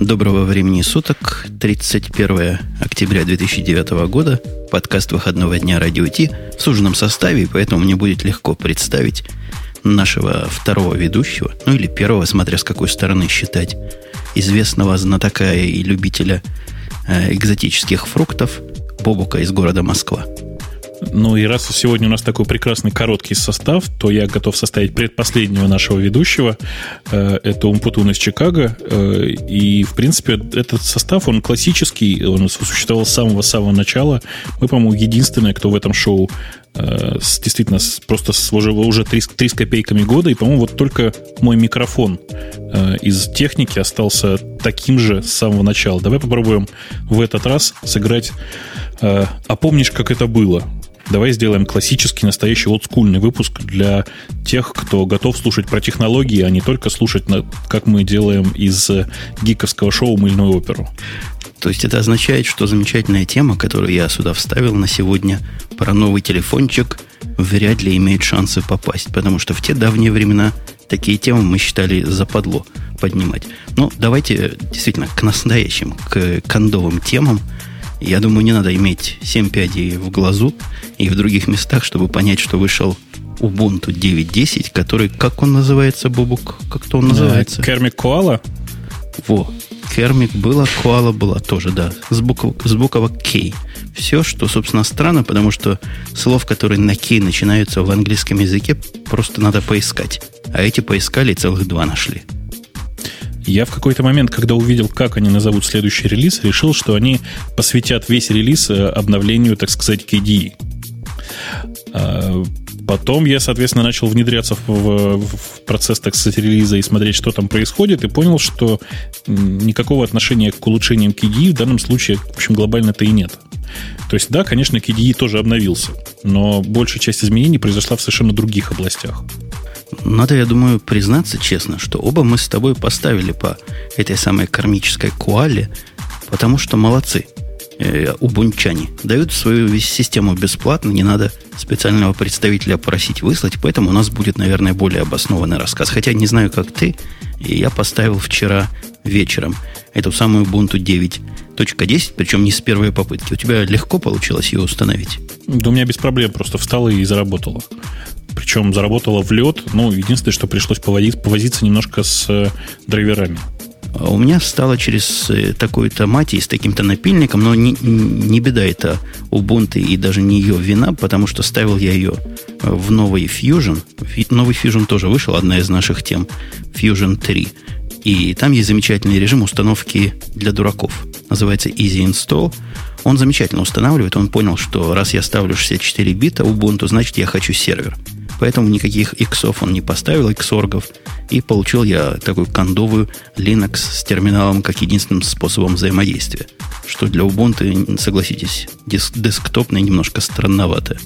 Доброго времени суток, 31 октября 2009 года, подкаст выходного дня Радио Ти в суженном составе, поэтому мне будет легко представить нашего второго ведущего, ну или первого, смотря с какой стороны считать, известного знатока и любителя э, экзотических фруктов Бобука из города Москва. Ну и раз сегодня у нас такой прекрасный короткий состав, то я готов составить предпоследнего нашего ведущего. Э, это Умпутун из Чикаго. Э, и, в принципе, этот состав, он классический, он существовал с самого-самого начала. Мы, по-моему, единственные, кто в этом шоу э, действительно просто уже, уже 3, 3 с копейками года. И, по-моему, вот только мой микрофон из техники остался таким же с самого начала. Давай попробуем в этот раз сыграть «А помнишь, как это было?» Давай сделаем классический, настоящий олдскульный выпуск для тех, кто готов слушать про технологии, а не только слушать, как мы делаем из э, гиковского шоу «Мыльную оперу». То есть это означает, что замечательная тема, которую я сюда вставил на сегодня, про новый телефончик, вряд ли имеет шансы попасть, потому что в те давние времена такие темы мы считали западло поднимать. Ну, давайте действительно к настоящим, к кондовым темам – я думаю, не надо иметь 7 пядей в глазу и в других местах, чтобы понять, что вышел Ubuntu 9.10, который, как он называется, Бобук? Как-то он называется? Кермик Коала? Во, Кермик было, Коала была тоже, да, с, букв, с буквы K. Все, что, собственно, странно, потому что слов, которые на K начинаются в английском языке, просто надо поискать. А эти поискали и целых два нашли. Я в какой-то момент, когда увидел, как они назовут следующий релиз, решил, что они посвятят весь релиз э, обновлению, так сказать, KDE. А, потом я, соответственно, начал внедряться в, в процесс, так сказать, релиза и смотреть, что там происходит, и понял, что никакого отношения к улучшениям KDE в данном случае, в общем, глобально-то и нет. То есть, да, конечно, KDE тоже обновился, но большая часть изменений произошла в совершенно других областях. Надо, я думаю, признаться честно, что оба мы с тобой поставили по этой самой кармической куале, потому что молодцы. Э, убунчане дают свою систему бесплатно, не надо специального представителя просить выслать, поэтому у нас будет, наверное, более обоснованный рассказ. Хотя не знаю, как ты, и я поставил вчера вечером эту самую Ubuntu 9.10, причем не с первой попытки. У тебя легко получилось ее установить? Да у меня без проблем, просто встала и заработала причем заработала в лед. Ну, единственное, что пришлось повозить, повозиться немножко с э, драйверами. А у меня встало через э, такой-то мати с таким-то напильником, но не, не беда это Ubuntu и даже не ее вина, потому что ставил я ее в новый Fusion. Новый Fusion тоже вышел, одна из наших тем, Fusion 3. И там есть замечательный режим установки для дураков. Называется Easy Install. Он замечательно устанавливает. Он понял, что раз я ставлю 64 бита Ubuntu, значит я хочу сервер. Поэтому никаких иксов он не поставил, иксоргов. И получил я такую кондовую Linux с терминалом как единственным способом взаимодействия. Что для Ubuntu, согласитесь, деск десктопное немножко странновато.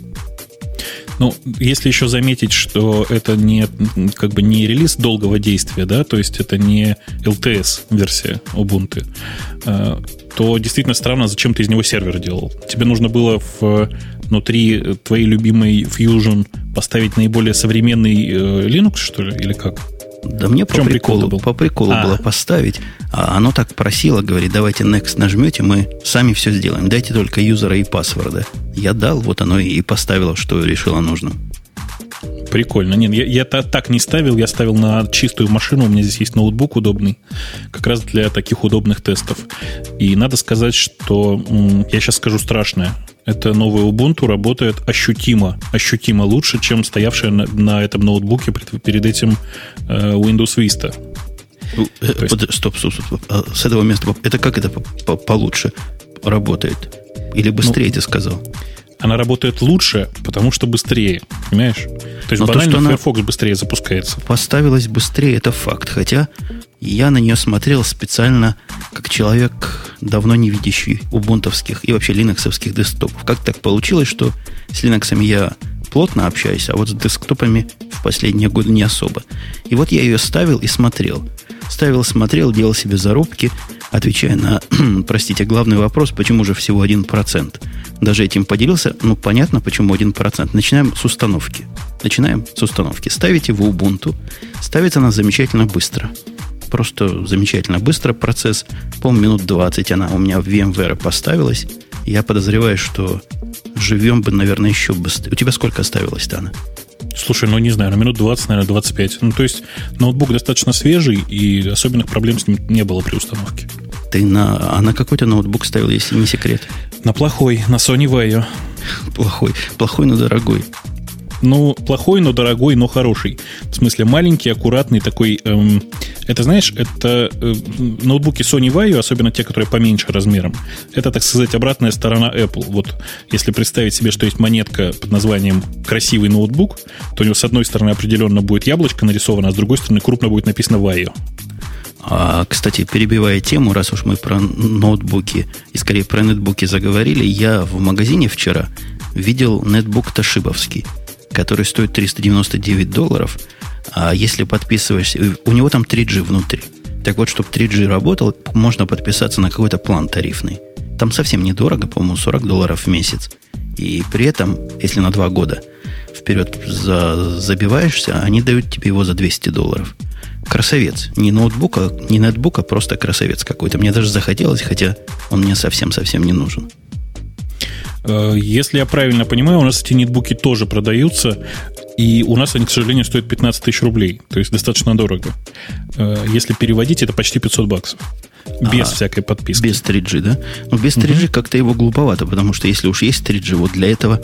Ну, если еще заметить, что это не, как бы не релиз долгого действия, да, то есть это не LTS-версия Ubuntu, э, то действительно странно, зачем ты из него сервер делал. Тебе нужно было в, внутри твоей любимой Fusion поставить наиболее современный э, Linux, что ли, или как? Да мне по приколу, был? по приколу а. было поставить. А оно так просило, говорит, давайте next нажмете, мы сами все сделаем. Дайте только юзера и паспорта. Я дал, вот оно и поставило, что решило нужным. Прикольно. Нет, я, я так не ставил, я ставил на чистую машину. У меня здесь есть ноутбук удобный, как раз для таких удобных тестов. И надо сказать, что я сейчас скажу страшное. Это новый Ubuntu работает ощутимо, ощутимо лучше, чем стоявшая на, на этом ноутбуке перед этим э, Windows Vista. Э, есть... Стоп, стоп, стоп. А с этого места это как это получше работает? Или быстрее ну, ты сказал? Она работает лучше, потому что быстрее. Понимаешь? То есть Но банально то, что Firefox быстрее запускается. Поставилась быстрее, это факт. Хотя я на нее смотрел специально как человек, давно не видящий убунтовских и вообще линоксовских десктопов. Как так получилось, что с линоксами я плотно общаюсь, а вот с десктопами в последние годы не особо. И вот я ее ставил и смотрел. Ставил, смотрел, делал себе зарубки, отвечая на, простите, главный вопрос, почему же всего 1%. Даже этим поделился, ну, понятно, почему 1%. Начинаем с установки. Начинаем с установки. Ставите в Ubuntu. Ставится она замечательно быстро. просто замечательно быстро процесс. По минут 20 она у меня в VMware поставилась. Я подозреваю, что живем бы, наверное, еще быстрее. У тебя сколько оставилось, Тана? Слушай, ну не знаю, на минут 20, наверное, 25. Ну, то есть ноутбук достаточно свежий, и особенных проблем с ним не было при установке. Ты на, а на какой-то ноутбук ставил, если не секрет? На плохой, на Sony Vaio. Плохой, плохой, но дорогой. Ну, плохой, но дорогой, но хороший. В смысле, маленький, аккуратный такой... Эм, это, знаешь, это э, ноутбуки Sony Vaio, особенно те, которые поменьше размером, это, так сказать, обратная сторона Apple. Вот если представить себе, что есть монетка под названием «красивый ноутбук», то у него с одной стороны определенно будет яблочко нарисовано, а с другой стороны крупно будет написано Vaio. А, кстати, перебивая тему, раз уж мы про ноутбуки и скорее про нетбуки заговорили, я в магазине вчера видел нетбук Ташибовский – который стоит 399 долларов. А если подписываешься, у него там 3G внутри. Так вот, чтобы 3G работал, можно подписаться на какой-то план тарифный. Там совсем недорого, по-моему, 40 долларов в месяц. И при этом, если на 2 года вперед за, забиваешься, они дают тебе его за 200 долларов. Красавец. Не ноутбука, не нетбука, просто красавец какой-то. Мне даже захотелось, хотя он мне совсем-совсем не нужен. Э, если я правильно понимаю, у нас эти нетбуки тоже продаются, и у нас они, к сожалению, стоят 15 тысяч рублей, то есть достаточно дорого. Э, если переводить, это почти 500 баксов. Без а, всякой подписки. Без 3G, да? Ну, без 3G угу. как-то его глуповато, потому что если уж есть 3G, вот для этого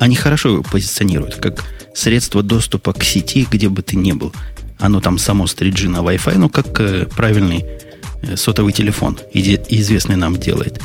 они хорошо его позиционируют, как средство доступа к сети, где бы ты ни был. Оно там само с 3G на Wi-Fi, ну, как э, правильный сотовый телефон, известный нам делает.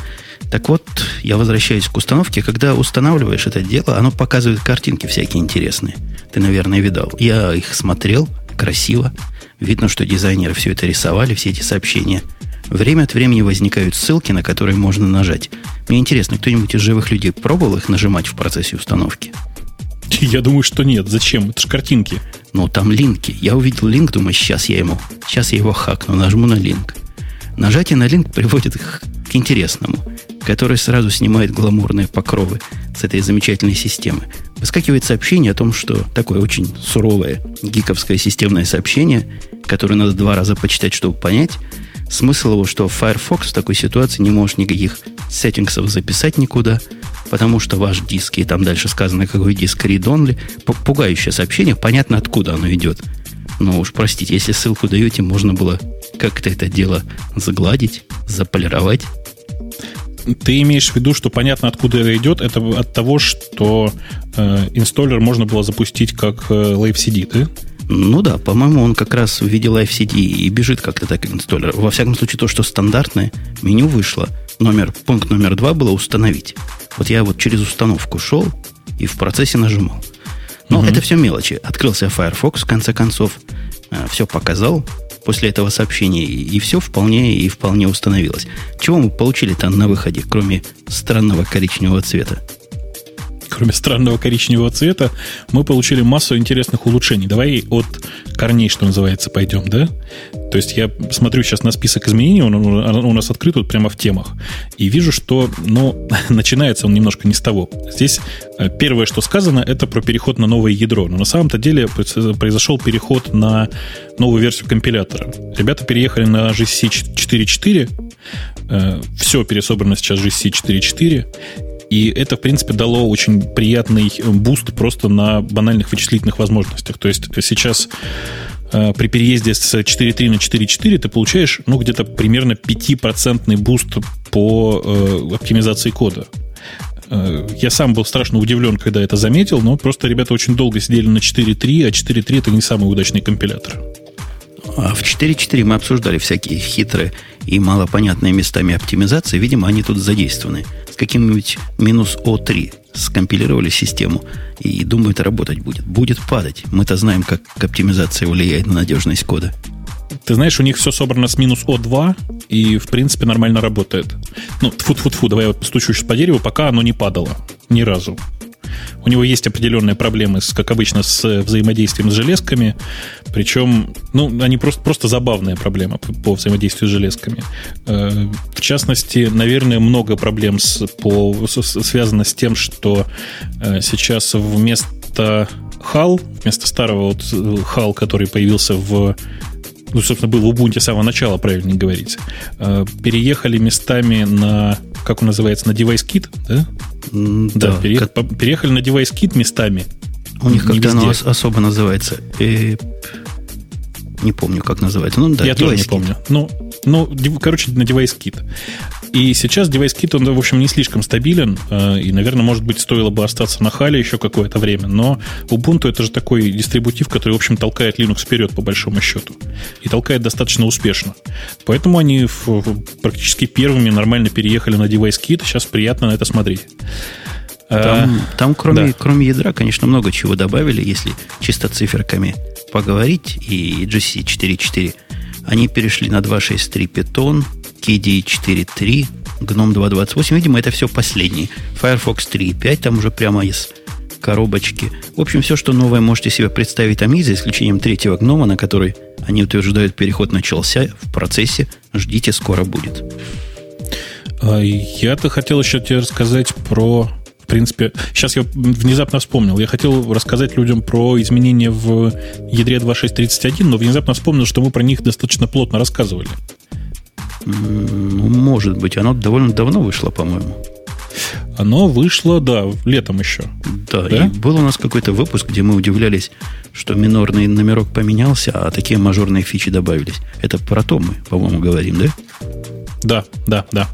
Так вот, я возвращаюсь к установке. Когда устанавливаешь это дело, оно показывает картинки всякие интересные. Ты, наверное, видал. Я их смотрел, красиво. Видно, что дизайнеры все это рисовали, все эти сообщения. Время от времени возникают ссылки, на которые можно нажать. Мне интересно, кто-нибудь из живых людей пробовал их нажимать в процессе установки? Я думаю, что нет. Зачем? Это же картинки. Ну, там линки. Я увидел линк, думаю, сейчас я ему, сейчас я его хакну, нажму на линк. Нажатие на линк приводит к интересному который сразу снимает гламурные покровы с этой замечательной системы. Выскакивает сообщение о том, что такое очень суровое гиковское системное сообщение, которое надо два раза почитать, чтобы понять. Смысл его, что Firefox в такой ситуации не может никаких сеттингсов записать никуда, потому что ваш диск, и там дальше сказано, какой диск read only, пугающее сообщение, понятно, откуда оно идет. Но уж простите, если ссылку даете, можно было как-то это дело загладить, заполировать. Ты имеешь в виду, что понятно, откуда это идет? Это от того, что э, инсталлер можно было запустить как э, LiveCD, да? Ну да, по-моему, он как раз в виде LiveCD и бежит как-то так инсталлер. Во всяком случае, то, что стандартное меню вышло, номер, пункт номер два было установить. Вот я вот через установку шел и в процессе нажимал. Но угу. это все мелочи. Открылся Firefox, в конце концов, э, все показал, после этого сообщения, и все вполне и вполне установилось. Чего мы получили-то на выходе, кроме странного коричневого цвета? Кроме странного коричневого цвета, мы получили массу интересных улучшений. Давай от корней, что называется, пойдем, да? То есть я смотрю сейчас на список изменений, он, у нас открыт вот прямо в темах, и вижу, что, ну, начинается он немножко не с того. Здесь э, первое, что сказано, это про переход на новое ядро. Но на самом-то деле произошел переход на новую версию компилятора. Ребята переехали на GCC 4.4, э, все пересобрано сейчас GCC 4.4, и это, в принципе, дало очень приятный буст просто на банальных вычислительных возможностях. То есть сейчас Э, при переезде с 4.3 на 4.4 ты получаешь ну, где-то примерно 5% буст по э, оптимизации кода. Э, я сам был страшно удивлен, когда это заметил, но просто ребята очень долго сидели на 4.3, а 4.3 это не самый удачный компилятор. А в 4.4 мы обсуждали всякие хитрые и малопонятные местами оптимизации. Видимо, они тут задействованы. С каким-нибудь минус O3 скомпилировали систему и думают, работать будет. Будет падать. Мы-то знаем, как оптимизация влияет на надежность кода. Ты знаешь, у них все собрано с минус О2, и, в принципе, нормально работает. Ну, тфу-тфу-тфу, давай я постучу сейчас по дереву, пока оно не падало. Ни разу. У него есть определенные проблемы, с, как обычно, с взаимодействием с железками. Причем, ну, они просто, просто забавные проблемы по, по взаимодействию с железками. Э, в частности, наверное, много проблем с, по, с, связано с тем, что э, сейчас вместо HAL, вместо старого вот HAL, который появился в ну, собственно, был в Ubuntu с самого начала, правильно говорить, э, переехали местами на, как он называется, на DeviceKit, да? М, Да, Да, переех- как- переехали на DeviceKit местами. у них как-то оно особо называется. Э, не помню, как называется. Ну да, Я тоже не девайс-кит. помню. Ну, ну, короче, на DeviceKit. И сейчас DeviceKit, он, в общем, не слишком стабилен, э, и, наверное, может быть, стоило бы остаться на хале еще какое-то время, но Ubuntu это же такой дистрибутив, который, в общем, толкает Linux вперед, по большому счету. И толкает достаточно успешно. Поэтому они практически первыми нормально переехали на DeviceKit. Сейчас приятно на это смотреть. Э, Там, там кроме, да. кроме ядра, конечно, много чего добавили, если чисто циферками поговорить. И GC 4.4 они перешли на 2.6.3 Python, KDE 4.3, GNOME 2.28. Видимо, это все последние. Firefox 3.5 там уже прямо из коробочки. В общем, все, что новое можете себе представить там есть, за исключением третьего гнома, на который они утверждают, переход начался в процессе. Ждите, скоро будет. А, Я-то хотел еще тебе рассказать про... В принципе, сейчас я внезапно вспомнил. Я хотел рассказать людям про изменения в ядре 2.6.31, но внезапно вспомнил, что мы про них достаточно плотно рассказывали. Ну, может быть, оно довольно давно вышло, по-моему. Оно вышло, да, летом еще. Да, Да? и был у нас какой-то выпуск, где мы удивлялись, что минорный номерок поменялся, а такие мажорные фичи добавились. Это про то мы, по-моему, говорим, да? Да, да, да.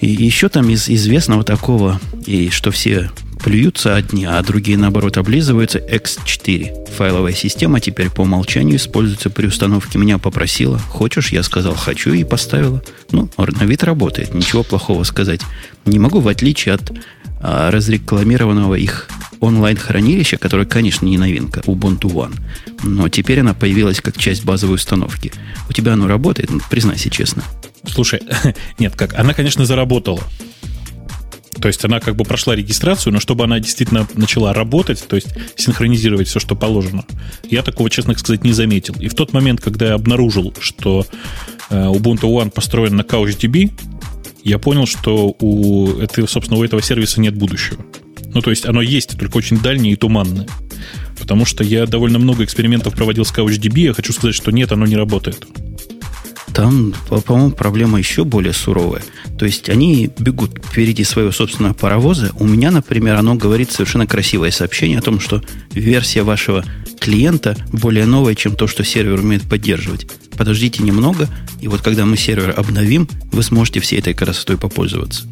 И еще там из известного такого, и что все плюются одни, а другие, наоборот, облизываются, X4. Файловая система теперь по умолчанию используется при установке. Меня попросила. Хочешь? Я сказал, хочу, и поставила. Ну, на вид работает. Ничего плохого сказать не могу, в отличие от разрекламированного их онлайн-хранилища, которое, конечно, не новинка, Ubuntu One. Но теперь она появилась как часть базовой установки. У тебя оно работает? Ну, признайся честно. Слушай, нет, как, она, конечно, заработала. То есть она как бы прошла регистрацию, но чтобы она действительно начала работать, то есть синхронизировать все, что положено, я такого, честно сказать, не заметил. И в тот момент, когда я обнаружил, что э, Ubuntu One построен на CouchDB, я понял, что у, этого, собственно, у этого сервиса нет будущего. Ну, то есть оно есть, только очень дальнее и туманное. Потому что я довольно много экспериментов проводил с CouchDB, я хочу сказать, что нет, оно не работает. Там, по- по-моему, проблема еще более суровая. То есть они бегут впереди своего собственного паровоза. У меня, например, оно говорит совершенно красивое сообщение о том, что версия вашего клиента более новая, чем то, что сервер умеет поддерживать. Подождите немного, и вот когда мы сервер обновим, вы сможете всей этой красотой попользоваться.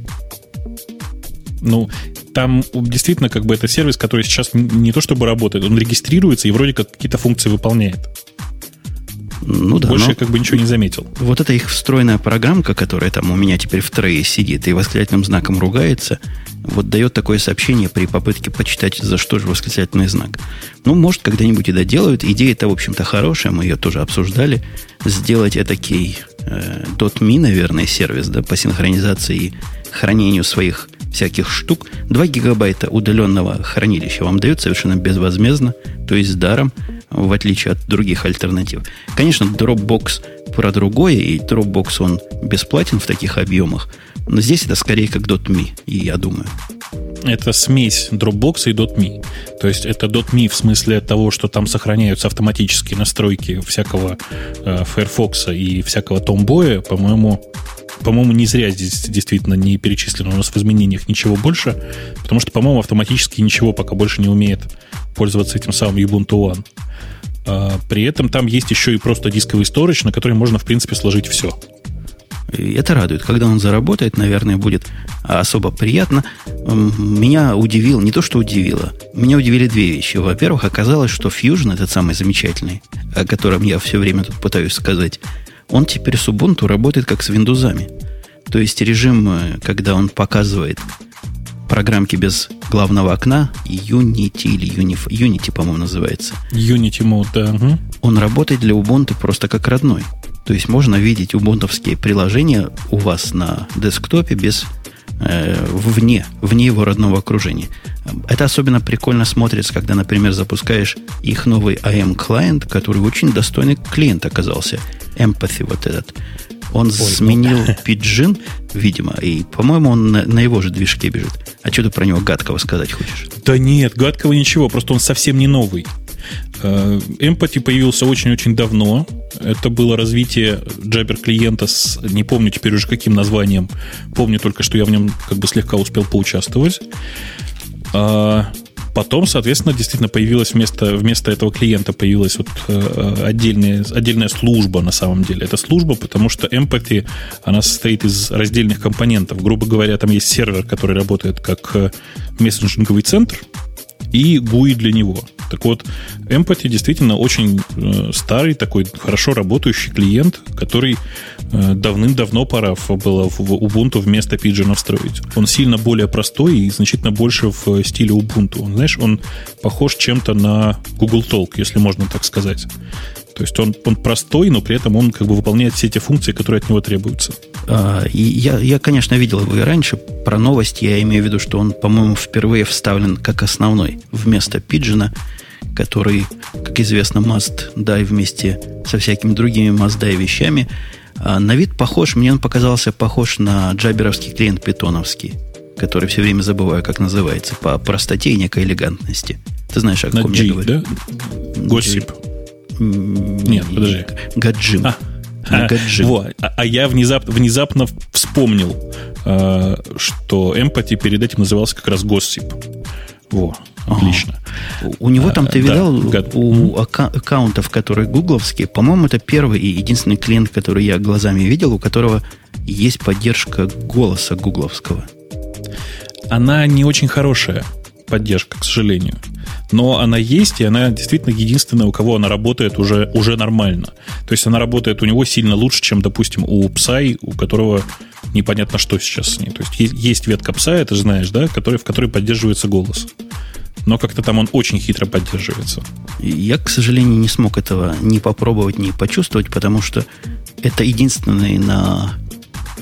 Ну, там действительно как бы это сервис, который сейчас не то чтобы работает, он регистрируется и вроде как какие-то функции выполняет. Ну да, Больше но я как бы ничего не заметил. вот эта их встроенная программка, которая там у меня теперь в трее сидит и восклицательным знаком ругается, вот дает такое сообщение при попытке почитать, за что же восклицательный знак. Ну, может, когда-нибудь и доделают. Идея-то, в общем-то, хорошая, мы ее тоже обсуждали. Сделать этакий э, .me, наверное, сервис, да, по синхронизации и хранению своих всяких штук. 2 гигабайта удаленного хранилища вам дают совершенно безвозмездно, то есть даром, в отличие от других альтернатив. Конечно, Dropbox про другое, и Dropbox он бесплатен в таких объемах, но здесь это скорее как .me, я думаю. Это смесь Dropbox и .me. То есть это .me в смысле того, что там сохраняются автоматические настройки всякого э, Firefox и всякого Tomboy, по-моему, по-моему, не зря здесь действительно не перечислено у нас в изменениях ничего больше, потому что, по-моему, автоматически ничего пока больше не умеет пользоваться этим самым Ubuntu One. А, При этом там есть еще и просто дисковый сторож, на который можно, в принципе, сложить все. И это радует. Когда он заработает, наверное, будет особо приятно. Меня удивил, не то что удивило, меня удивили две вещи. Во-первых, оказалось, что Fusion, этот самый замечательный, о котором я все время тут пытаюсь сказать, он теперь с Ubuntu работает как с Windows. То есть режим, э, когда он показывает программки без главного окна, Unity или Unif- Unity, по-моему, называется, Unity Mode, да. он работает для Ubuntu просто как родной. То есть можно видеть убунтовские приложения у вас на десктопе без э, вне, вне его родного окружения. Это особенно прикольно смотрится, когда, например, запускаешь их новый AM клиент, который очень достойный клиент оказался. Empathy вот этот. Он сменил Pidgin, видимо, и, по-моему, он на, на его же движке бежит. А что ты про него гадкого сказать хочешь? Да нет, гадкого ничего, просто он совсем не новый. Э, Empathy появился очень-очень давно. Это было развитие Jabber клиента с, не помню теперь уже каким названием, помню только, что я в нем как бы слегка успел поучаствовать. А, потом, соответственно, действительно появилась вместо, вместо этого клиента появилась вот э, отдельная, отдельная служба на самом деле. Это служба, потому что Empathy, она состоит из раздельных компонентов. Грубо говоря, там есть сервер, который работает как э, мессенджинговый центр, и GUI для него. Так вот, Empathy действительно очень э, старый, такой хорошо работающий клиент, который э, давным-давно пора было в Ubuntu вместо Pigeon встроить. Он сильно более простой и значительно больше в стиле Ubuntu. Он, знаешь, он похож чем-то на Google Talk, если можно так сказать. То есть он, он простой, но при этом он как бы выполняет все те функции, которые от него требуются. А, и я, я, конечно, видел его и раньше. Про новости я имею в виду, что он, по-моему, впервые вставлен как основной вместо пиджина, который, как известно, must die вместе со всякими другими must die вещами. А на вид похож, мне он показался похож на джаберовский клиент питоновский, который все время забываю, как называется, по простоте и некой элегантности. Ты знаешь, о каком я говорю? да? Госип. Нет, подожди. Гаджим. А, а, во, а, а я внезапно, внезапно вспомнил, э, что Empathy перед этим назывался как раз Gossip. Во, отлично. Ага. У него там, ты а, видал, да, у ака- аккаунтов, которые гугловские, по-моему, это первый и единственный клиент, который я глазами видел, у которого есть поддержка голоса гугловского. Она не очень хорошая поддержка, к сожалению но она есть, и она действительно единственная, у кого она работает уже, уже нормально. То есть она работает у него сильно лучше, чем, допустим, у Psy, у которого непонятно, что сейчас с ней. То есть есть ветка Psy, ты знаешь, да, который, в которой поддерживается голос. Но как-то там он очень хитро поддерживается. Я, к сожалению, не смог этого ни попробовать, ни почувствовать, потому что это единственный на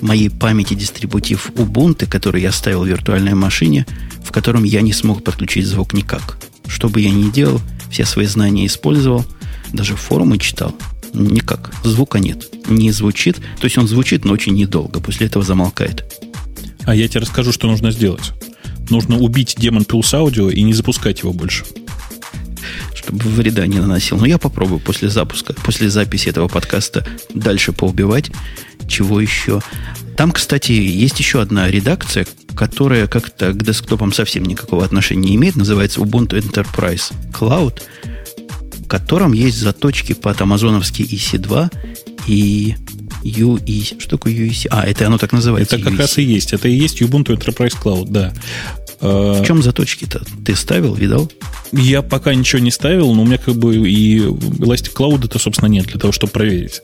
моей памяти дистрибутив Ubuntu, который я ставил в виртуальной машине, в котором я не смог подключить звук никак. Что бы я ни делал, все свои знания использовал, даже форумы читал. Никак. Звука нет. Не звучит. То есть он звучит, но очень недолго. После этого замолкает. А я тебе расскажу, что нужно сделать. Нужно убить демон Tools Audio и не запускать его больше. Чтобы вреда не наносил. Но я попробую после запуска, после записи этого подкаста дальше поубивать. Чего еще? Там, кстати, есть еще одна редакция, которая как-то к десктопам совсем никакого отношения не имеет, называется Ubuntu Enterprise Cloud, в котором есть заточки под амазоновский EC2 и UEC. Что такое UEC? А, это оно так называется. Это как UEC. раз и есть. Это и есть Ubuntu Enterprise Cloud, да. В чем заточки-то? Ты ставил, видал? Я пока ничего не ставил, но у меня как бы и Elastic Cloud это, собственно, нет для того, чтобы проверить.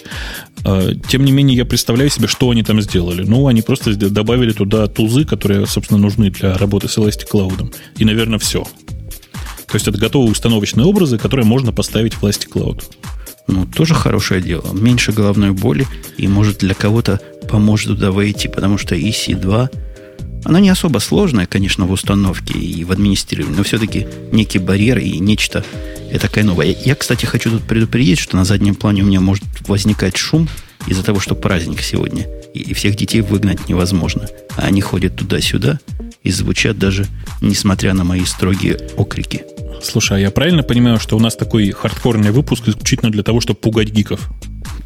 А, тем не менее, я представляю себе, что они там сделали. Ну, они просто добавили туда тузы, которые, собственно, нужны для работы с Elastic Cloud. И, наверное, все. То есть это готовые установочные образы, которые можно поставить в Elastic Cloud. Ну, тоже хорошее дело. Меньше головной боли, и может для кого-то поможет туда войти, потому что EC2 она не особо сложная, конечно, в установке и в администрировании, но все-таки некий барьер и нечто такое новое. Я, кстати, хочу тут предупредить, что на заднем плане у меня может возникать шум из-за того, что праздник сегодня, и всех детей выгнать невозможно. А они ходят туда-сюда и звучат даже, несмотря на мои строгие окрики. Слушай, а я правильно понимаю, что у нас такой хардкорный выпуск исключительно для того, чтобы пугать гиков?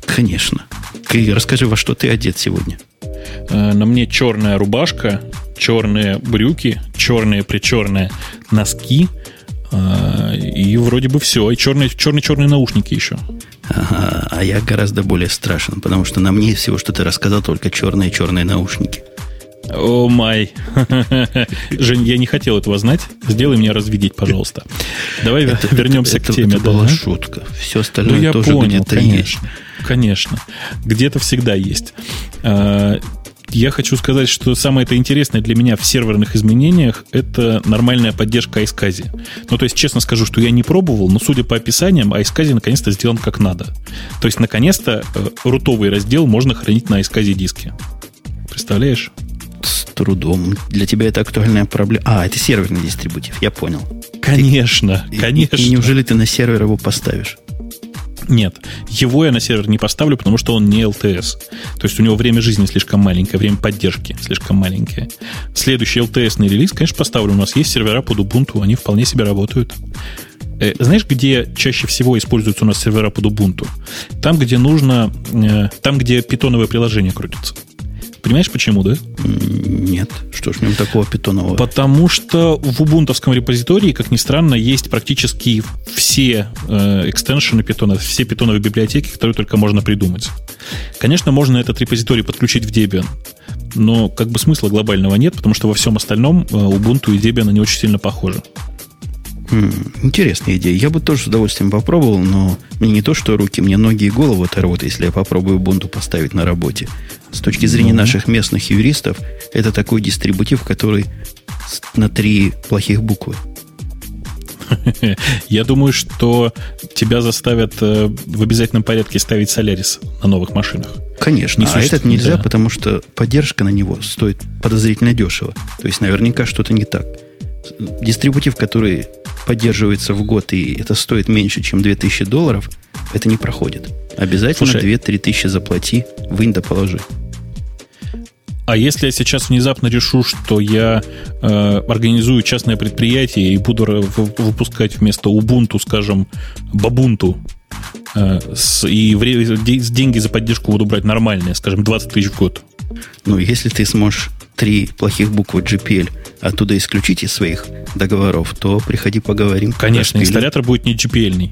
Конечно. Ты расскажи, во что ты одет сегодня? Э, на мне черная рубашка, черные брюки, черные причерные носки, э, и вроде бы все. И черные, черные, черные наушники еще. Ага, а я гораздо более страшен, потому что на мне всего, что ты рассказал, только черные черные наушники. О май. Жень, я не хотел этого знать. Сделай меня разведить, пожалуйста. Давай это, вернемся это, к теме. Это да? была шутка. Все остальное ну, я тоже понял, где-то конечно, есть. Конечно. Где-то всегда есть. Я хочу сказать, что самое это интересное для меня в серверных изменениях это нормальная поддержка iSCSI. Ну, то есть, честно скажу, что я не пробовал, но судя по описаниям, iSCSI наконец-то сделан как надо. То есть, наконец-то э, рутовый раздел можно хранить на iSCSI диске. Представляешь? С трудом. Для тебя это актуальная проблема. А, это серверный дистрибутив, я понял. Конечно, ты, конечно. И, и неужели ты на сервер его поставишь? Нет, его я на сервер не поставлю, потому что он не LTS. То есть у него время жизни слишком маленькое, время поддержки слишком маленькое. Следующий LTS релиз, конечно, поставлю. У нас есть сервера под Ubuntu, они вполне себе работают. Э, знаешь, где чаще всего используются у нас сервера под Ubuntu? Там, где нужно, э, там, где питоновое приложение крутится. Понимаешь, почему, да? Нет. Что ж в нем такого питонового? Потому что в убунтовском репозитории, как ни странно, есть практически все э, экстеншены питона, все питоновые библиотеки, которые только можно придумать. Конечно, можно этот репозиторий подключить в Debian, но как бы смысла глобального нет, потому что во всем остальном э, Ubuntu и Debian они очень сильно похожи. Интересная идея. Я бы тоже с удовольствием попробовал, но мне не то, что руки, мне ноги и голову оторвут, если я попробую Ubuntu поставить на работе. С точки зрения mm-hmm. наших местных юристов, это такой дистрибутив, который на три плохих буквы. Я думаю, что тебя заставят э, в обязательном порядке ставить Solaris на новых машинах. Конечно, а этот нельзя, да. потому что поддержка на него стоит подозрительно дешево. То есть наверняка что-то не так. Дистрибутив, который поддерживается в год, и это стоит меньше, чем 2000 долларов, это не проходит. Обязательно 2-3 тысячи заплати, вынь да положи. А если я сейчас внезапно решу, что я э, организую частное предприятие и буду выпускать вместо Ubuntu, скажем, Бабунту, э, с, и в, деньги за поддержку буду брать нормальные, скажем, 20 тысяч в год. Ну, если ты сможешь три плохих буквы GPL оттуда исключить из своих договоров, то приходи поговорим. Конечно, инсталлятор будет не GPL-ный.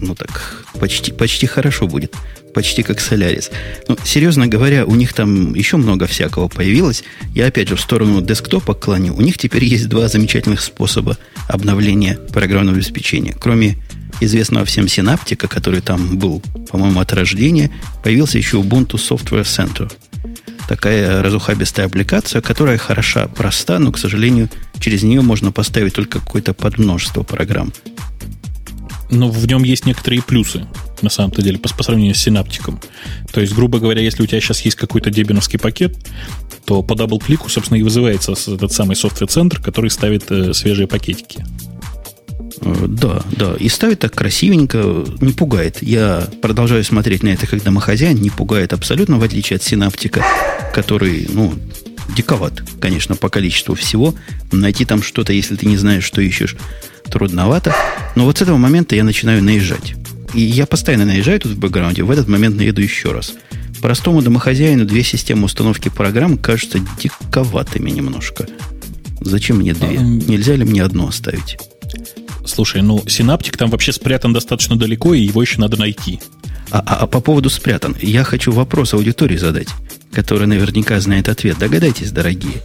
Ну так, почти, почти хорошо будет почти как Solaris. Ну, серьезно говоря, у них там еще много всякого появилось. Я опять же в сторону десктопа клоню. У них теперь есть два замечательных способа обновления программного обеспечения. Кроме известного всем синаптика, который там был, по-моему, от рождения, появился еще Ubuntu Software Center. Такая разухабистая аппликация, которая хороша, проста, но, к сожалению, через нее можно поставить только какое-то подмножество программ. Но в нем есть некоторые плюсы на самом-то деле, по, по сравнению с синаптиком. То есть, грубо говоря, если у тебя сейчас есть какой-то дебиановский пакет, то по double-клику, собственно, и вызывается этот самый software-центр, который ставит э, свежие пакетики. Э, да, да. И ставит так красивенько, не пугает. Я продолжаю смотреть на это как домохозяин, не пугает абсолютно, в отличие от синаптика, который, ну, диковат, конечно, по количеству всего. Найти там что-то, если ты не знаешь, что ищешь, трудновато. Но вот с этого момента я начинаю наезжать. И я постоянно наезжаю тут в бэкграунде, в этот момент наеду еще раз. Простому домохозяину две системы установки программ кажутся диковатыми немножко. Зачем мне две? Нельзя ли мне одну оставить? Слушай, ну, синаптик там вообще спрятан достаточно далеко, и его еще надо найти. А, а, а по поводу спрятан, я хочу вопрос аудитории задать, который наверняка знает ответ. Догадайтесь, дорогие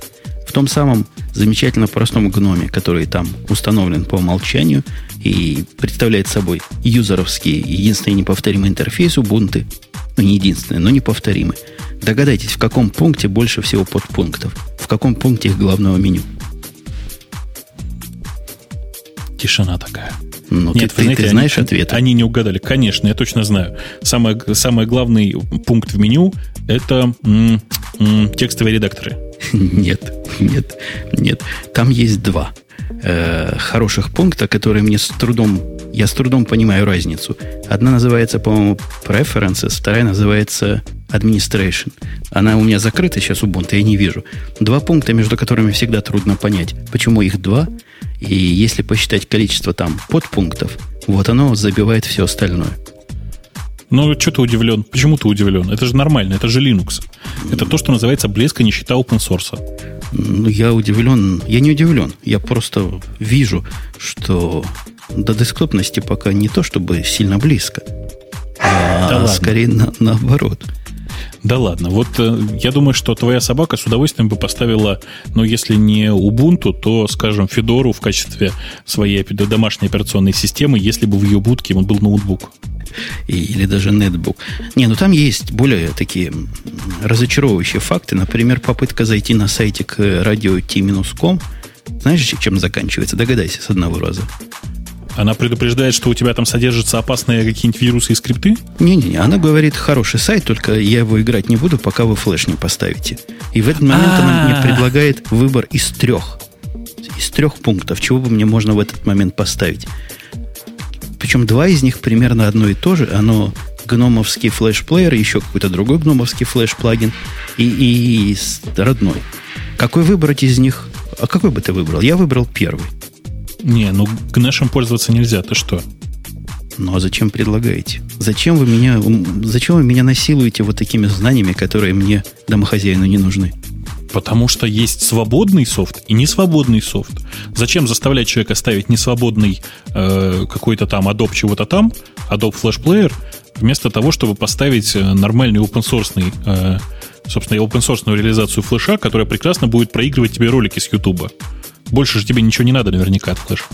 том самом замечательно простом гноме, который там установлен по умолчанию и представляет собой юзеровский единственный неповторимый интерфейс Ubuntu. Ну, не единственный, но неповторимый. Догадайтесь, в каком пункте больше всего подпунктов? В каком пункте их главного меню? Тишина такая. Ну, Нет, ты, знаете, ты знаешь они, ответ? Они не угадали. Конечно, я точно знаю. Самый, самый главный пункт в меню – это м, м, текстовые редакторы. Нет, нет, нет. Там есть два э, хороших пункта, которые мне с трудом, я с трудом понимаю разницу. Одна называется, по-моему, Preferences, вторая называется Administration. Она у меня закрыта сейчас Ubuntu, я не вижу. Два пункта, между которыми всегда трудно понять, почему их два. И если посчитать количество там подпунктов, вот оно забивает все остальное. Ну, что ты удивлен? Почему ты удивлен? Это же нормально, это же Linux. Это то, что называется блеск и нищета open source. Ну, я удивлен. Я не удивлен. Я просто вижу, что до десктопности пока не то, чтобы сильно близко, а да скорее на, наоборот. Да ладно, вот э, я думаю, что твоя собака с удовольствием бы поставила, ну, если не Ubuntu, то, скажем, Федору в качестве своей домашней операционной системы, если бы в ее будке был ноутбук или даже нетбук. Не, ну там есть более такие разочаровывающие факты. Например, попытка зайти на сайтик радио T-com. Знаешь, чем заканчивается? Догадайся с одного раза. Она предупреждает, что у тебя там содержатся опасные какие-нибудь вирусы и скрипты? Не-не-не, она говорит, хороший сайт, только я его играть не буду, пока вы флеш не поставите. И в этот момент она мне предлагает выбор из трех. Из трех пунктов, чего бы мне можно в этот момент поставить. Причем два из них примерно одно и то же. Оно гномовский флеш-плеер, еще какой-то другой гномовский флеш-плагин и, и, и родной. Какой выбрать из них? А какой бы ты выбрал? Я выбрал первый. Не, ну гнешем пользоваться нельзя, ты что? Ну а зачем предлагаете? Зачем вы меня, зачем вы меня насилуете вот такими знаниями, которые мне домохозяину не нужны? Потому что есть свободный софт и несвободный софт. Зачем заставлять человека ставить несвободный э, какой-то там Adobe чего-то там, Adobe Flash Player, вместо того, чтобы поставить э, нормальный open source, э, собственно, open source реализацию флеша, которая прекрасно будет проигрывать тебе ролики с YouTube. Больше же тебе ничего не надо наверняка от флеша.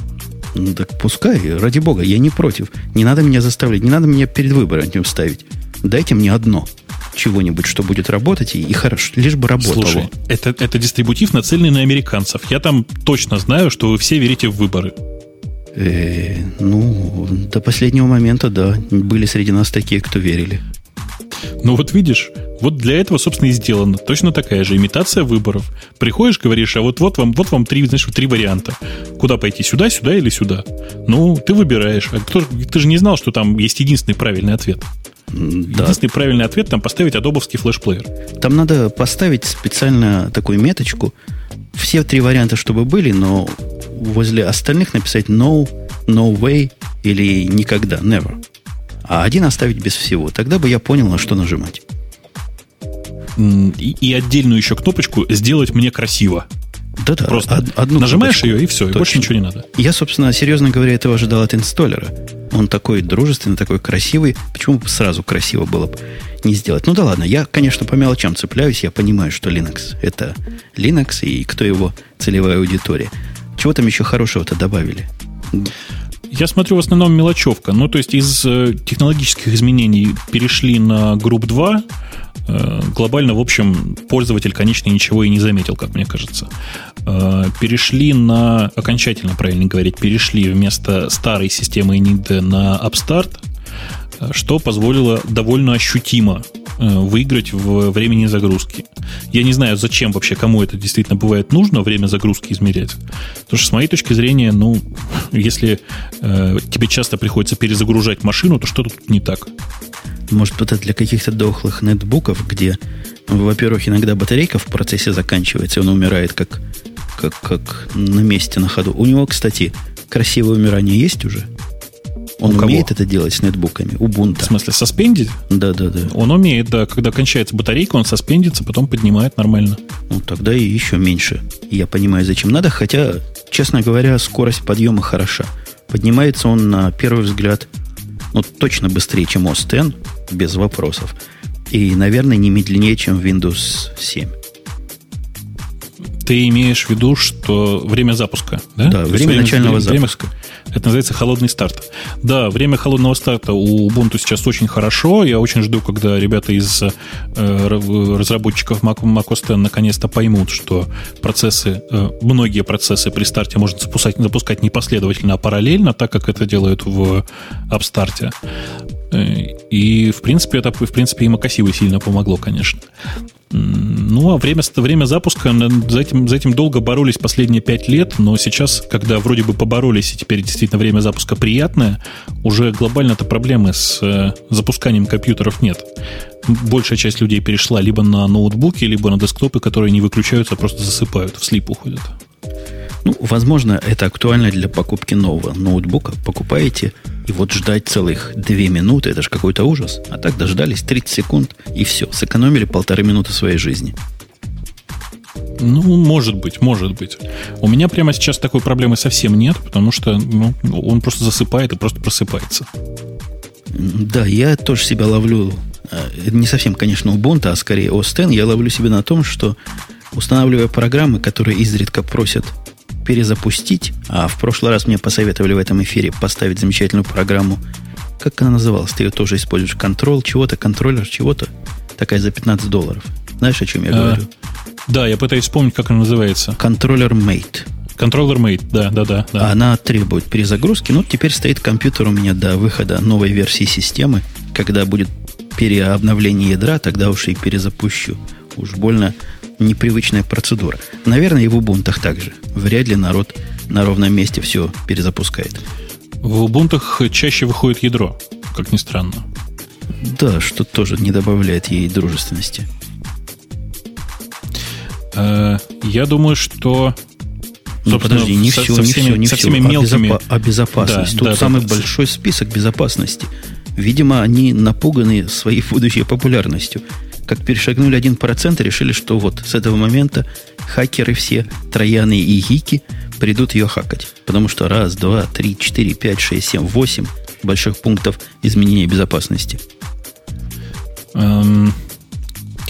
Ну так пускай, ради бога, я не против. Не надо меня заставлять, не надо меня перед выбором ставить. Дайте мне одно чего-нибудь, что будет работать, и, и хорошо, лишь бы работало. Слушай, это, это дистрибутив, нацеленный на американцев. Я там точно знаю, что вы все верите в выборы. Э, ну, до последнего момента, да. Были среди нас такие, кто верили. Ну вот видишь, вот для этого, собственно, и сделано. Точно такая же имитация выборов. Приходишь, говоришь, а вот, вот вам, вот вам три, знаешь, три варианта. Куда пойти, сюда, сюда или сюда? Ну, ты выбираешь. А кто, ты же не знал, что там есть единственный правильный ответ. Да. Единственный правильный ответ там поставить адобовский флешплеер. Там надо поставить специально такую меточку. Все три варианта, чтобы были, но возле остальных написать no, no way или никогда, never. А один оставить без всего. Тогда бы я понял, на что нажимать и, и отдельную еще кнопочку «Сделать мне красиво». Да-да, Просто одну нажимаешь кнопочку. ее, и все, Точно. и больше ничего не надо. Я, собственно, серьезно говоря, этого ожидал от инсталлера. Он такой дружественный, такой красивый. Почему бы сразу красиво было бы не сделать? Ну да ладно, я, конечно, по мелочам цепляюсь. Я понимаю, что Linux – это Linux, и кто его целевая аудитория. Чего там еще хорошего-то добавили? Я смотрю в основном мелочевка. Ну, то есть из э, технологических изменений перешли на групп 2, Э, глобально, в общем, пользователь, конечно, ничего и не заметил, как мне кажется. Э, перешли на, окончательно правильно говорить, перешли вместо старой системы NID на Upstart, э, что позволило довольно ощутимо выиграть в времени загрузки. Я не знаю, зачем вообще, кому это действительно бывает нужно, время загрузки измерять. Потому что, с моей точки зрения, ну, если э, тебе часто приходится перезагружать машину, то что тут не так? Может, это для каких-то дохлых нетбуков, где, во-первых, иногда батарейка в процессе заканчивается, и он умирает как, как, как на месте, на ходу. У него, кстати, красивое умирание есть уже? Он У умеет кого? это делать с нетбуками? Ubuntu. В смысле, соспендить? Да, да, да. Он умеет, да. Когда кончается батарейка, он соспендится, потом поднимает нормально. Ну, тогда и еще меньше. Я понимаю, зачем надо, хотя, честно говоря, скорость подъема хороша. Поднимается он на первый взгляд, ну, точно быстрее, чем X, без вопросов. И, наверное, не медленнее, чем Windows 7. Ты имеешь в виду, что время запуска, да? Да, время, время начального время, запуска. Это называется холодный старт. Да, время холодного старта у Ubuntu сейчас очень хорошо. Я очень жду, когда ребята из э, разработчиков Mac, X наконец-то поймут, что процессы, э, многие процессы при старте можно запускать, запускать не последовательно, а параллельно, так как это делают в Upstart. Э, и, в принципе, это, в принципе, и Макасиву сильно помогло, конечно. Ну, а время, время запуска, за этим, за этим долго боролись последние пять лет, но сейчас, когда вроде бы поборолись, и теперь действительно время запуска приятное, уже глобально-то проблемы с э, запусканием компьютеров нет. Большая часть людей перешла либо на ноутбуки, либо на десктопы, которые не выключаются, а просто засыпают, в слип уходят. Ну, возможно, это актуально для покупки нового ноутбука. Покупаете, и вот ждать целых две минуты, это же какой-то ужас. А так дождались 30 секунд, и все, сэкономили полторы минуты своей жизни. Ну, может быть, может быть. У меня прямо сейчас такой проблемы совсем нет, потому что ну, он просто засыпает и просто просыпается. Да, я тоже себя ловлю, э, не совсем, конечно, Ubuntu, а скорее OS я ловлю себя на том, что устанавливая программы, которые изредка просят перезапустить, а в прошлый раз мне посоветовали в этом эфире поставить замечательную программу, как она называлась, ты ее тоже используешь, контрол чего-то, контроллер чего-то, такая за 15 долларов. Знаешь, о чем я а, говорю? Да, я пытаюсь вспомнить, как она называется. Контроллер Mate. Контроллер Mate, да, да, да, да. Она требует перезагрузки. Ну, теперь стоит компьютер у меня до выхода новой версии системы. Когда будет переобновление ядра, тогда уж и перезапущу. Уж больно непривычная процедура. Наверное, и в Ubuntu также. Вряд ли народ на ровном месте все перезапускает. В Ubuntu чаще выходит ядро, как ни странно. Да, что тоже не добавляет ей дружественности. Э, я думаю, что Ну, подожди, не со, все, со всеми, не все, не со все. всеми мелкими... А, безопа- а безопасность. Да, Тут да, самый да, большой список безопасности. Видимо, они напуганы своей будущей популярностью. Как перешагнули 1%, решили, что вот с этого момента хакеры все, трояны и гики, придут ее хакать. Потому что раз, два, три, четыре, пять, шесть, семь, восемь больших пунктов изменения безопасности. Эм,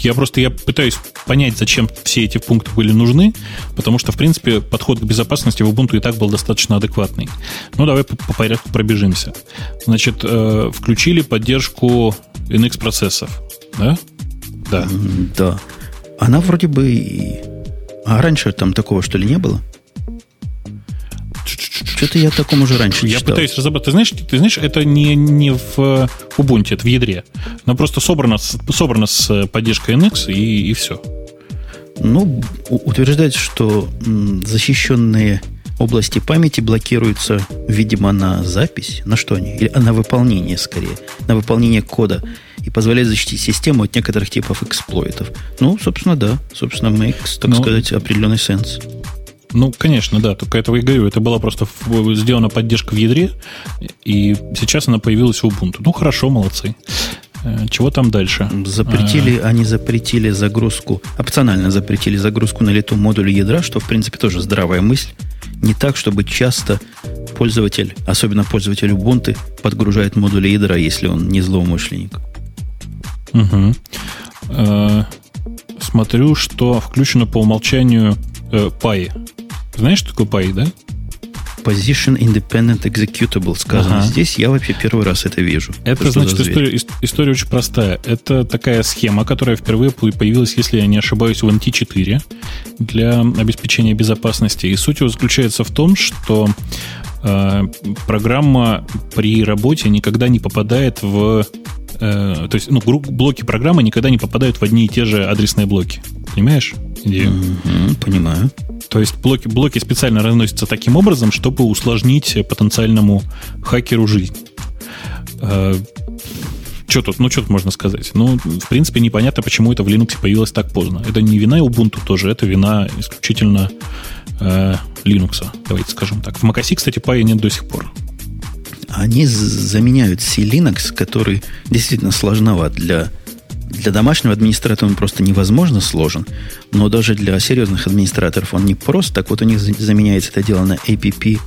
я просто я пытаюсь понять, зачем все эти пункты были нужны, потому что, в принципе, подход к безопасности в Ubuntu и так был достаточно адекватный. Ну, давай по, по порядку пробежимся. Значит, э, включили поддержку NX процессов, да? Да. Да. Она вроде бы... А раньше там такого, что ли, не было? Что-то я такому уже раньше Я читал. пытаюсь разобрать. Ты знаешь, ты знаешь, это не, не в Ubuntu, это в ядре. Оно просто собрано, собрано с поддержкой NX и, и все. Ну, утверждается, что защищенные области памяти блокируются, видимо, на запись. На что они? Или на выполнение, скорее. На выполнение кода. И позволяет защитить систему от некоторых типов эксплойтов. Ну, собственно, да. Собственно, makes, так ну, сказать, определенный сенс. Ну, конечно, да. Только этого и говорю. Это была просто сделана поддержка в ядре, и сейчас она появилась в Ubuntu. Ну, хорошо, молодцы. Э, чего там дальше? Запретили, а... они запретили загрузку, опционально запретили загрузку на лету модуля ядра, что, в принципе, тоже здравая мысль. Не так, чтобы часто пользователь, особенно пользователь Ubuntu, подгружает модули ядра, если он не злоумышленник. Угу. Смотрю, что включено по умолчанию э, PI. Знаешь, что такое PI, да? Position Independent Executable сказано ага. здесь. Я вообще первый раз это вижу. Это что значит история, история очень простая. Это такая схема, которая впервые появилась, если я не ошибаюсь, в NT4 для обеспечения безопасности. И суть его заключается в том, что э, программа при работе никогда не попадает в э, то есть, ну, блоки программы никогда не попадают в одни и те же адресные блоки. Понимаешь идею? Mm-hmm, понимаю. То есть блоки, блоки специально разносятся таким образом, чтобы усложнить потенциальному хакеру жизнь. Э, что тут, ну, что тут можно сказать? Ну, в принципе, непонятно, почему это в Linux появилось так поздно. Это не вина Ubuntu тоже, это вина исключительно э, Linux, давайте скажем так. В macOS, кстати, PI нет до сих пор. Они заменяют C-Linux, который действительно сложноват для для домашнего администратора он просто невозможно сложен, но даже для серьезных администраторов он не прост. Так вот у них заменяется это дело на APP,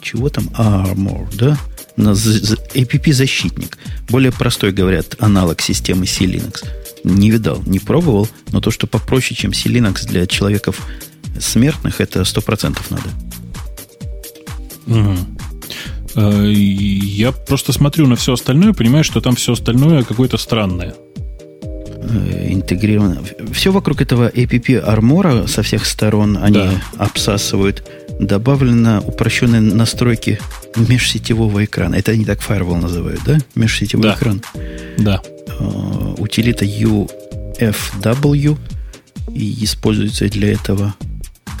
чего там, Armor, да? На APP-защитник. Более простой, говорят, аналог системы C-Linux. Не видал, не пробовал, но то, что попроще, чем C-Linux для человеков смертных, это 100% надо. Угу. Я просто смотрю на все остальное, понимаю, что там все остальное какое-то странное. Э, интегрировано. Все вокруг этого APP армора со всех сторон они да. обсасывают. Добавлено упрощенные настройки межсетевого экрана. Это они так Firewall называют, да? Межсетевой да. экран. Да. Uh, утилита UFW и используется для этого.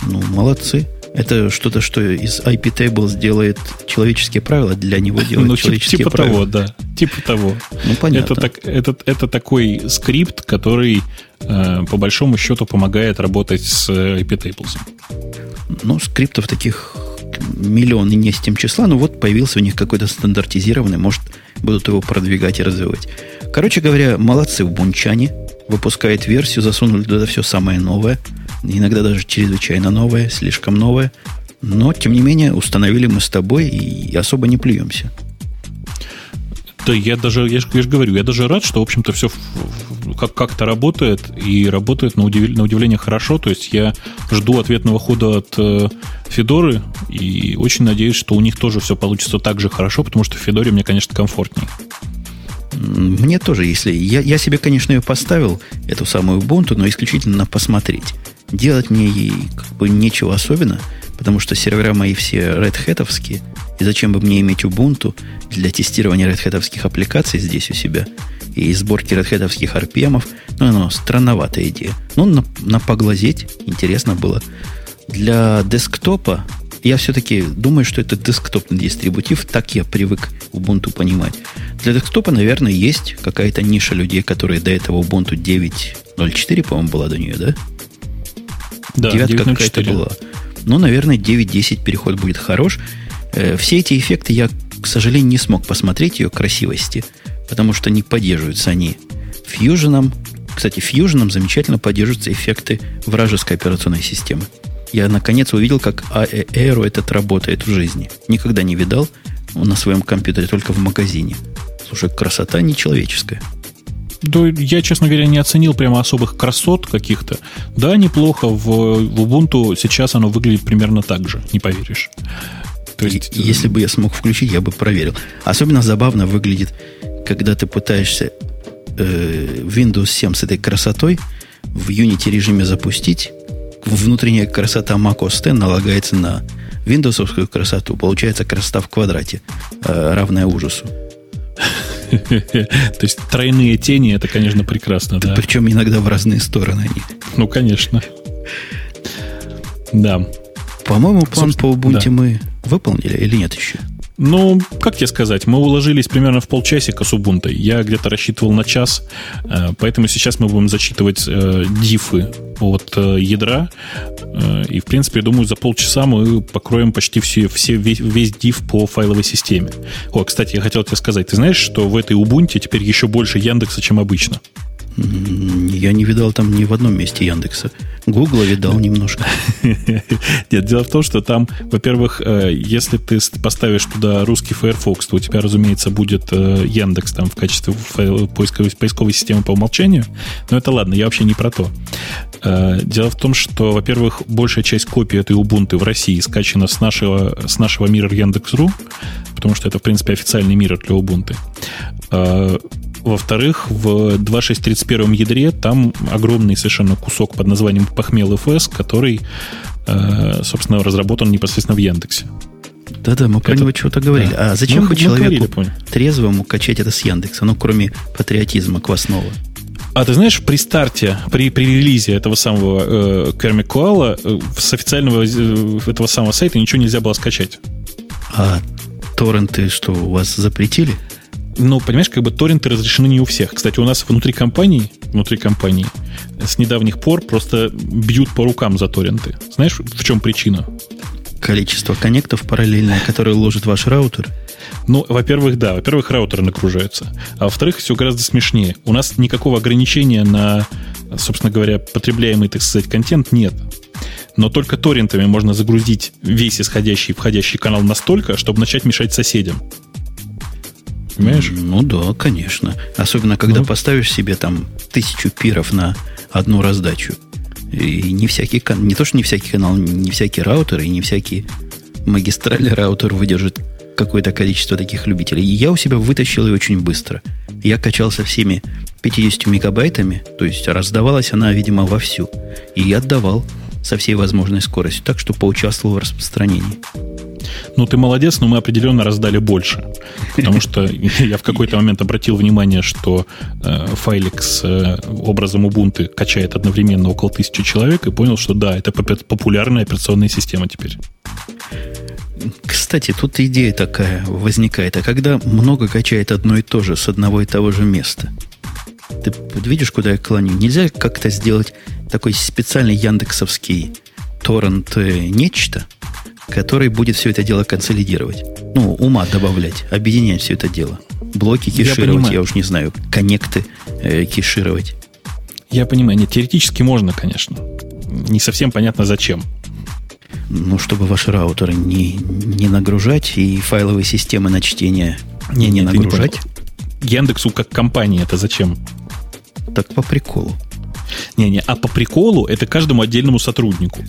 Ну, молодцы. Это что-то, что из IP Table сделает человеческие правила, для него делает ну, человеческие типа правила. того, да. Типа того. Ну, понятно. Это, так, это, это такой скрипт, который э, по большому счету помогает работать с IP Tables. Ну, скриптов таких миллион и не с тем числа, но вот появился у них какой-то стандартизированный, может, будут его продвигать и развивать. Короче говоря, молодцы в Бунчане, выпускает версию, засунули туда все самое новое – иногда даже чрезвычайно новое, слишком новое. Но, тем не менее, установили мы с тобой и особо не плюемся. Да, я даже, я же, я же говорю, я даже рад, что, в общем-то, все как- как-то работает, и работает на, удив, на удивление хорошо. То есть я жду ответного хода от э, Федоры, и очень надеюсь, что у них тоже все получится так же хорошо, потому что в Федоре мне, конечно, комфортнее. Мне тоже, если... Я, я себе, конечно, ее поставил, эту самую Ubuntu, но исключительно посмотреть. Делать мне ей как бы нечего особенно, потому что сервера мои все Red Hat-овские, и зачем бы мне иметь Ubuntu для тестирования Red Hat аппликаций здесь у себя и сборки Red Hat RPM? Ну, ну, странноватая идея. Ну, на, на поглазеть интересно было. Для десктопа я все-таки думаю, что это десктопный дистрибутив, так я привык Ubuntu понимать. Для десктопа, наверное, есть какая-то ниша людей, которые до этого Ubuntu 9.04, по-моему, была до нее, да? Да, Девятка какая-то была. Но, наверное, 9.10 переход будет хорош. Э, все эти эффекты я, к сожалению, не смог посмотреть ее красивости, потому что не поддерживаются они Fusion. Кстати, Fusion замечательно поддерживаются эффекты вражеской операционной системы. Я наконец увидел, как Aero этот работает в жизни. Никогда не видал на своем компьютере, только в магазине. Слушай, красота нечеловеческая. Да, я, честно говоря, не оценил прямо особых красот каких-то. Да, неплохо. В, в Ubuntu сейчас оно выглядит примерно так же, не поверишь. То есть, если бы я смог включить, я бы проверил. Особенно забавно выглядит, когда ты пытаешься э, Windows 7 с этой красотой в Unity режиме запустить. Внутренняя красота Mac OS X налагается на Windows красоту. Получается красота в квадрате, э, равная ужасу. То есть тройные тени, это, конечно, прекрасно. Да, Причем иногда в разные стороны они. Ну, конечно. Да. По-моему, план по Ubuntu мы выполнили или нет еще? Ну, как тебе сказать, мы уложились примерно в полчасика с Ubuntu. Я где-то рассчитывал на час, э, поэтому сейчас мы будем зачитывать э, дифы от э, ядра. И, в принципе, я думаю, за полчаса мы покроем почти все, все, весь, весь диф по файловой системе. О, кстати, я хотел тебе сказать, ты знаешь, что в этой Ubuntu теперь еще больше Яндекса, чем обычно? Я не видал там ни в одном месте Яндекса. Гугла видал немножко. Нет, дело в том, что там, во-первых, э, если ты поставишь туда русский Firefox, то у тебя, разумеется, будет э, Яндекс там в качестве поисковой, поисковой системы по умолчанию. Но это ладно, я вообще не про то. Э, дело в том, что, во-первых, большая часть копий этой Ubuntu в России скачана с нашего, с нашего мира Яндекс.ру, потому что это, в принципе, официальный мир для Ubuntu. Во-вторых, в 2.6.31 ядре там огромный совершенно кусок под названием Похмел FS, который, э, собственно, разработан непосредственно в Яндексе. Да-да, мы про это... него чего-то говорили. Да. А зачем ну, бы человеку говорили, трезвому качать это с Яндекса? Ну, кроме патриотизма квасного. А ты знаешь, при старте, при, при релизе этого самого э, Керми Коала э, с официального э, этого самого сайта ничего нельзя было скачать. А торренты что, у вас запретили? Ну, понимаешь, как бы торренты разрешены не у всех. Кстати, у нас внутри компании, внутри компании с недавних пор просто бьют по рукам за торренты. Знаешь, в чем причина? Количество коннектов параллельное, которые ложит ваш раутер. Ну, во-первых, да. Во-первых, раутеры нагружаются. А во-вторых, все гораздо смешнее. У нас никакого ограничения на, собственно говоря, потребляемый, так сказать, контент нет. Но только торрентами можно загрузить весь исходящий и входящий канал настолько, чтобы начать мешать соседям. Понимаешь? Ну да, конечно. Особенно, когда ну. поставишь себе там тысячу пиров на одну раздачу. И не всякий не то, что не всякий канал, не всякий раутер и не всякий магистральный раутер выдержит какое-то количество таких любителей. И я у себя вытащил ее очень быстро. Я качался всеми 50 мегабайтами, то есть раздавалась она, видимо, вовсю. И я отдавал со всей возможной скоростью, так что поучаствовал в распространении. Ну, ты молодец, но мы определенно раздали больше. Потому что я в какой-то момент обратил внимание, что э, файлик с э, образом Ubuntu качает одновременно около тысячи человек, и понял, что да, это популярная операционная система теперь. Кстати, тут идея такая возникает. А когда много качает одно и то же с одного и того же места, ты видишь, куда я клоню? Нельзя как-то сделать такой специальный яндексовский торрент э, нечто, который будет все это дело консолидировать. Ну, ума добавлять, объединять все это дело. Блоки кешировать, я, я уж не знаю, коннекты э, кешировать. Я понимаю, нет, теоретически можно, конечно. Не совсем понятно, зачем. Ну, чтобы ваши раутеры не, не нагружать и файловые системы на чтение не, не нагружать. Не Яндексу как компании это зачем? Так по приколу. Не-не, а по приколу это каждому отдельному сотруднику.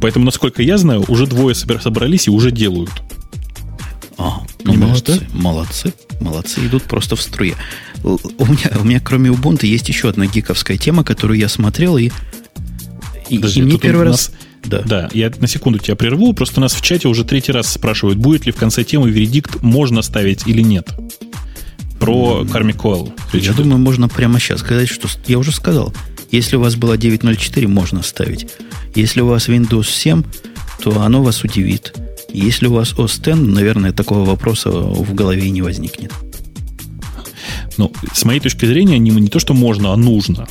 Поэтому, насколько я знаю, уже двое собрались и уже делают. А, ну молодцы, да? молодцы, молодцы, идут просто в струе. У меня, у меня кроме Ubuntu есть еще одна гиковская тема, которую я смотрел и, и, Подожди, и мне первый раз... Да. да, я на секунду тебя прерву. Просто нас в чате уже третий раз спрашивают, будет ли в конце темы вердикт можно ставить или нет. Про Karmic Coil. Я думаю, можно прямо сейчас сказать, что я уже сказал. Если у вас было 9.04, можно ставить. Если у вас Windows 7, то оно вас удивит. Если у вас OS X, наверное, такого вопроса в голове не возникнет. Ну, с моей точки зрения, не, не то, что можно, а нужно.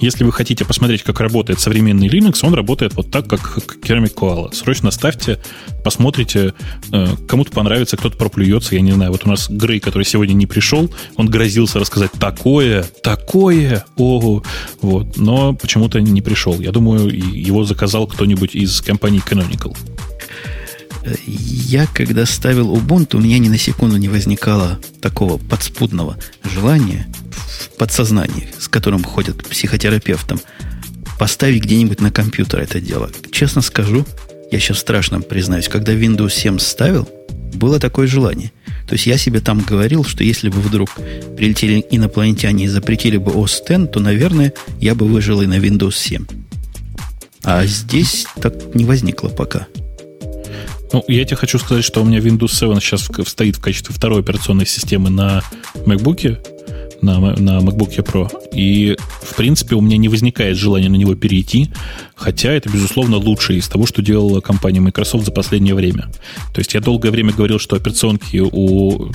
Если вы хотите посмотреть, как работает современный Linux, он работает вот так, как Kermit Koala. Срочно ставьте, посмотрите, э, кому-то понравится, кто-то проплюется, я не знаю. Вот у нас Грей, который сегодня не пришел, он грозился рассказать такое, такое, ого, вот, но почему-то не пришел. Я думаю, его заказал кто-нибудь из компании Canonical. Я, когда ставил Ubuntu, у меня ни на секунду не возникало такого подспудного желания в подсознании, с которым ходят к психотерапевтам, поставить где-нибудь на компьютер это дело. Честно скажу, я сейчас страшно признаюсь, когда Windows 7 ставил, было такое желание. То есть я себе там говорил, что если бы вдруг прилетели инопланетяне и запретили бы OS X, то, наверное, я бы выжил и на Windows 7. А здесь так не возникло пока. Ну, я тебе хочу сказать, что у меня Windows 7 сейчас стоит в качестве второй операционной системы на MacBook, на, на MacBook Pro. И, в принципе, у меня не возникает желания на него перейти, хотя это, безусловно, лучшее из того, что делала компания Microsoft за последнее время. То есть я долгое время говорил, что операционки у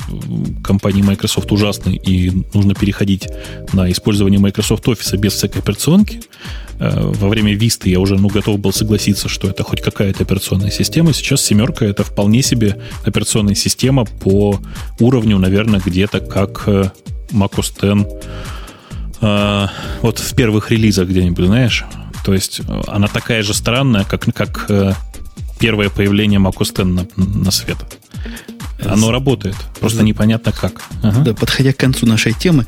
компании Microsoft ужасны, и нужно переходить на использование Microsoft Office без всякой операционки. Э, во время Vista я уже ну, готов был согласиться, что это хоть какая-то операционная система. Сейчас семерка это вполне себе операционная система по уровню, наверное, где-то как э, macOS 10 э, вот в первых релизах где-нибудь, знаешь. То есть э, она такая же странная, как, как э, первое появление macOS 10 на, на свет. Оно работает, просто да. непонятно как. Ага. Да, подходя к концу нашей темы,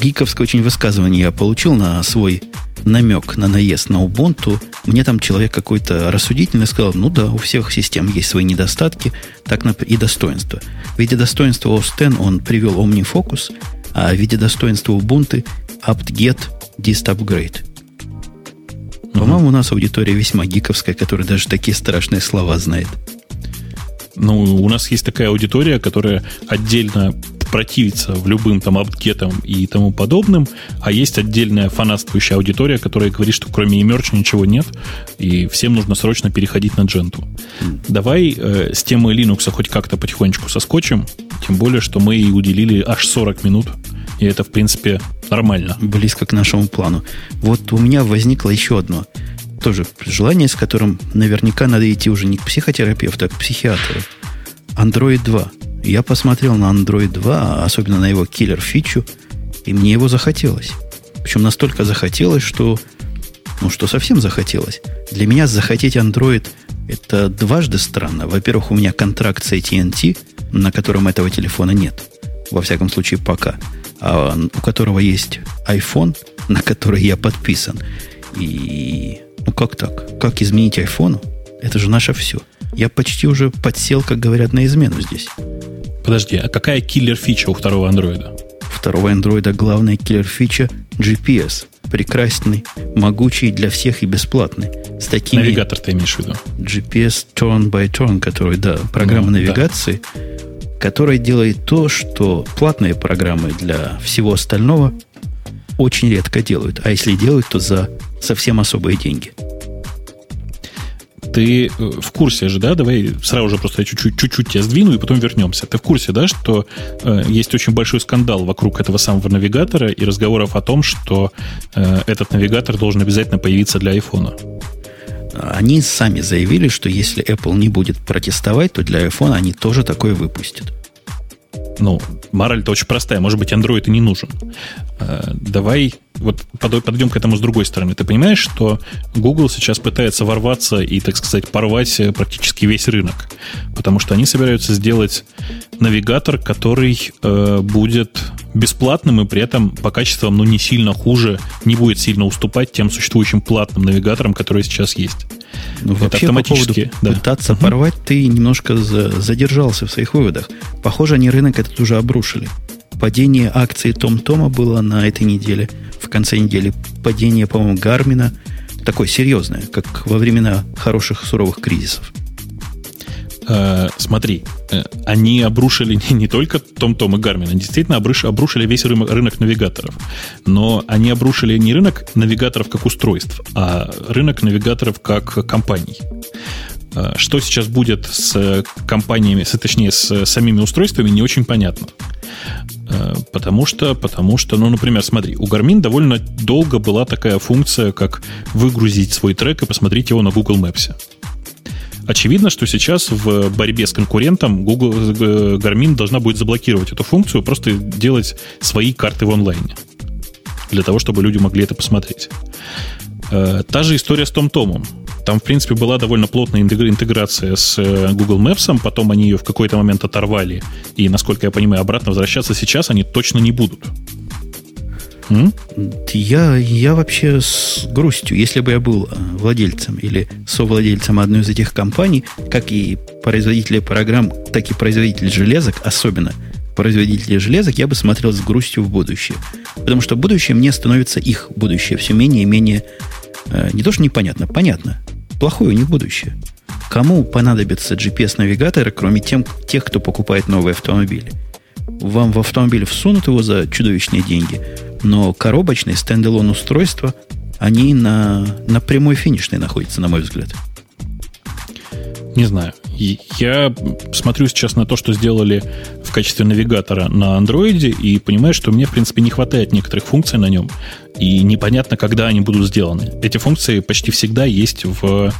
гиковское очень высказывание я получил на свой намек на наезд на Ubuntu. Мне там человек какой-то рассудительный сказал, ну да, у всех систем есть свои недостатки так и достоинства. В виде достоинства OS X он привел OmniFocus, а в виде достоинства Ubuntu apt-get dist upgrade. По-моему, у нас аудитория весьма гиковская, которая даже такие страшные слова знает. Ну, у нас есть такая аудитория, которая отдельно противится в любым там апгетам и тому подобным, а есть отдельная фанатствующая аудитория, которая говорит, что кроме Emerge ничего нет, и всем нужно срочно переходить на Gentoo. Mm. Давай э, с темой Linux хоть как-то потихонечку соскочим, тем более, что мы и уделили аж 40 минут, и это, в принципе, нормально. Близко к нашему плану. Вот у меня возникло еще одно тоже желание, с которым наверняка надо идти уже не к психотерапевту, а к психиатру. Android 2. Я посмотрел на Android 2, особенно на его киллер-фичу, и мне его захотелось. Причем настолько захотелось, что... Ну, что совсем захотелось. Для меня захотеть Android это дважды странно. Во-первых, у меня контракт с AT&T, на котором этого телефона нет. Во всяком случае, пока. А у которого есть iPhone, на который я подписан. И... Ну, как так? Как изменить iPhone? Это же наше все. Я почти уже подсел, как говорят, на измену здесь. Подожди, а какая киллер-фича у второго андроида? Второго андроида главная киллер-фича GPS. Прекрасный, могучий для всех и бесплатный. С такими... Навигатор ты имеешь в виду? GPS turn by turn, который, да, программа ну, навигации, да. которая делает то, что платные программы для всего остального очень редко делают. А если делают, то за совсем особые деньги ты э, в курсе же, да, давай сразу же просто я чуть-чуть, чуть-чуть тебя сдвину и потом вернемся. Ты в курсе, да, что э, есть очень большой скандал вокруг этого самого навигатора и разговоров о том, что э, этот навигатор должен обязательно появиться для айфона? Они сами заявили, что если Apple не будет протестовать, то для iPhone они тоже такое выпустят. Ну, мораль-то очень простая. Может быть, Android и не нужен. Э, давай вот подойдем к этому с другой стороны. Ты понимаешь, что Google сейчас пытается ворваться и, так сказать, порвать э, практически весь рынок. Потому что они собираются сделать навигатор, который э, будет бесплатным и при этом по качествам ну, не сильно хуже, не будет сильно уступать тем существующим платным навигаторам, которые сейчас есть. Ну, вообще, автоматически. По поводу да. пытаться uh порвать, ты немножко задержался в своих выводах. Похоже, они рынок этот уже обрушили. Падение акций Том-Тома было на этой неделе, в конце недели. Падение, по-моему, Гармина такое серьезное, как во времена хороших суровых кризисов. Э, смотри, они обрушили не, только Том-Том и Гармин, они действительно обрушили весь рынок, рынок навигаторов. Но они обрушили не рынок навигаторов как устройств, а рынок навигаторов как компаний. Э, что сейчас будет с компаниями, с, точнее, с самими устройствами, не очень понятно. Э, потому что, потому что, ну, например, смотри, у Garmin довольно долго была такая функция, как выгрузить свой трек и посмотреть его на Google Maps. Очевидно, что сейчас в борьбе с конкурентом Google, э, Garmin должна будет заблокировать эту функцию, просто делать свои карты в онлайне. Для того, чтобы люди могли это посмотреть. Э, та же история с Том Томом. Там, в принципе, была довольно плотная интеграция с э, Google Maps, потом они ее в какой-то момент оторвали, и, насколько я понимаю, обратно возвращаться сейчас они точно не будут. М? Я, я вообще с грустью, если бы я был э, владельцем или совладельцем одной из этих компаний, как и производители программ, так и производители железок, особенно производители железок, я бы смотрел с грустью в будущее. Потому что будущее мне становится их будущее все менее и менее... Э, не то, что непонятно, понятно. Плохое у них будущее. Кому понадобятся GPS-навигаторы, кроме тем, тех, кто покупает новые автомобили? Вам в автомобиль всунут его за чудовищные деньги, но коробочные стендалон устройства, они на, на прямой финишной находятся, на мой взгляд. Не знаю. Я смотрю сейчас на то, что сделали в качестве навигатора на андроиде, и понимаю, что мне, в принципе, не хватает некоторых функций на нем, и непонятно, когда они будут сделаны. Эти функции почти всегда есть в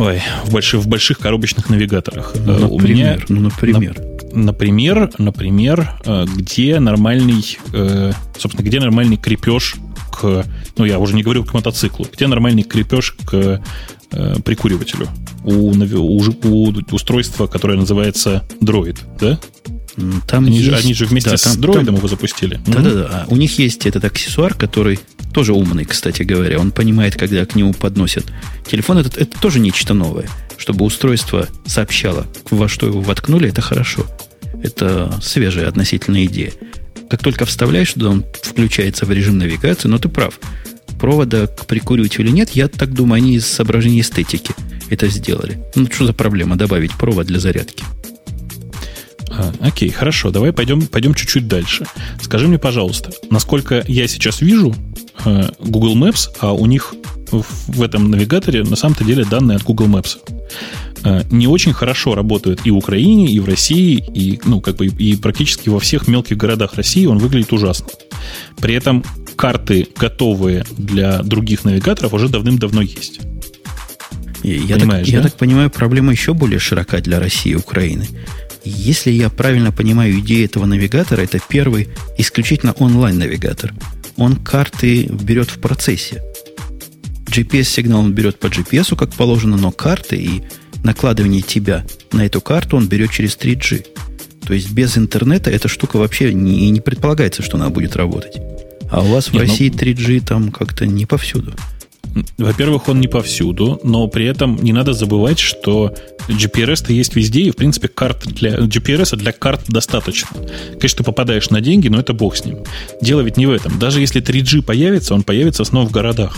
Ой, в больших, в больших коробочных навигаторах. Например, У меня, ну, например. На, например, например, э, где нормальный, э, собственно, где нормальный крепеж к, ну, я уже не говорю к мотоциклу, где нормальный крепеж к э, прикуривателю у, у, у устройства, которое называется Droid, да? Там они, есть, же, они же вместе да, с там, дроидом там, его запустили. Да-да-да. У них есть этот аксессуар, который тоже умный, кстати говоря. Он понимает, когда к нему подносят телефон. Это, это тоже нечто новое. Чтобы устройство сообщало, во что его воткнули, это хорошо. Это свежая относительная идея. Как только вставляешь туда, он включается в режим навигации, но ты прав. Провода к прикуривателю нет, я так думаю, они из соображений эстетики это сделали. Ну, что за проблема добавить провод для зарядки? А, окей, хорошо, давай пойдем, пойдем чуть-чуть дальше. Скажи мне, пожалуйста, насколько я сейчас вижу э, Google Maps, а у них в этом навигаторе на самом-то деле данные от Google Maps э, не очень хорошо работают и в Украине, и в России, и, ну, как бы, и практически во всех мелких городах России он выглядит ужасно. При этом карты, готовые для других навигаторов, уже давным-давно есть. Я, так, да? я так понимаю, проблема еще более широка для России и Украины. Если я правильно понимаю идею этого навигатора, это первый исключительно онлайн-навигатор. Он карты берет в процессе. GPS-сигнал он берет по GPS, как положено, но карты и накладывание тебя на эту карту он берет через 3G. То есть без интернета эта штука вообще не, не предполагается, что она будет работать. А у вас Нет, в России ну... 3G там как-то не повсюду. Во-первых, он не повсюду, но при этом не надо забывать, что GPRS-то есть везде, и, в принципе, карт для GPRS для карт достаточно. Конечно, ты попадаешь на деньги, но это бог с ним. Дело ведь не в этом. Даже если 3G появится, он появится снова в городах.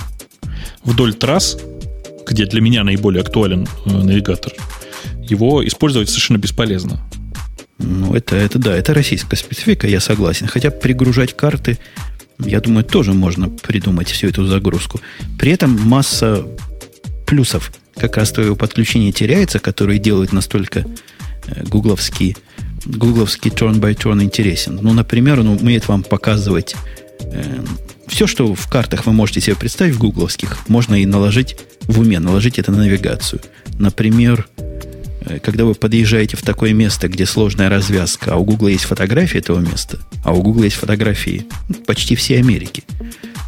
Вдоль трасс, где для меня наиболее актуален э, навигатор, его использовать совершенно бесполезно. Ну, это, это да, это российская специфика, я согласен. Хотя пригружать карты я думаю, тоже можно придумать всю эту загрузку. При этом масса плюсов как раз твоего подключения теряется, которые делают настолько э, гугловский, гугловский turn-by-turn интересен. Ну, например, он умеет вам показывать э, все, что в картах вы можете себе представить в гугловских, можно и наложить в уме, наложить это на навигацию. Например, Э, когда вы подъезжаете в такое место, где сложная развязка, а у Гугла есть фотографии этого места, а у Гугла есть фотографии почти всей Америки,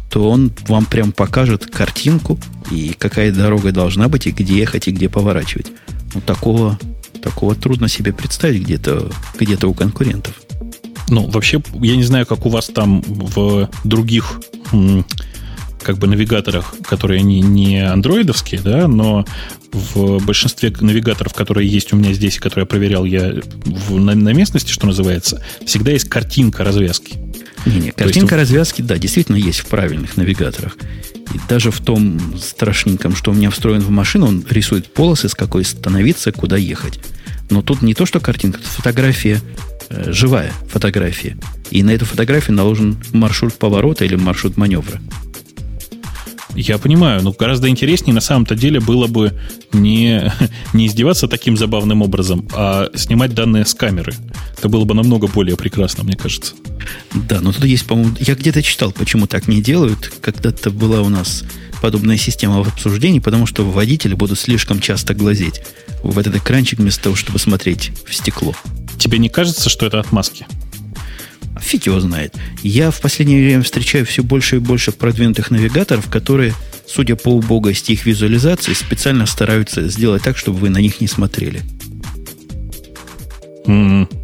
то он вам прям покажет картинку и какая дорога должна быть, и где ехать, и где поворачивать. Ну, такого, такого трудно себе представить где-то где у конкурентов. Ну, вообще, я не знаю, как у вас там в других как бы навигаторах, которые не, не андроидовские, да, но в большинстве навигаторов, которые есть у меня здесь, и которые я проверял я в, на, на местности, что называется, всегда есть картинка развязки. Не, не, картинка есть, развязки, да, действительно есть в правильных навигаторах. И даже в том страшненьком, что у меня встроен в машину, он рисует полосы, с какой становиться, куда ехать. Но тут не то, что картинка, это фотография, э, живая фотография. И на эту фотографию наложен маршрут поворота или маршрут маневра. Я понимаю, но гораздо интереснее на самом-то деле было бы не, не издеваться таким забавным образом, а снимать данные с камеры. Это было бы намного более прекрасно, мне кажется. Да, но тут есть, по-моему, я где-то читал, почему так не делают. Когда-то была у нас подобная система в обсуждении, потому что водители будут слишком часто глазеть в этот экранчик вместо того, чтобы смотреть в стекло. Тебе не кажется, что это отмазки? Фиг его знает. Я в последнее время встречаю все больше и больше продвинутых навигаторов, которые, судя по убогости их визуализации, специально стараются сделать так, чтобы вы на них не смотрели. Mm-hmm.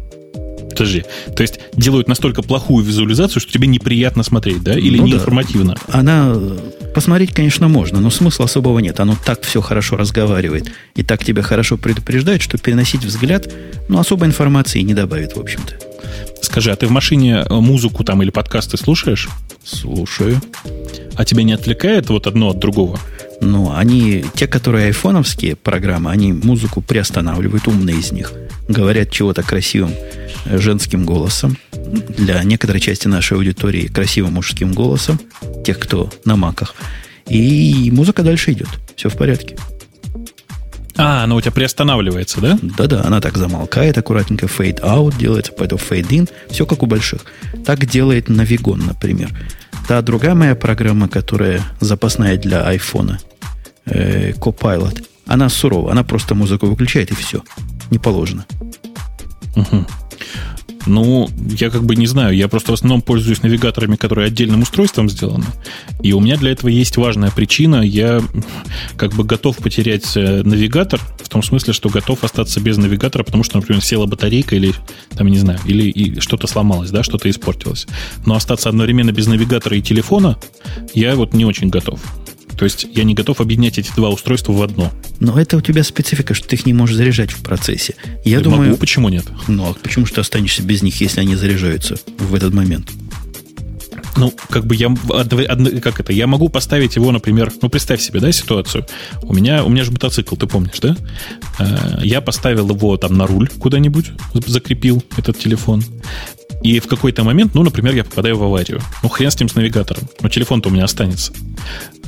Подожди. То есть делают настолько плохую визуализацию, что тебе неприятно смотреть, да? Или ну, неинформативно? Да. Она... Посмотреть, конечно, можно, но смысла особого нет. Оно так все хорошо разговаривает и так тебя хорошо предупреждает, что переносить взгляд, ну, особой информации не добавит, в общем-то. Скажи, а ты в машине э, музыку там или подкасты слушаешь? Слушаю. А тебя не отвлекает вот одно от другого? Ну, они, те, которые айфоновские программы, они музыку приостанавливают, умные из них. Говорят чего-то красивым э, женским голосом. Для некоторой части нашей аудитории красивым мужским голосом. Тех, кто на маках. И музыка дальше идет. Все в порядке. А, она у тебя приостанавливается, да? Да-да, она так замолкает аккуратненько, fade out делается, поэтому fade in, все как у больших. Так делает Navigon, например. Та другая моя программа, которая запасная для айфона, э, Copilot, она сурова, она просто музыку выключает и все. Не положено. Угу. Ну, я как бы не знаю, я просто в основном пользуюсь навигаторами, которые отдельным устройством сделаны. И у меня для этого есть важная причина. Я как бы готов потерять э, навигатор, в том смысле, что готов остаться без навигатора, потому что, например, села батарейка или, там, не знаю, или и что-то сломалось, да, что-то испортилось. Но остаться одновременно без навигатора и телефона я вот не очень готов. То есть я не готов объединять эти два устройства в одно. Но это у тебя специфика, что ты их не можешь заряжать в процессе. Я, я думаю, могу, почему нет? Ну, а почему же ты останешься без них, если они заряжаются в этот момент? Ну, как бы я, как это, я могу поставить его, например, ну, представь себе, да, ситуацию. У меня, у меня же мотоцикл, ты помнишь, да? Э, я поставил его там на руль куда-нибудь, закрепил этот телефон. И в какой-то момент, ну, например, я попадаю в аварию. Ну, хрен с ним с навигатором. Но телефон-то у меня останется.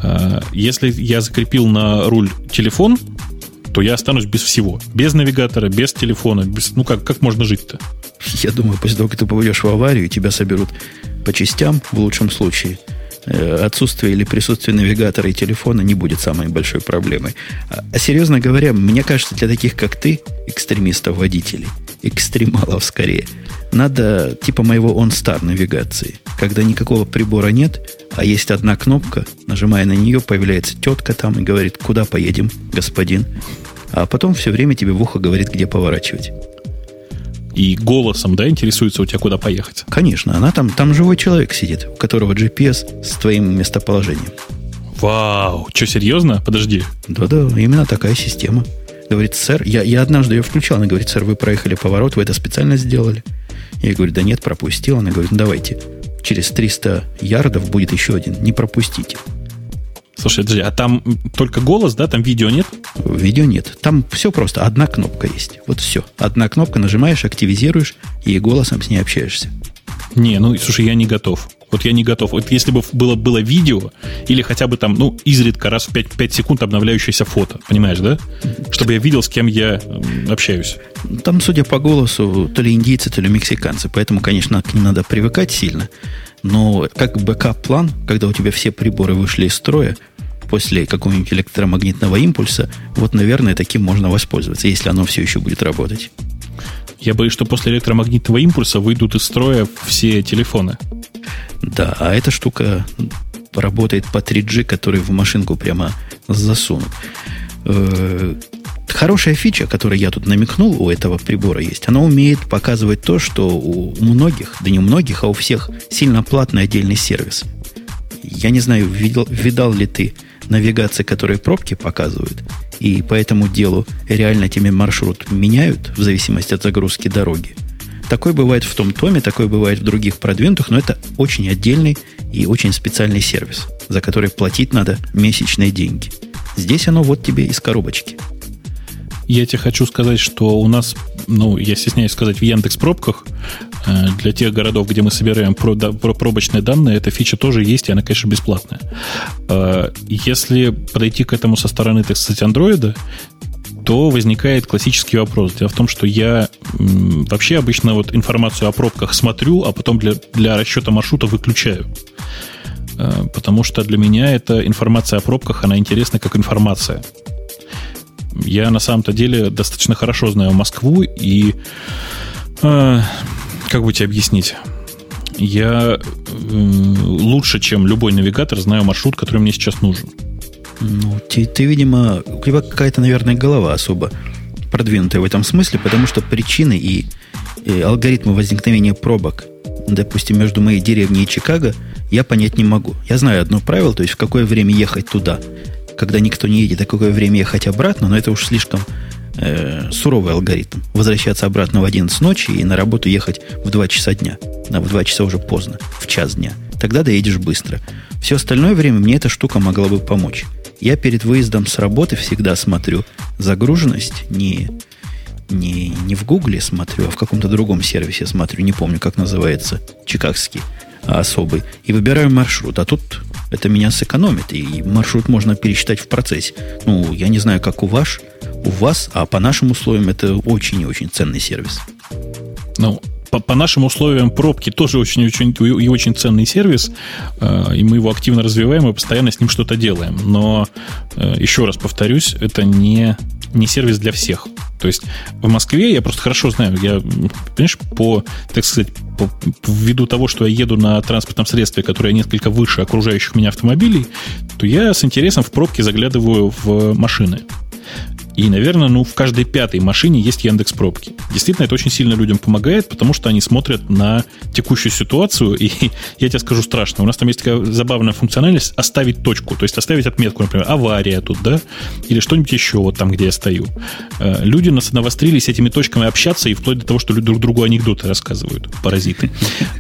А, если я закрепил на руль телефон, то я останусь без всего. Без навигатора, без телефона. Без, ну, как, как можно жить-то? Я думаю, после того, как ты попадешь в аварию, тебя соберут по частям, в лучшем случае. Э, отсутствие или присутствие навигатора и телефона не будет самой большой проблемой. А, а серьезно говоря, мне кажется, для таких, как ты, экстремистов-водителей, экстремалов скорее – надо типа моего OnStar навигации, когда никакого прибора нет, а есть одна кнопка, нажимая на нее, появляется тетка там и говорит, куда поедем, господин. А потом все время тебе в ухо говорит, где поворачивать. И голосом, да, интересуется у тебя, куда поехать? Конечно, она там, там живой человек сидит, у которого GPS с твоим местоположением. Вау, что, серьезно? Подожди. Да-да, именно такая система. Говорит, сэр, я, я однажды ее включал, она говорит, сэр, вы проехали поворот, вы это специально сделали. Я говорю, да нет, пропустил. Она говорит, ну давайте, через 300 ярдов будет еще один, не пропустите. Слушай, подожди, а там только голос, да? Там видео нет? Видео нет. Там все просто. Одна кнопка есть. Вот все. Одна кнопка нажимаешь, активизируешь, и голосом с ней общаешься. Не, ну, слушай, я не готов. Вот я не готов. Вот если бы было, было видео, или хотя бы там, ну, изредка раз в 5, 5 секунд обновляющееся фото, понимаешь, да? Чтобы я видел, с кем я общаюсь. Там, судя по голосу, то ли индийцы, то ли мексиканцы, поэтому, конечно, к ним надо привыкать сильно. Но как backup-план, когда у тебя все приборы вышли из строя, после какого-нибудь электромагнитного импульса, вот, наверное, таким можно воспользоваться, если оно все еще будет работать. Я боюсь, что после электромагнитного импульса выйдут из строя все телефоны. Да, а эта штука работает по 3G, который в машинку прямо засунут. Э, хорошая фича, которую я тут намекнул, у этого прибора есть, она умеет показывать то, что у многих, да не у многих, а у всех сильно платный отдельный сервис. Я не знаю, видел, видал ли ты навигации, которые пробки показывают, и по этому делу реально тебе маршрут меняют в зависимости от загрузки дороги. Такой бывает в том томе, такой бывает в других продвинутых, но это очень отдельный и очень специальный сервис, за который платить надо месячные деньги. Здесь оно вот тебе из коробочки. Я тебе хочу сказать, что у нас, ну, я стесняюсь сказать, в Яндекс пробках э, для тех городов, где мы собираем пробочные данные, эта фича тоже есть, и она, конечно, бесплатная. Э, если подойти к этому со стороны, так сказать, андроида, то возникает классический вопрос. Дело в том, что я вообще обычно вот информацию о пробках смотрю, а потом для, для расчета маршрута выключаю. Э, потому что для меня эта информация о пробках, она интересна как информация. Я на самом-то деле достаточно хорошо знаю Москву и э, как бы тебе объяснить? Я э, лучше, чем любой навигатор, знаю маршрут, который мне сейчас нужен. Ну, ты, ты, видимо, у тебя какая-то, наверное, голова особо продвинутая в этом смысле, потому что причины и, и алгоритмы возникновения пробок, допустим, между моей деревней и Чикаго, я понять не могу. Я знаю одно правило, то есть в какое время ехать туда, когда никто не едет, а какое время ехать обратно, но это уж слишком э, суровый алгоритм. Возвращаться обратно в 11 ночи и на работу ехать в 2 часа дня. Да, в 2 часа уже поздно, в час дня. Тогда доедешь быстро. Все остальное время мне эта штука могла бы помочь. Я перед выездом с работы всегда смотрю загруженность не, не, не в Гугле смотрю, а в каком-то другом сервисе смотрю, не помню, как называется, чикагский а особый, и выбираю маршрут. А тут это меня сэкономит, и маршрут можно пересчитать в процессе. Ну, я не знаю, как у вас, у вас, а по нашим условиям это очень и очень ценный сервис. Ну, по, по нашим условиям пробки тоже очень-очень и очень ценный сервис, э, и мы его активно развиваем и постоянно с ним что-то делаем. Но э, еще раз повторюсь, это не, не сервис для всех. То есть в Москве я просто хорошо знаю, я, понимаешь, по, так сказать, по, ввиду того, что я еду на транспортном средстве, которое несколько выше окружающих меня автомобилей, то я с интересом в пробки заглядываю в машины. И, наверное, ну, в каждой пятой машине есть Яндекс Пробки. Действительно, это очень сильно людям помогает, потому что они смотрят на текущую ситуацию, и я тебе скажу страшно. У нас там есть такая забавная функциональность оставить точку, то есть оставить отметку, например, авария тут, да, или что-нибудь еще вот там, где я стою. Э, люди нас навострились этими точками общаться, и вплоть до того, что друг другу анекдоты рассказывают, паразиты.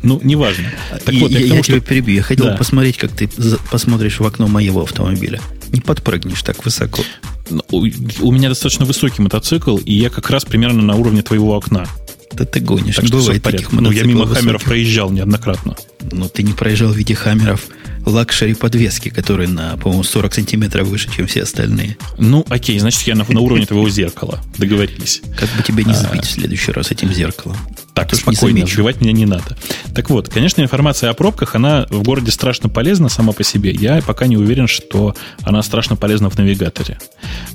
Ну, неважно. Так вот, я, я, я тебя перебью. Я хотел да. посмотреть, как ты посмотришь в окно моего автомобиля. Не подпрыгнешь так высоко. Ну, у меня достаточно высокий мотоцикл, и я как раз примерно на уровне твоего окна. Да ты гонишь. Так Бывает таких Ну, я мимо высоких. хаммеров проезжал неоднократно. Но ты не проезжал в виде хаммеров luxury подвески, которые на, по-моему, 40 сантиметров выше, чем все остальные. Ну, окей, значит, я на, на уровне твоего зеркала. Договорились. Как бы тебя не а. сбить в следующий раз этим зеркалом. Так, Тут спокойно, сбивать меня не надо. Так вот, конечно, информация о пробках, она в городе страшно полезна сама по себе. Я пока не уверен, что она страшно полезна в навигаторе.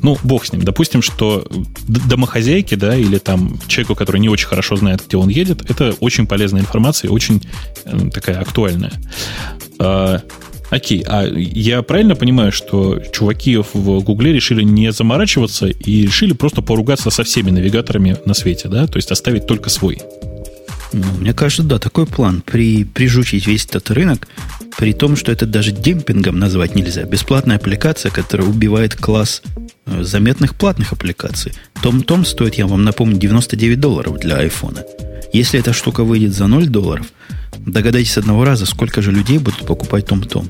Ну, бог с ним. Допустим, что домохозяйке, да, или там человеку, который не очень хорошо знает, где он едет, это очень полезная информация, очень э, такая актуальная. А, окей, а я правильно понимаю, что чуваки в Гугле решили не заморачиваться и решили просто поругаться со всеми навигаторами на свете, да? То есть оставить только свой. Ну, мне кажется, да, такой план. При, прижучить весь этот рынок, при том, что это даже демпингом назвать нельзя. Бесплатная аппликация, которая убивает класс э, заметных платных аппликаций. Том-том стоит, я вам напомню, 99 долларов для айфона. Если эта штука выйдет за 0 долларов, догадайтесь одного раза, сколько же людей будут покупать Том-том.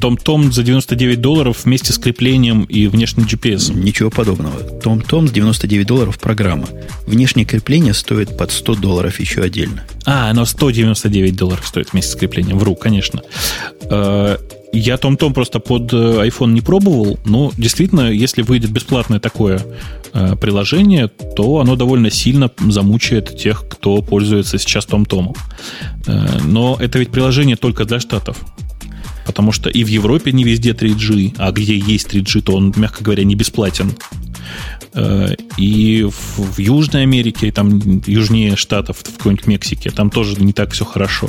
Том-Том за 99 долларов вместе с креплением и внешним GPS. Ничего подобного. Том-Том с 99 долларов программа. Внешнее крепление стоит под 100 долларов еще отдельно. А, оно 199 долларов стоит вместе с креплением. Вру, конечно. Э, я Том-Том просто под э, iPhone не пробовал, но действительно, если выйдет бесплатное такое э, приложение, то оно довольно сильно замучает тех, кто пользуется сейчас Том-Томом. Но это ведь приложение только для штатов. Потому что и в Европе не везде 3G, а где есть 3G, то он, мягко говоря, не бесплатен. Э, и в, Южной Америке, там южнее штатов, в какой-нибудь Мексике, там тоже не так все хорошо.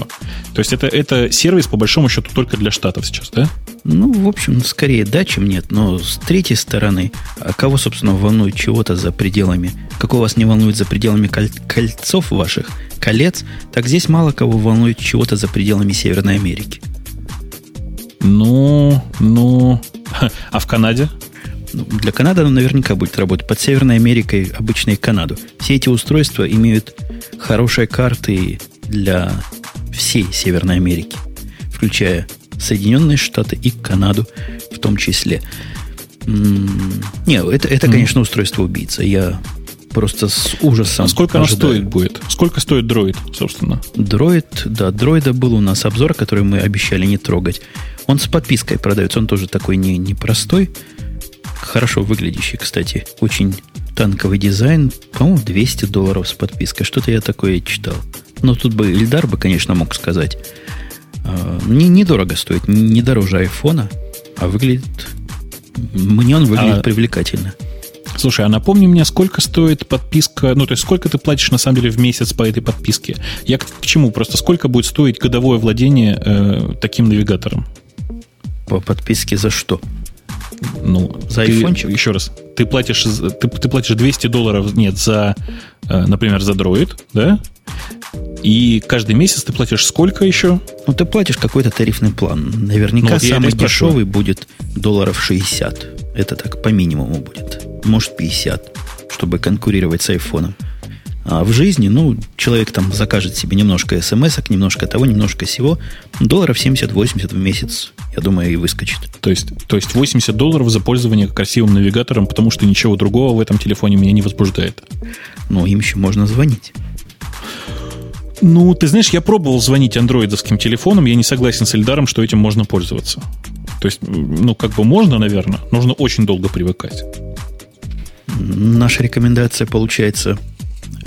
То есть это, это сервис, по большому счету, только для штатов сейчас, да? Ну, в общем, скорее да, чем нет. Но с третьей стороны, а кого, собственно, волнует чего-то за пределами? Какого вас не волнует за пределами коль- кольцов ваших, колец? Так здесь мало кого волнует чего-то за пределами Северной Америки. Ну, ну... А в Канаде? Для Канады оно наверняка будет работать. Под Северной Америкой обычно Канаду. Все эти устройства имеют хорошие карты для всей Северной Америки, включая Соединенные Штаты и Канаду в том числе. Не, это, это конечно, устройство убийца. Я просто с ужасом. А сколько оно стоит будет? Сколько стоит дроид, собственно? Дроид, да, дроида был у нас обзор, который мы обещали не трогать. Он с подпиской продается, он тоже такой не, непростой. Хорошо выглядящий, кстати. Очень танковый дизайн. По-моему, 200 долларов с подпиской. Что-то я такое читал. Но тут бы Ильдар бы, конечно, мог сказать. А, не, недорого стоит, не дороже айфона, а выглядит... Мне он выглядит а, привлекательно. Слушай, а напомни мне, сколько стоит подписка, ну, то есть сколько ты платишь на самом деле в месяц по этой подписке? Я к, к чему? Просто сколько будет стоить годовое владение э, таким навигатором? По подписке за что? Ну, за айфончик? Еще раз. Ты платишь, ты, ты платишь 200 долларов, нет, за, э, например, за Droid, да? И каждый месяц ты платишь сколько еще? Ну, ты платишь какой-то тарифный план. Наверняка ну, вот самый дешевый будет долларов 60. Это так по минимуму будет. Может, 50, чтобы конкурировать с айфоном. А в жизни, ну, человек там закажет себе немножко смс немножко того, немножко всего. Долларов 70-80 в месяц, я думаю, и выскочит. То есть, то есть 80 долларов за пользование красивым навигатором, потому что ничего другого в этом телефоне меня не возбуждает. Ну, им еще можно звонить. Ну, ты знаешь, я пробовал звонить андроидовским телефоном, я не согласен с Эльдаром, что этим можно пользоваться. То есть, ну, как бы можно, наверное, нужно очень долго привыкать. Наша рекомендация получается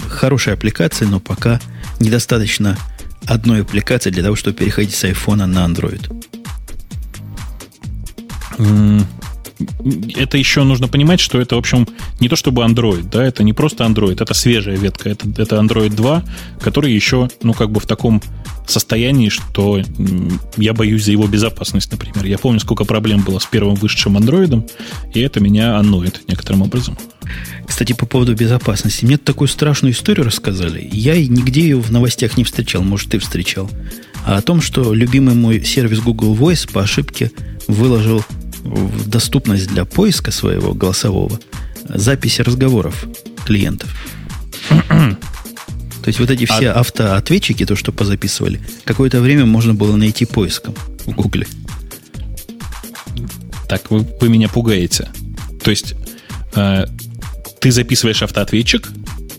хорошая аппликация, но пока недостаточно одной аппликации для того, чтобы переходить с iPhone на Android это еще нужно понимать, что это, в общем, не то чтобы Android, да, это не просто Android, это свежая ветка, это, это Android 2, который еще, ну, как бы в таком состоянии, что я боюсь за его безопасность, например. Я помню, сколько проблем было с первым вышедшим андроидом, и это меня анноет некоторым образом. Кстати, по поводу безопасности. Мне такую страшную историю рассказали. Я нигде ее в новостях не встречал. Может, ты встречал. А о том, что любимый мой сервис Google Voice по ошибке выложил в доступность для поиска своего голосового записи разговоров клиентов. То есть вот эти все а... автоответчики, то, что позаписывали, какое-то время можно было найти поиском в Гугле. Так, вы, вы меня пугаете. То есть э, ты записываешь автоответчик,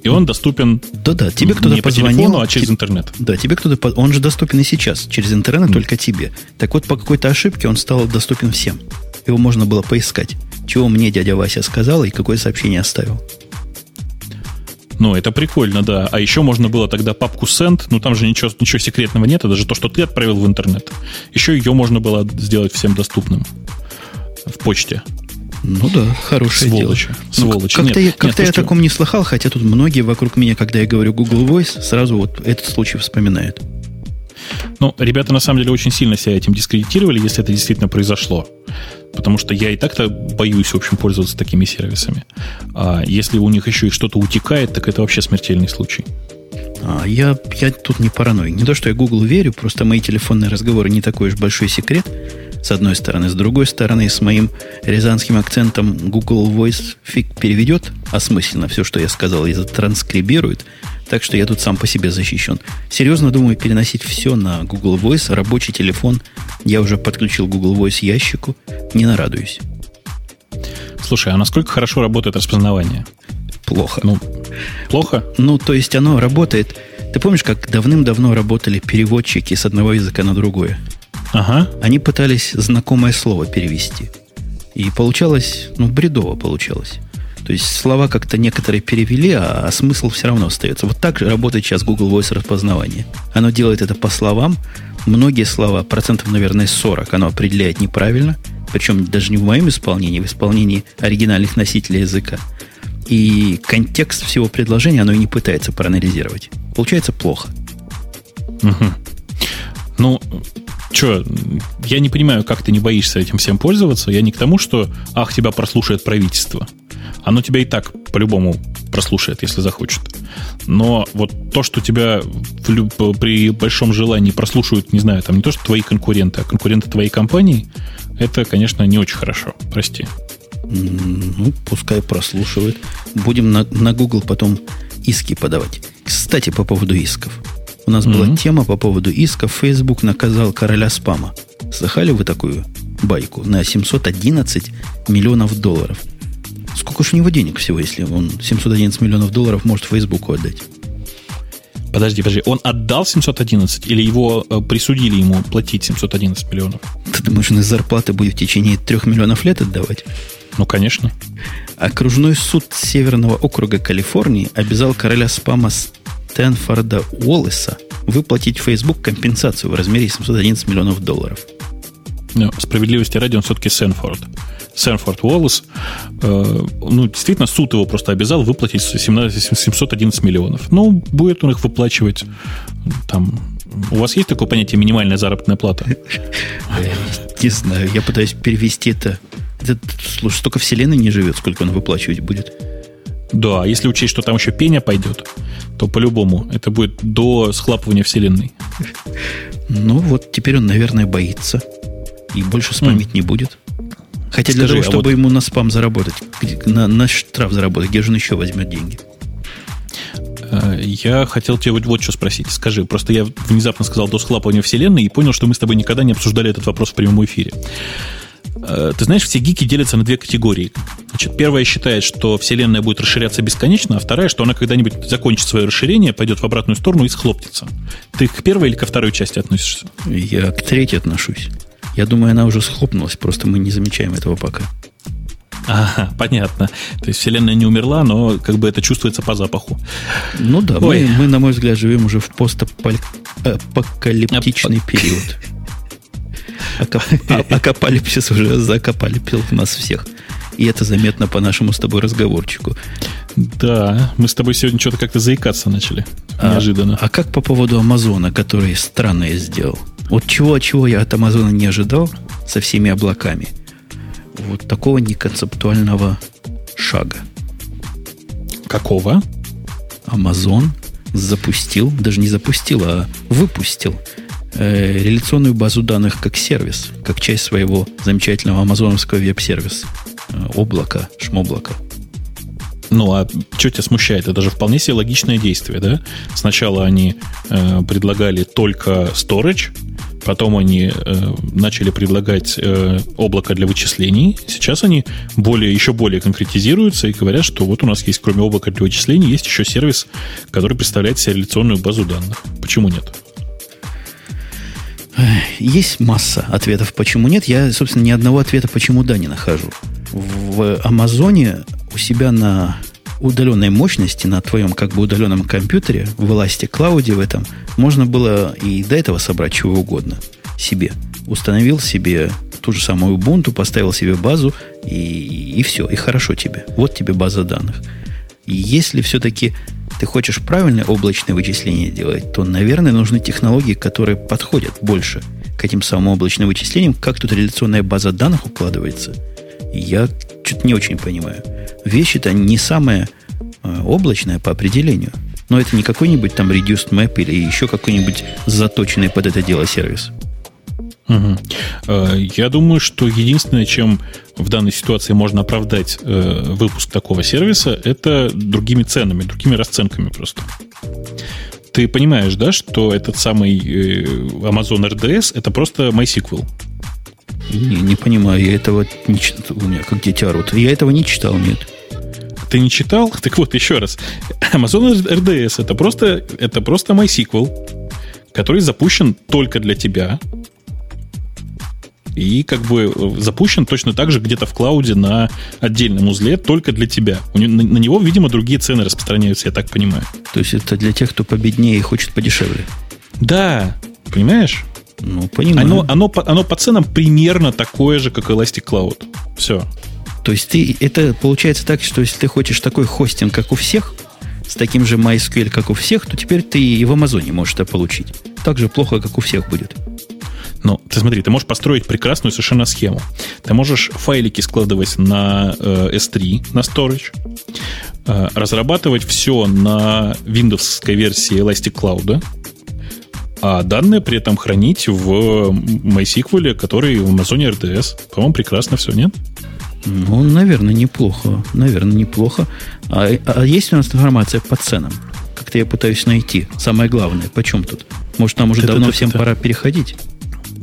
и он доступен да-да, тебе кто-то не позвонил, по телефону, а через интернет. Да, тебе кто-то... Он же доступен и сейчас. Через интернет mm. только тебе. Так вот, по какой-то ошибке он стал доступен всем его можно было поискать. Чего мне дядя Вася сказал и какое сообщение оставил. Ну, это прикольно, да. А еще можно было тогда папку send, ну там же ничего, ничего секретного нет, это даже то, что ты отправил в интернет. Еще ее можно было сделать всем доступным в почте. Ну да, хорошее Сволочи. дело. Сволочи. Ну, как-то нет, я, как-то нет, я о таком не слыхал, хотя тут многие вокруг меня, когда я говорю Google Voice, сразу вот этот случай вспоминают. Ну, ребята на самом деле очень сильно себя этим дискредитировали, если это действительно произошло. Потому что я и так-то боюсь, в общем, пользоваться такими сервисами. А если у них еще и что-то утекает, так это вообще смертельный случай. А, я, я тут не параноик. Не то, что я Google верю, просто мои телефонные разговоры не такой уж большой секрет, с одной стороны. С другой стороны, с моим рязанским акцентом Google Voice фиг переведет осмысленно все, что я сказал, и затранскрибирует. Так что я тут сам по себе защищен. Серьезно думаю переносить все на Google Voice, рабочий телефон. Я уже подключил Google Voice ящику. Не нарадуюсь. Слушай, а насколько хорошо работает распознавание? Плохо. Ну, плохо? Ну, то есть оно работает. Ты помнишь, как давным-давно работали переводчики с одного языка на другое? Ага. Они пытались знакомое слово перевести. И получалось, ну, бредово получалось. То есть слова как-то некоторые перевели, а, а смысл все равно остается. Вот так же работает сейчас Google Voice распознавание. Оно делает это по словам. Многие слова, процентов, наверное, 40, оно определяет неправильно. Причем даже не в моем исполнении, в исполнении оригинальных носителей языка. И контекст всего предложения оно и не пытается проанализировать. Получается плохо. Угу. Ну, что, я не понимаю, как ты не боишься этим всем пользоваться. Я не к тому, что, ах, тебя прослушает правительство. Оно тебя и так по-любому прослушает, если захочет. Но вот то, что тебя при большом желании прослушают, не знаю, там не то, что твои конкуренты, а конкуренты твоей компании, это, конечно, не очень хорошо. Прости. Ну, пускай прослушивает. Будем на, на Google потом иски подавать. Кстати, по поводу исков. У нас mm-hmm. была тема по поводу исков. Facebook наказал короля спама. Слыхали вы такую байку на 711 миллионов долларов. Сколько ж у него денег всего, если он 711 миллионов долларов может Фейсбуку отдать? Подожди, подожди, он отдал 711 или его э, присудили ему платить 711 миллионов? Ты думаешь, он из зарплаты будет в течение трех миллионов лет отдавать? Ну, конечно. Окружной суд Северного округа Калифорнии обязал короля спама Стэнфорда Уоллеса выплатить Facebook компенсацию в размере 711 миллионов долларов. Ну, справедливости ради, он все-таки Сэнфорд. Сэнфорд Уоллес, э, ну, действительно, суд его просто обязал выплатить 17, 711 миллионов. Ну, будет он их выплачивать там... У вас есть такое понятие минимальная заработная плата? Не знаю, я пытаюсь перевести это. это слушай, столько вселенной не живет, сколько он выплачивать будет. Да, если учесть, что там еще пеня пойдет, то по-любому это будет до схлапывания вселенной. Ну вот теперь он, наверное, боится. И больше спамить mm. не будет. Хотя Скажи, для того, чтобы а вот... ему на спам заработать, на, на штраф заработать, где же он еще возьмет деньги? Э, я хотел тебе вот, вот что спросить. Скажи, просто я внезапно сказал до схлапывания вселенной и понял, что мы с тобой никогда не обсуждали этот вопрос в прямом эфире. Э, ты знаешь, все гики делятся на две категории. Значит, первая считает, что Вселенная будет расширяться бесконечно, а вторая, что она когда-нибудь закончит свое расширение, пойдет в обратную сторону и схлопнется. Ты к первой или ко второй части относишься? Я к третьей отношусь. Я думаю, она уже схлопнулась, просто мы не замечаем этого пока. Ага, понятно. То есть Вселенная не умерла, но как бы это чувствуется по запаху. Ну да, мы, мы, на мой взгляд, живем уже в постапокалиптичный период. Акапалипсис уже закопалипил нас всех. И это заметно по нашему с тобой разговорчику. Да, мы с тобой сегодня что-то как-то заикаться начали. А, неожиданно. А как по поводу Амазона, который странное сделал? Вот чего-чего я от Амазона не ожидал со всеми облаками. Вот такого неконцептуального шага. Какого? Амазон запустил, даже не запустил, а выпустил э, реляционную базу данных как сервис, как часть своего замечательного амазоновского веб-сервиса. Э, облака, шмоблака. Ну, а что тебя смущает? Это же вполне себе логичное действие, да? Сначала они э, предлагали только storage, потом они э, начали предлагать э, облако для вычислений. Сейчас они более, еще более конкретизируются и говорят, что вот у нас есть, кроме облака для вычислений, есть еще сервис, который представляет себе реляционную базу данных. Почему нет? Есть масса ответов, почему нет. Я, собственно, ни одного ответа, почему да, не нахожу. В Амазоне у себя на удаленной мощности, на твоем как бы удаленном компьютере, в Elastic Cloud в этом, можно было и до этого собрать чего угодно себе. Установил себе ту же самую Ubuntu, поставил себе базу, и, и все, и хорошо тебе. Вот тебе база данных. Если все-таки ты хочешь правильное облачное вычисление делать, то, наверное, нужны технологии, которые подходят больше к этим самым облачным вычислениям. Как тут реляционная база данных укладывается, я что-то не очень понимаю. Вещи-то не самая э, облачная по определению. Но это не какой-нибудь там reduced map или еще какой-нибудь заточенный под это дело сервис. Угу. Я думаю, что единственное, чем в данной ситуации можно оправдать э, выпуск такого сервиса, это другими ценами, другими расценками просто. Ты понимаешь, да, что этот самый э, Amazon RDS это просто MySQL. Не, не понимаю, я этого не читал. У меня как дитя рот. Я этого не читал, нет. Ты не читал? Так вот, еще раз. Amazon RDS это просто, это просто MySQL, который запущен только для тебя и как бы э, запущен точно так же где-то в клауде на отдельном узле только для тебя. На, на него, видимо, другие цены распространяются, я так понимаю. То есть это для тех, кто победнее и хочет подешевле? Да, понимаешь? Ну, понимаю. Оно, оно, оно по ценам примерно такое же, как Elastic Cloud. Все. То есть ты, это получается так, что если ты хочешь такой хостинг, как у всех, с таким же MySQL, как у всех, то теперь ты и в Амазоне можешь это получить. Так же плохо, как у всех будет. Ну, ты смотри, ты можешь построить прекрасную совершенно схему. Ты можешь файлики складывать на э, S3, на storage, э, разрабатывать все на Windows версии Elastic Cloud, а данные при этом хранить в MySQL, который в Amazon RDS. По-моему, прекрасно все, нет? Ну, наверное, неплохо. Наверное, неплохо. А, а есть у нас информация по ценам? Как-то я пытаюсь найти. Самое главное, почем тут? Может, нам уже давно всем пора переходить?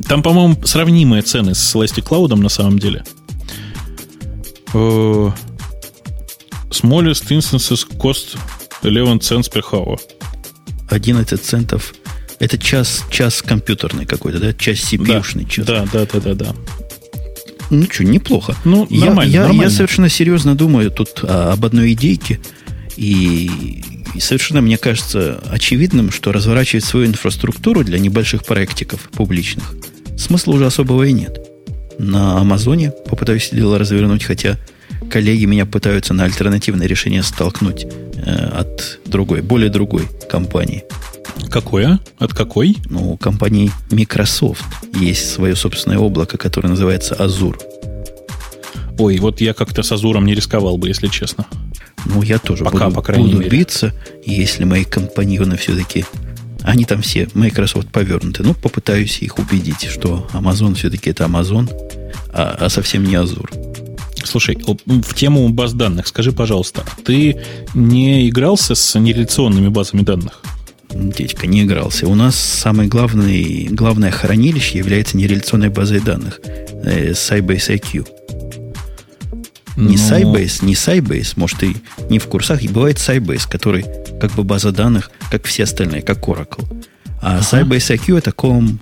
Там, по-моему, сравнимые цены с Elastic Cloud на самом деле. Smallest instances cost 11 cents per hour. 11 центов. Это час, час компьютерный какой-то, да? Час CPU-шный да, час. Да, да, да, да, да. Ну что, неплохо. Ну, я, нормально, я, нормально. я совершенно серьезно думаю тут а, об одной идейке. И, и совершенно мне кажется очевидным, что разворачивать свою инфраструктуру для небольших проектиков публичных смысла уже особого и нет. На Амазоне попытаюсь дело развернуть, хотя коллеги меня пытаются на альтернативное решение столкнуть э, от другой, более другой компании. Какое? От какой? Ну, у компании Microsoft есть свое собственное облако, которое называется Azure. Ой, вот я как-то с Азуром не рисковал бы, если честно. Ну, я тоже Пока, буду, по крайней буду мере. биться, если мои компаньоны все-таки... Они там все, Microsoft повернуты. Ну, попытаюсь их убедить, что Amazon все-таки это Amazon, а, а совсем не Azure. Слушай, в тему баз данных скажи, пожалуйста, ты не игрался с нереляционными базами данных? Дядька, не игрался. У нас самое главное, главное хранилище является нереляционной базой данных. Э, Sybase IQ. Не Ну, Sybase, не Sybase, может, и не в курсах. И бывает Sybase, который как бы база данных, как все остальные, как Oracle. А Sybase IQ это column,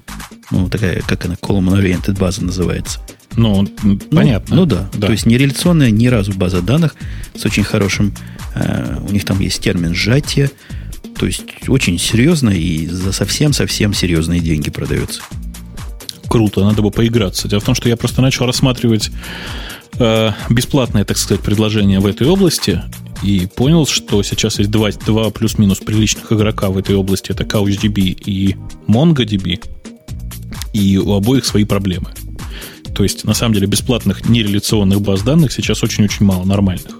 ну, такая, как она, column-oriented база называется. Ну, Ну, понятно. Ну, да. То есть нереляционная ни разу база данных с очень хорошим, э, у них там есть термин сжатие, то есть очень серьезно и за совсем-совсем серьезные деньги продается. Круто, надо бы поиграться. Дело в том, что я просто начал рассматривать э, бесплатное, так сказать, предложение в этой области и понял, что сейчас есть два, два плюс-минус приличных игрока в этой области. Это CouchDB и MongoDB. И у обоих свои проблемы. То есть, на самом деле, бесплатных нереляционных баз данных сейчас очень-очень мало, нормальных.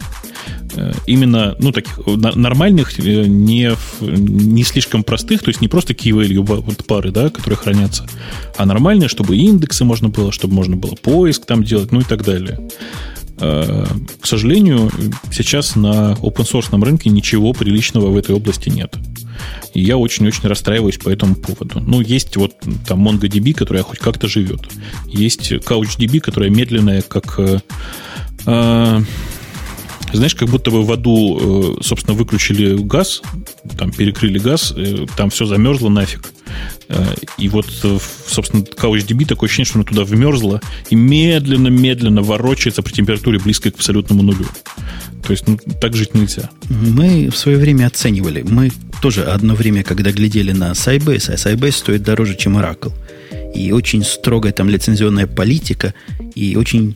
Э, Именно, ну, таких э, нормальных, э, не, не слишком простых, то есть не просто key value ба- вот пары, да, которые хранятся, а нормальные, чтобы индексы можно было, чтобы можно было поиск там делать, ну и так далее. Э, К сожалению, сейчас на open source рынке ничего приличного в этой области нет. И я очень-очень расстраиваюсь по этому поводу. Ну, есть вот там MongoDB, которая хоть как-то живет. Есть CouchDB, которая медленная, как... э, э, знаешь, как будто бы в аду, э, собственно, выключили газ, там перекрыли газ, э, там все замерзло нафиг. Э, И вот, собственно, CouchDB такое ощущение, что оно туда вмерзло и медленно-медленно ворочается при температуре близкой к абсолютному нулю. То есть, ну, так жить нельзя. Мы в свое время оценивали. Мы тоже одно время, когда глядели на Sybase, а Sybase стоит дороже, чем Oracle. И очень строгая там лицензионная политика, и очень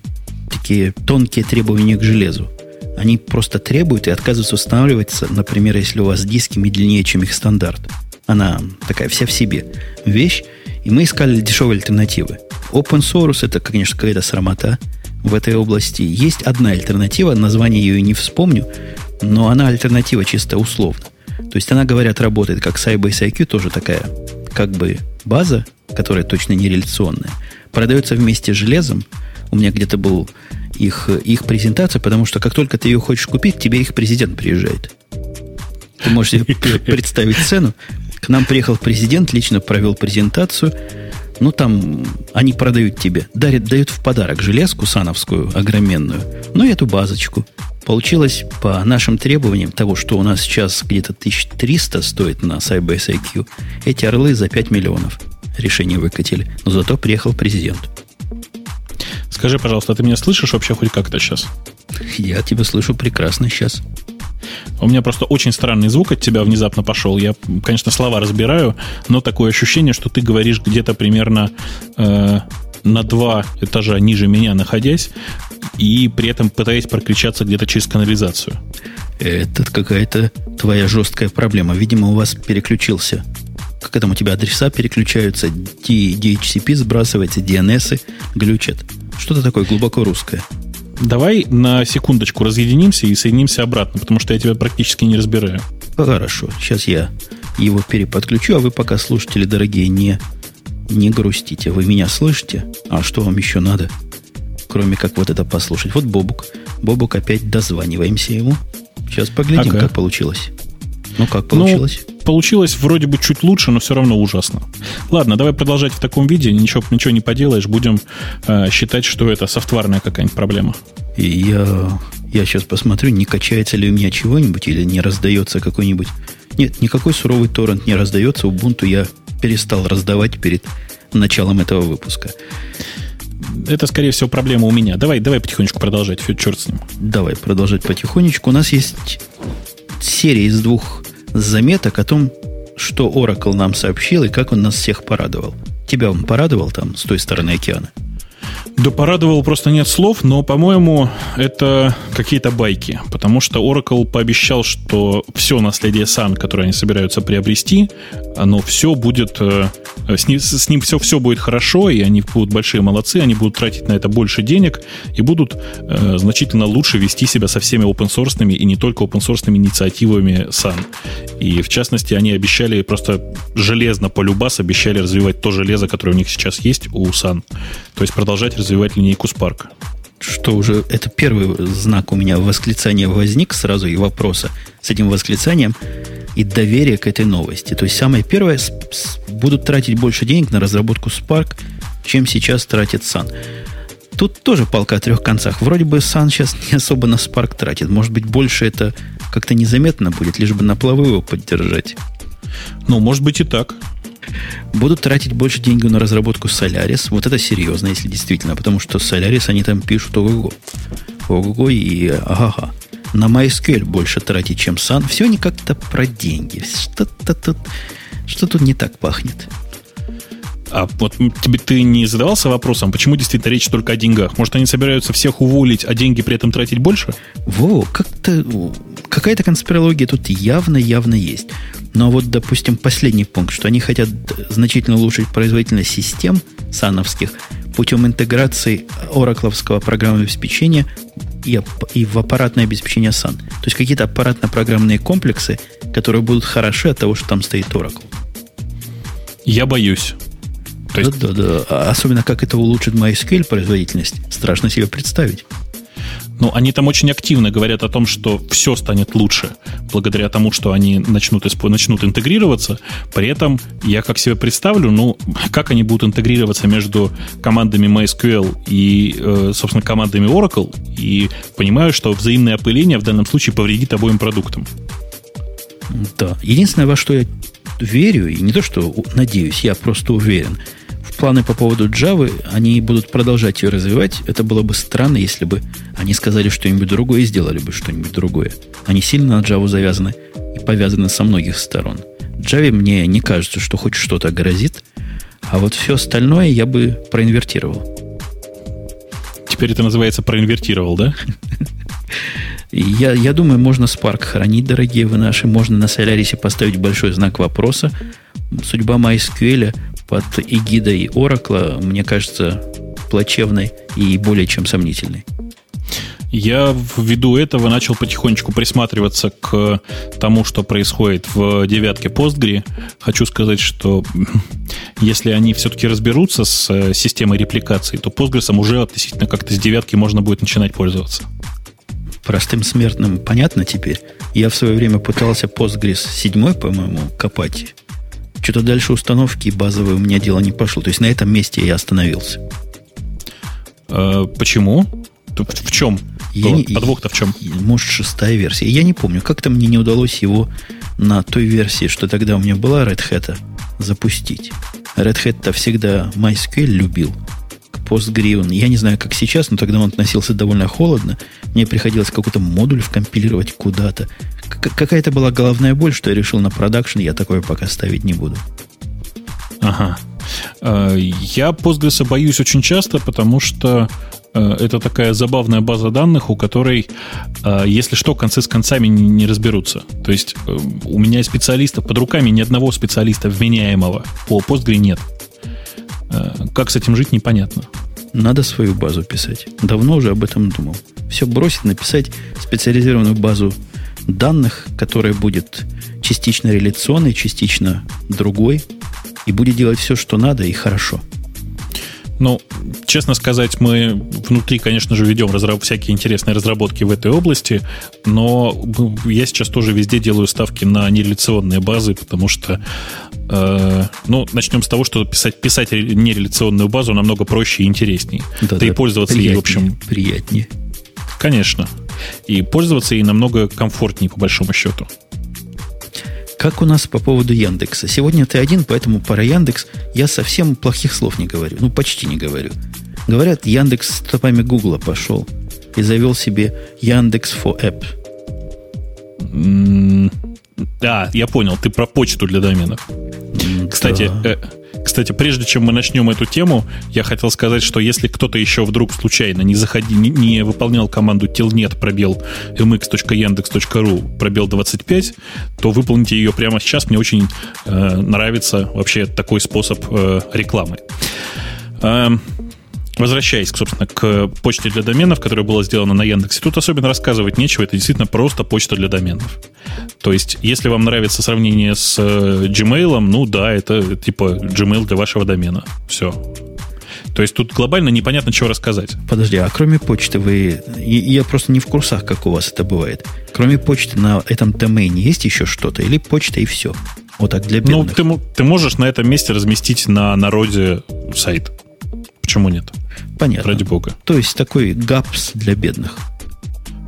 такие тонкие требования к железу. Они просто требуют и отказываются устанавливаться, например, если у вас диски медленнее, чем их стандарт. Она такая вся в себе вещь, и мы искали дешевые альтернативы. Open source это, конечно, какая-то срамота в этой области. Есть одна альтернатива, название ее не вспомню, но она альтернатива чисто условно. То есть она, говорят, работает как Sybase IQ, тоже такая как бы база, которая точно не реляционная, продается вместе с железом. У меня где-то был их, их презентация, потому что как только ты ее хочешь купить, тебе их президент приезжает. Ты можешь себе представить цену. К нам приехал президент, лично провел презентацию. Ну, там они продают тебе, дарят, дают в подарок железку сановскую, огроменную, ну и эту базочку. Получилось по нашим требованиям того, что у нас сейчас где-то 1300 стоит на Sybase IQ, эти орлы за 5 миллионов решение выкатили. Но зато приехал президент. Скажи, пожалуйста, ты меня слышишь вообще хоть как-то сейчас? Я тебя слышу прекрасно сейчас. У меня просто очень странный звук от тебя внезапно пошел. Я, конечно, слова разбираю, но такое ощущение, что ты говоришь где-то примерно э, на два этажа ниже меня находясь, и при этом пытаясь прокричаться где-то через канализацию. Это какая-то твоя жесткая проблема. Видимо, у вас переключился. Как там у тебя адреса переключаются, DHCP сбрасывается, DNS глючат. Что-то такое глубоко русское. Давай на секундочку разъединимся и соединимся обратно, потому что я тебя практически не разбираю. Хорошо, сейчас я его переподключу, а вы пока, слушатели дорогие, не, не грустите. Вы меня слышите? А что вам еще надо? Кроме как вот это послушать. Вот Бобук. Бобук опять дозваниваемся ему. Сейчас поглядим, Ага. как получилось. Ну, как получилось? получилось вроде бы чуть лучше, но все равно ужасно. Ладно, давай продолжать в таком виде, ничего, ничего не поделаешь, будем э, считать, что это софтварная какая-нибудь проблема. И я, я сейчас посмотрю, не качается ли у меня чего-нибудь или не раздается какой-нибудь... Нет, никакой суровый торрент не раздается. Ubuntu я перестал раздавать перед началом этого выпуска. Это, скорее всего, проблема у меня. Давай, давай потихонечку продолжать. Фу, черт с ним. Давай продолжать потихонечку. У нас есть серия из двух заметок о том, что Oracle нам сообщил и как он нас всех порадовал. Тебя он порадовал там с той стороны океана? Да порадовал просто нет слов, но, по-моему, это какие-то байки, потому что Oracle пообещал, что все наследие Sun, которое они собираются приобрести, оно все будет, э, с ним, с ним все, все будет хорошо, и они будут большие молодцы, они будут тратить на это больше денег и будут э, значительно лучше вести себя со всеми open source и не только open source инициативами Sun. И, в частности, они обещали просто железно по любас обещали развивать то железо, которое у них сейчас есть у Sun. То есть продолжать развивать линейку Spark. Что уже, это первый знак у меня восклицания возник сразу и вопроса с этим восклицанием и доверие к этой новости. То есть самое первое, будут тратить больше денег на разработку Spark, чем сейчас тратит Sun. Тут тоже палка о трех концах. Вроде бы Sun сейчас не особо на Spark тратит. Может быть, больше это как-то незаметно будет, лишь бы на плаву его поддержать. Ну, может быть и так будут тратить больше денег на разработку Solaris. Вот это серьезно, если действительно, потому что Solaris они там пишут ого-го. Ого-го и ага-га. На MySQL больше тратить, чем Sun. Все не как-то про деньги. Что-то тут, что тут не так пахнет. А вот тебе ты не задавался вопросом, почему действительно речь только о деньгах? Может, они собираются всех уволить, а деньги при этом тратить больше? Во, как-то какая-то конспирология тут явно-явно есть. Но вот, допустим, последний пункт, что они хотят значительно улучшить производительность систем сановских путем интеграции оракловского программного обеспечения и, и в аппаратное обеспечение SAN. То есть какие-то аппаратно-программные комплексы, которые будут хороши от того, что там стоит Oracle. Я боюсь. То есть... Да, да, да. А особенно как это улучшит MySQL производительность, страшно себе представить. Ну, они там очень активно говорят о том, что все станет лучше благодаря тому, что они начнут, начнут интегрироваться. При этом я как себе представлю, ну, как они будут интегрироваться между командами MySQL и, э, собственно, командами Oracle, и понимаю, что взаимное опыление в данном случае повредит обоим продуктам. Да. Единственное, во что я верю, и не то, что надеюсь, я просто уверен – планы по поводу Java, они будут продолжать ее развивать. Это было бы странно, если бы они сказали что-нибудь другое и сделали бы что-нибудь другое. Они сильно на Java завязаны и повязаны со многих сторон. Java мне не кажется, что хоть что-то грозит, а вот все остальное я бы проинвертировал. Теперь это называется проинвертировал, да? Я, я думаю, можно Spark хранить, дорогие вы наши. Можно на Solaris поставить большой знак вопроса. Судьба MySQL под эгидой Oracle, мне кажется, плачевной и более чем сомнительной. Я ввиду этого начал потихонечку присматриваться к тому, что происходит в девятке Postgre. Хочу сказать, что если они все-таки разберутся с э, системой репликации, то Postgres уже относительно как-то с девятки можно будет начинать пользоваться. Простым смертным понятно теперь. Я в свое время пытался Postgres 7, по-моему, копать что-то дальше установки базовой у меня дело не пошло. То есть на этом месте я остановился. Э, почему? В чем? Я не, Подвох-то в чем? Может, шестая версия. Я не помню. Как-то мне не удалось его на той версии, что тогда у меня была Red Hat, запустить. Red Hat-то всегда MySQL любил. Postgre, я не знаю, как сейчас, но тогда он относился довольно холодно. Мне приходилось какой-то модуль вкомпилировать куда-то. Какая-то была головная боль, что я решил на продакшн, я такое пока ставить не буду. Ага. Э, я Postgres боюсь очень часто, потому что э, это такая забавная база данных, у которой, э, если что, концы с концами не разберутся. То есть у меня специалистов под руками ни одного специалиста вменяемого по Postgre нет. Как с этим жить, непонятно. Надо свою базу писать. Давно уже об этом думал. Все бросить, написать специализированную базу данных, которая будет частично реляционной, частично другой, и будет делать все, что надо, и хорошо. Ну, честно сказать, мы внутри, конечно же, ведем разраб- всякие интересные разработки в этой области, но я сейчас тоже везде делаю ставки на нереляционные базы, потому что, э, ну, начнем с того, что писать, писать нереляционную базу намного проще и интересней. Да, да и пользоваться ей, в общем... Приятнее. Конечно. И пользоваться ей намного комфортнее, по большому счету. Как у нас по поводу Яндекса? Сегодня ты один, поэтому про Яндекс я совсем плохих слов не говорю. Ну, почти не говорю. Говорят, Яндекс с стопами Гугла пошел и завел себе Яндекс for App. Да, я понял, ты про почту для доменов. Кстати, да. э, кстати, прежде чем мы начнем эту тему, я хотел сказать, что если кто-то еще вдруг случайно не, заходи, не, не выполнял команду telnet пробел mx.yandex.ru пробел 25, то выполните ее прямо сейчас. Мне очень э, нравится вообще такой способ э, рекламы. Э, Возвращаясь, собственно, к почте для доменов, которая была сделана на Яндексе, тут особенно рассказывать нечего, это действительно просто почта для доменов. То есть, если вам нравится сравнение с э, Gmail, ну да, это типа Gmail для вашего домена. Все. То есть тут глобально непонятно, чего рассказать. Подожди, а кроме почты вы... Я просто не в курсах, как у вас это бывает. Кроме почты на этом домене есть еще что-то? Или почта и все? Вот так для ну, бедных? Ну, ты, ты можешь на этом месте разместить на народе сайт. Почему нет? Понятно. Ради бога. То есть такой гапс для бедных.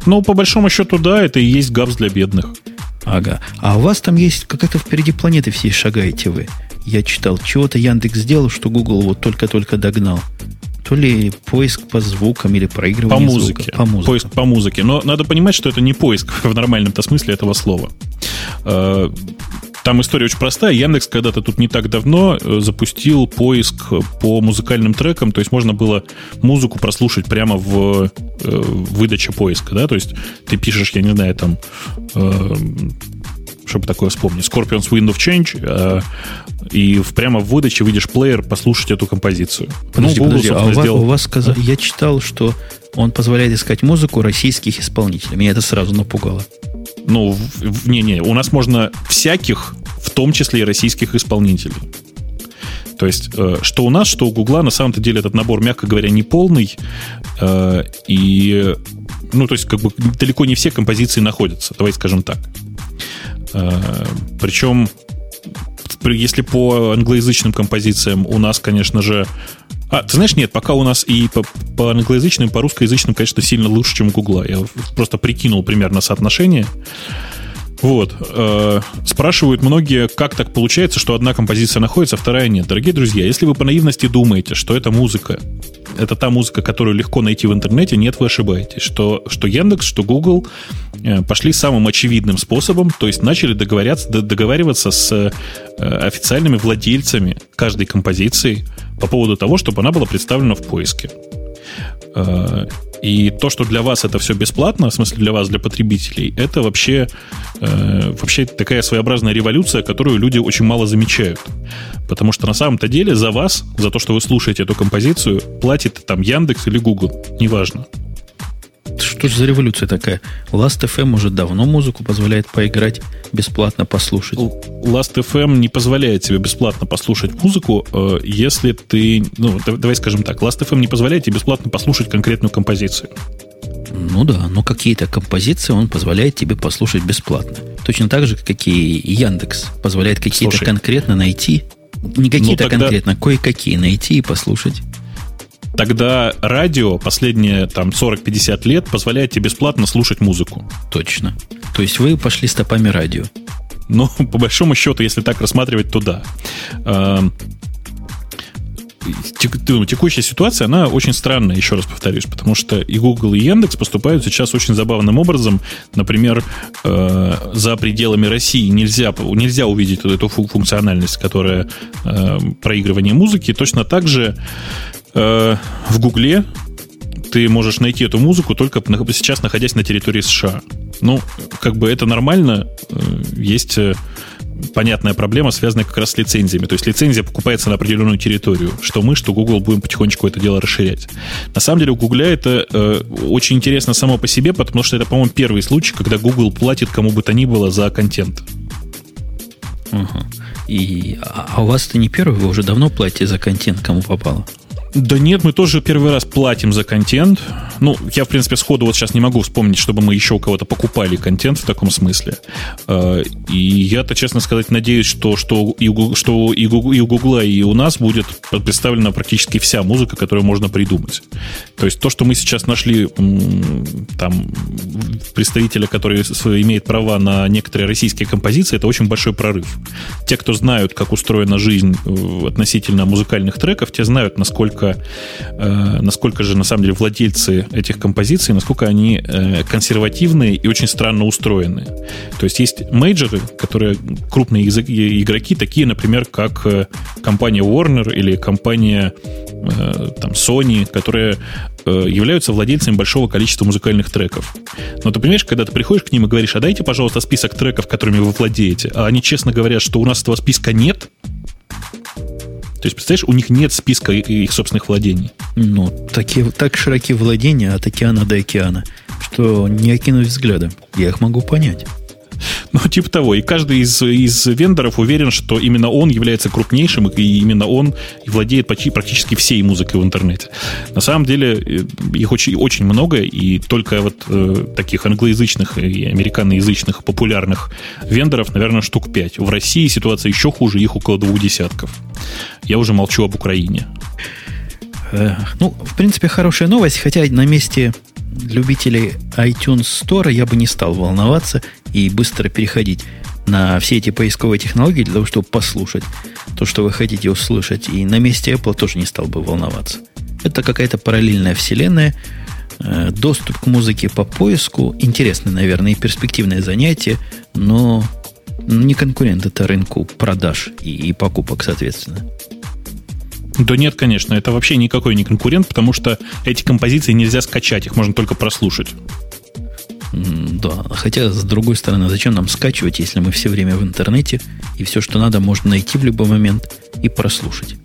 Ну, по большому счету, да, это и есть гапс для бедных. Ага. А у вас там есть какая-то впереди планеты все шагаете вы. Я читал, чего-то Яндекс сделал, что Google вот только-только догнал. То ли поиск по звукам или проигрывание по музыке. Звука. По музыке. Поиск по музыке. Но надо понимать, что это не поиск в нормальном-то смысле этого слова. Там история очень простая. Яндекс когда-то тут не так давно э, запустил поиск по музыкальным трекам, то есть можно было музыку прослушать прямо в, э, выдаче поиска, да, то есть ты пишешь, я не знаю, там, э, чтобы такое вспомнить, Scorpions Wind of Change, э, и прямо в выдаче видишь плеер послушать эту композицию. Подожди, ну, Google, подожди, а у вас, сделал... у вас сказали, я читал, что он позволяет искать музыку российских исполнителей. Меня это сразу напугало. Ну, не-не, у нас можно всяких, в том числе и российских исполнителей. То есть, э, что у нас, что у Гугла, на самом-то деле этот набор, мягко говоря, не полный. Э, и, ну, то есть, как бы далеко не все композиции находятся, давайте скажем так. Э, причем, если по англоязычным композициям у нас, конечно же, а, ты знаешь, нет, пока у нас и по, по англоязычным, и по русскоязычным, конечно, сильно лучше, чем у Гугла. Я просто прикинул примерно соотношение. Вот. Э, спрашивают многие, как так получается, что одна композиция находится, а вторая нет. Дорогие друзья, если вы по наивности думаете, что эта музыка, это та музыка, которую легко найти в интернете, нет, вы ошибаетесь. Что, что Яндекс, что Google э, пошли самым очевидным способом, то есть начали договоряться, договариваться с э, официальными владельцами каждой композиции по поводу того, чтобы она была представлена в поиске. И то, что для вас это все бесплатно, в смысле для вас, для потребителей, это вообще, э, вообще такая своеобразная революция, которую люди очень мало замечают. Потому что на самом-то деле за вас, за то, что вы слушаете эту композицию, платит там Яндекс или Google, неважно. Что же за революция такая? Last.fm уже давно музыку позволяет поиграть, бесплатно послушать. Last.fm не позволяет тебе бесплатно послушать музыку, э, если ты... Ну, давай скажем так. Last.fm не позволяет тебе бесплатно послушать конкретную композицию. Ну да, но какие-то композиции он позволяет тебе послушать бесплатно. Точно так же, как и Яндекс позволяет какие-то конкретно найти. Не какие-то ну, тогда... конкретно, кое-какие найти и послушать. Тогда радио последние там 40-50 лет позволяет тебе бесплатно слушать музыку. Точно. То есть вы пошли стопами радио. Ну, по большому счету, если так рассматривать, то да. Эм, ну, текущая ситуация, она очень странная, еще раз повторюсь, потому что и Google, и Яндекс поступают сейчас очень забавным образом. Например, э, за пределами России нельзя, нельзя увидеть эту функциональность, которая э, проигрывание музыки. Точно так же Э, в Гугле ты можешь найти эту музыку только сейчас находясь на территории США. Ну, как бы это нормально. Э, есть э, понятная проблема, связанная как раз с лицензиями. То есть лицензия покупается на определенную территорию. Что мы, что Google будем потихонечку это дело расширять. На самом деле у Google это э, очень интересно само по себе, потому что это, по-моему, первый случай, когда Google платит кому бы то ни было за контент. Угу. И, а, а у вас это не первый, вы уже давно платите за контент, кому попало? Да нет, мы тоже первый раз платим за контент. Ну, я, в принципе, сходу вот сейчас не могу вспомнить, чтобы мы еще у кого-то покупали контент в таком смысле. Э, и я-то, честно сказать, надеюсь, что, что, и, у, что и, у, и у Гугла, и у нас будет представлена практически вся музыка, которую можно придумать. То есть то, что мы сейчас нашли там представителя, который имеет права на некоторые российские композиции, это очень большой прорыв. Те, кто знают, как устроена жизнь э, относительно музыкальных треков, те знают, насколько, э, насколько же на самом деле владельцы этих композиций, насколько они э, консервативные и очень странно устроены. То есть есть мейджоры, которые крупные игроки, такие, например, как э, компания Warner или компания э, там, Sony, которые э, являются владельцами большого количества музыкальных треков. Но ты понимаешь, когда ты приходишь к ним и говоришь, а дайте, пожалуйста, список треков, которыми вы владеете, а они честно говорят, что у нас этого списка нет, то есть, представляешь, у них нет списка их собственных владений. Ну, такие, так широки владения от океана до океана, что не окинуть взглядом. Я их могу понять. Ну, типа того. И каждый из, из вендоров уверен, что именно он является крупнейшим, и именно он владеет почти, практически всей музыкой в интернете. На самом деле э, их очень, очень много, и только вот э, таких англоязычных и американоязычных популярных вендоров, наверное, штук пять. В России ситуация еще хуже, их около двух десятков. Я уже молчу об Украине. Э, ну, в принципе, хорошая новость, хотя на месте любителей iTunes Store я бы не стал волноваться и быстро переходить на все эти поисковые технологии для того, чтобы послушать то, что вы хотите услышать. И на месте Apple тоже не стал бы волноваться. Это какая-то параллельная вселенная, э, доступ к музыке по поиску. Интересное, наверное, и перспективное занятие, но не конкурент это рынку продаж и, и покупок, соответственно. Да нет, конечно, это вообще никакой не конкурент, потому что эти композиции нельзя скачать, их можно только прослушать. Да, хотя, с другой стороны, зачем нам скачивать, если мы все время в интернете, и все, что надо, можно найти в любой момент и прослушать.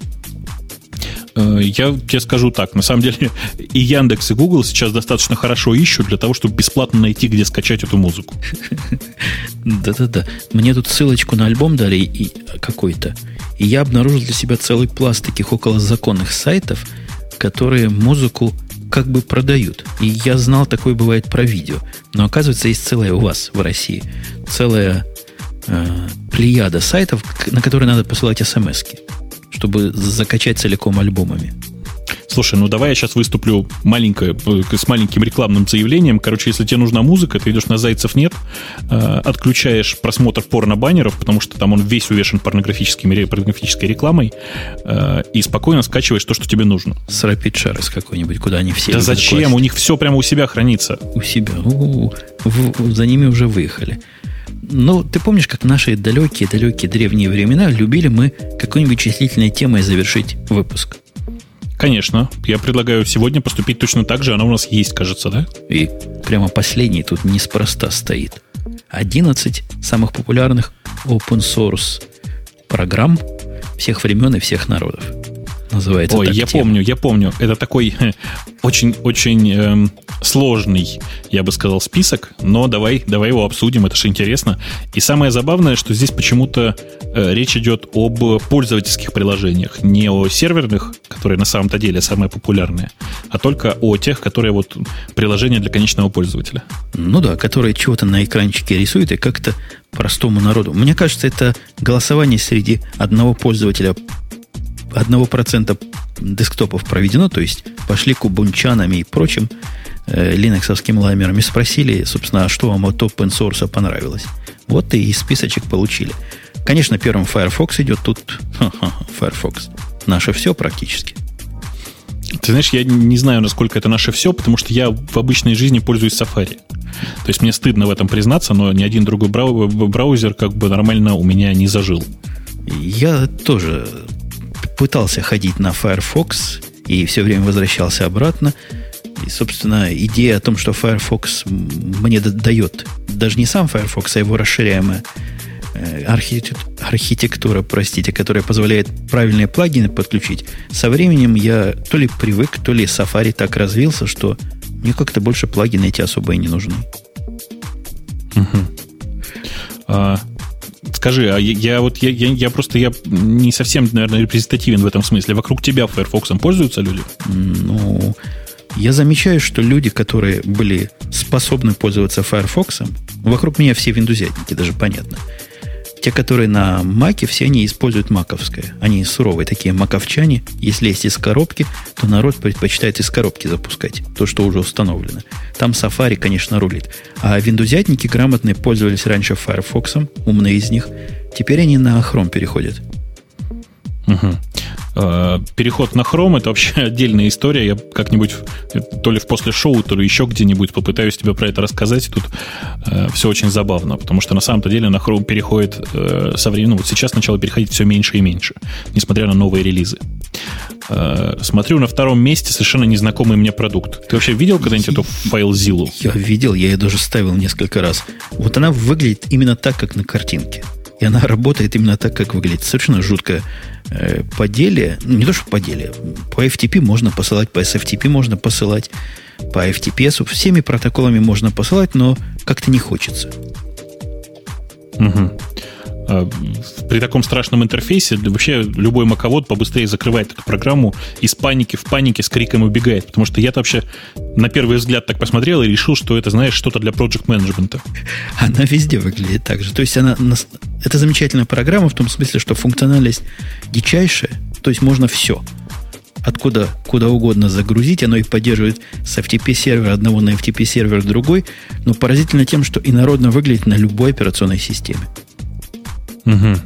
Э, я тебе скажу так, на самом деле и Яндекс, и Google сейчас достаточно хорошо ищут для того, чтобы бесплатно найти, где скачать эту музыку. Да-да-да. Мне тут ссылочку на альбом дали и какой-то. И я обнаружил для себя целый пласт таких около законных сайтов, которые музыку как бы продают. И я знал, такое бывает про видео. Но оказывается, есть целая у вас в России, целая э, плеяда сайтов, на которые надо посылать смс чтобы закачать целиком альбомами. Слушай, ну давай я сейчас выступлю маленькое, э, с маленьким рекламным заявлением. Короче, если тебе нужна музыка, ты идешь на Зайцев нет, э, отключаешь просмотр порно-баннеров, потому что там он весь увешан порнографическими, порнографической рекламой, э, и спокойно скачиваешь то, что тебе нужно. С Rapid Share с какой-нибудь, куда они все... Да зачем? Класть. У них все прямо у себя хранится. У себя. У-у-у. За ними уже выехали. Ну, ты помнишь, как наши далекие-далекие древние времена любили мы какой-нибудь числительной темой завершить выпуск? Конечно. Я предлагаю сегодня поступить точно так же. Она у нас есть, кажется, да? И прямо последний тут неспроста стоит. 11 самых популярных open source программ всех времен и всех народов называется. Ой, я тема. помню, я помню. Это такой очень-очень эм, сложный, я бы сказал, список, но давай, давай его обсудим, это же интересно. И самое забавное, что здесь почему-то э, речь идет об пользовательских приложениях, не о серверных, которые на самом-то деле самые популярные, а только о тех, которые вот приложения для конечного пользователя. Ну да, которые чего-то на экранчике рисуют и как-то простому народу. Мне кажется, это голосование среди одного пользователя 1% десктопов проведено, то есть пошли кубунчанами и прочим э, линоксовским лаймерами, спросили, собственно, а что вам от open source понравилось. Вот и списочек получили. Конечно, первым Firefox идет, тут Firefox. Наше все практически. Ты знаешь, я не знаю, насколько это наше все, потому что я в обычной жизни пользуюсь Safari. То есть мне стыдно в этом признаться, но ни один другой браузер как бы нормально у меня не зажил. Я тоже пытался ходить на Firefox и все время возвращался обратно. И, собственно, идея о том, что Firefox мне дает даже не сам Firefox, а его расширяемая э, архитектура, простите, которая позволяет правильные плагины подключить. Со временем я то ли привык, то ли Safari так развился, что мне как-то больше плагины эти особо и не нужны. Угу. А, скажи, а я, я вот я, я, я просто я не совсем, наверное, репрезентативен в этом смысле. Вокруг тебя Firefox пользуются люди? Ну, я замечаю, что люди, которые были способны пользоваться Firefox, вокруг меня все виндузятники, даже понятно. Те, которые на Маке, все они используют маковское. Они суровые такие маковчане. Если есть из коробки, то народ предпочитает из коробки запускать. То, что уже установлено. Там Safari, конечно, рулит. А виндузятники грамотные пользовались раньше Firefox, умные из них. Теперь они на Chrome переходят. Угу. Э, переход на Chrome это вообще отдельная история. Я как-нибудь то ли в после шоу, то ли еще где-нибудь попытаюсь тебе про это рассказать. Тут э, все очень забавно, потому что на самом-то деле на Chrome переходит э, со временем, вот сейчас начало переходить все меньше и меньше, несмотря на новые релизы. Э, смотрю на втором месте совершенно незнакомый мне продукт. Ты вообще видел когда-нибудь эту FileZilla? Я видел, я ее даже ставил несколько раз. Вот она выглядит именно так, как на картинке. И она работает именно так, как выглядит. Совершенно жуткая э, поделие. Ну, не то, что поделие. По FTP можно посылать, по SFTP можно посылать, по FTPS. Всеми протоколами можно посылать, но как-то не хочется. Угу. А, при таком страшном интерфейсе вообще любой маковод побыстрее закрывает эту программу из паники в панике с криком убегает. Потому что я-то вообще на первый взгляд так посмотрел и решил, что это, знаешь, что-то для project менеджмента. Она везде выглядит так же. То есть она, это замечательная программа в том смысле, что функциональность дичайшая, то есть можно все откуда куда угодно загрузить. Оно и поддерживает с FTP сервера одного на FTP сервер другой. Но поразительно тем, что инородно выглядит на любой операционной системе. Угу.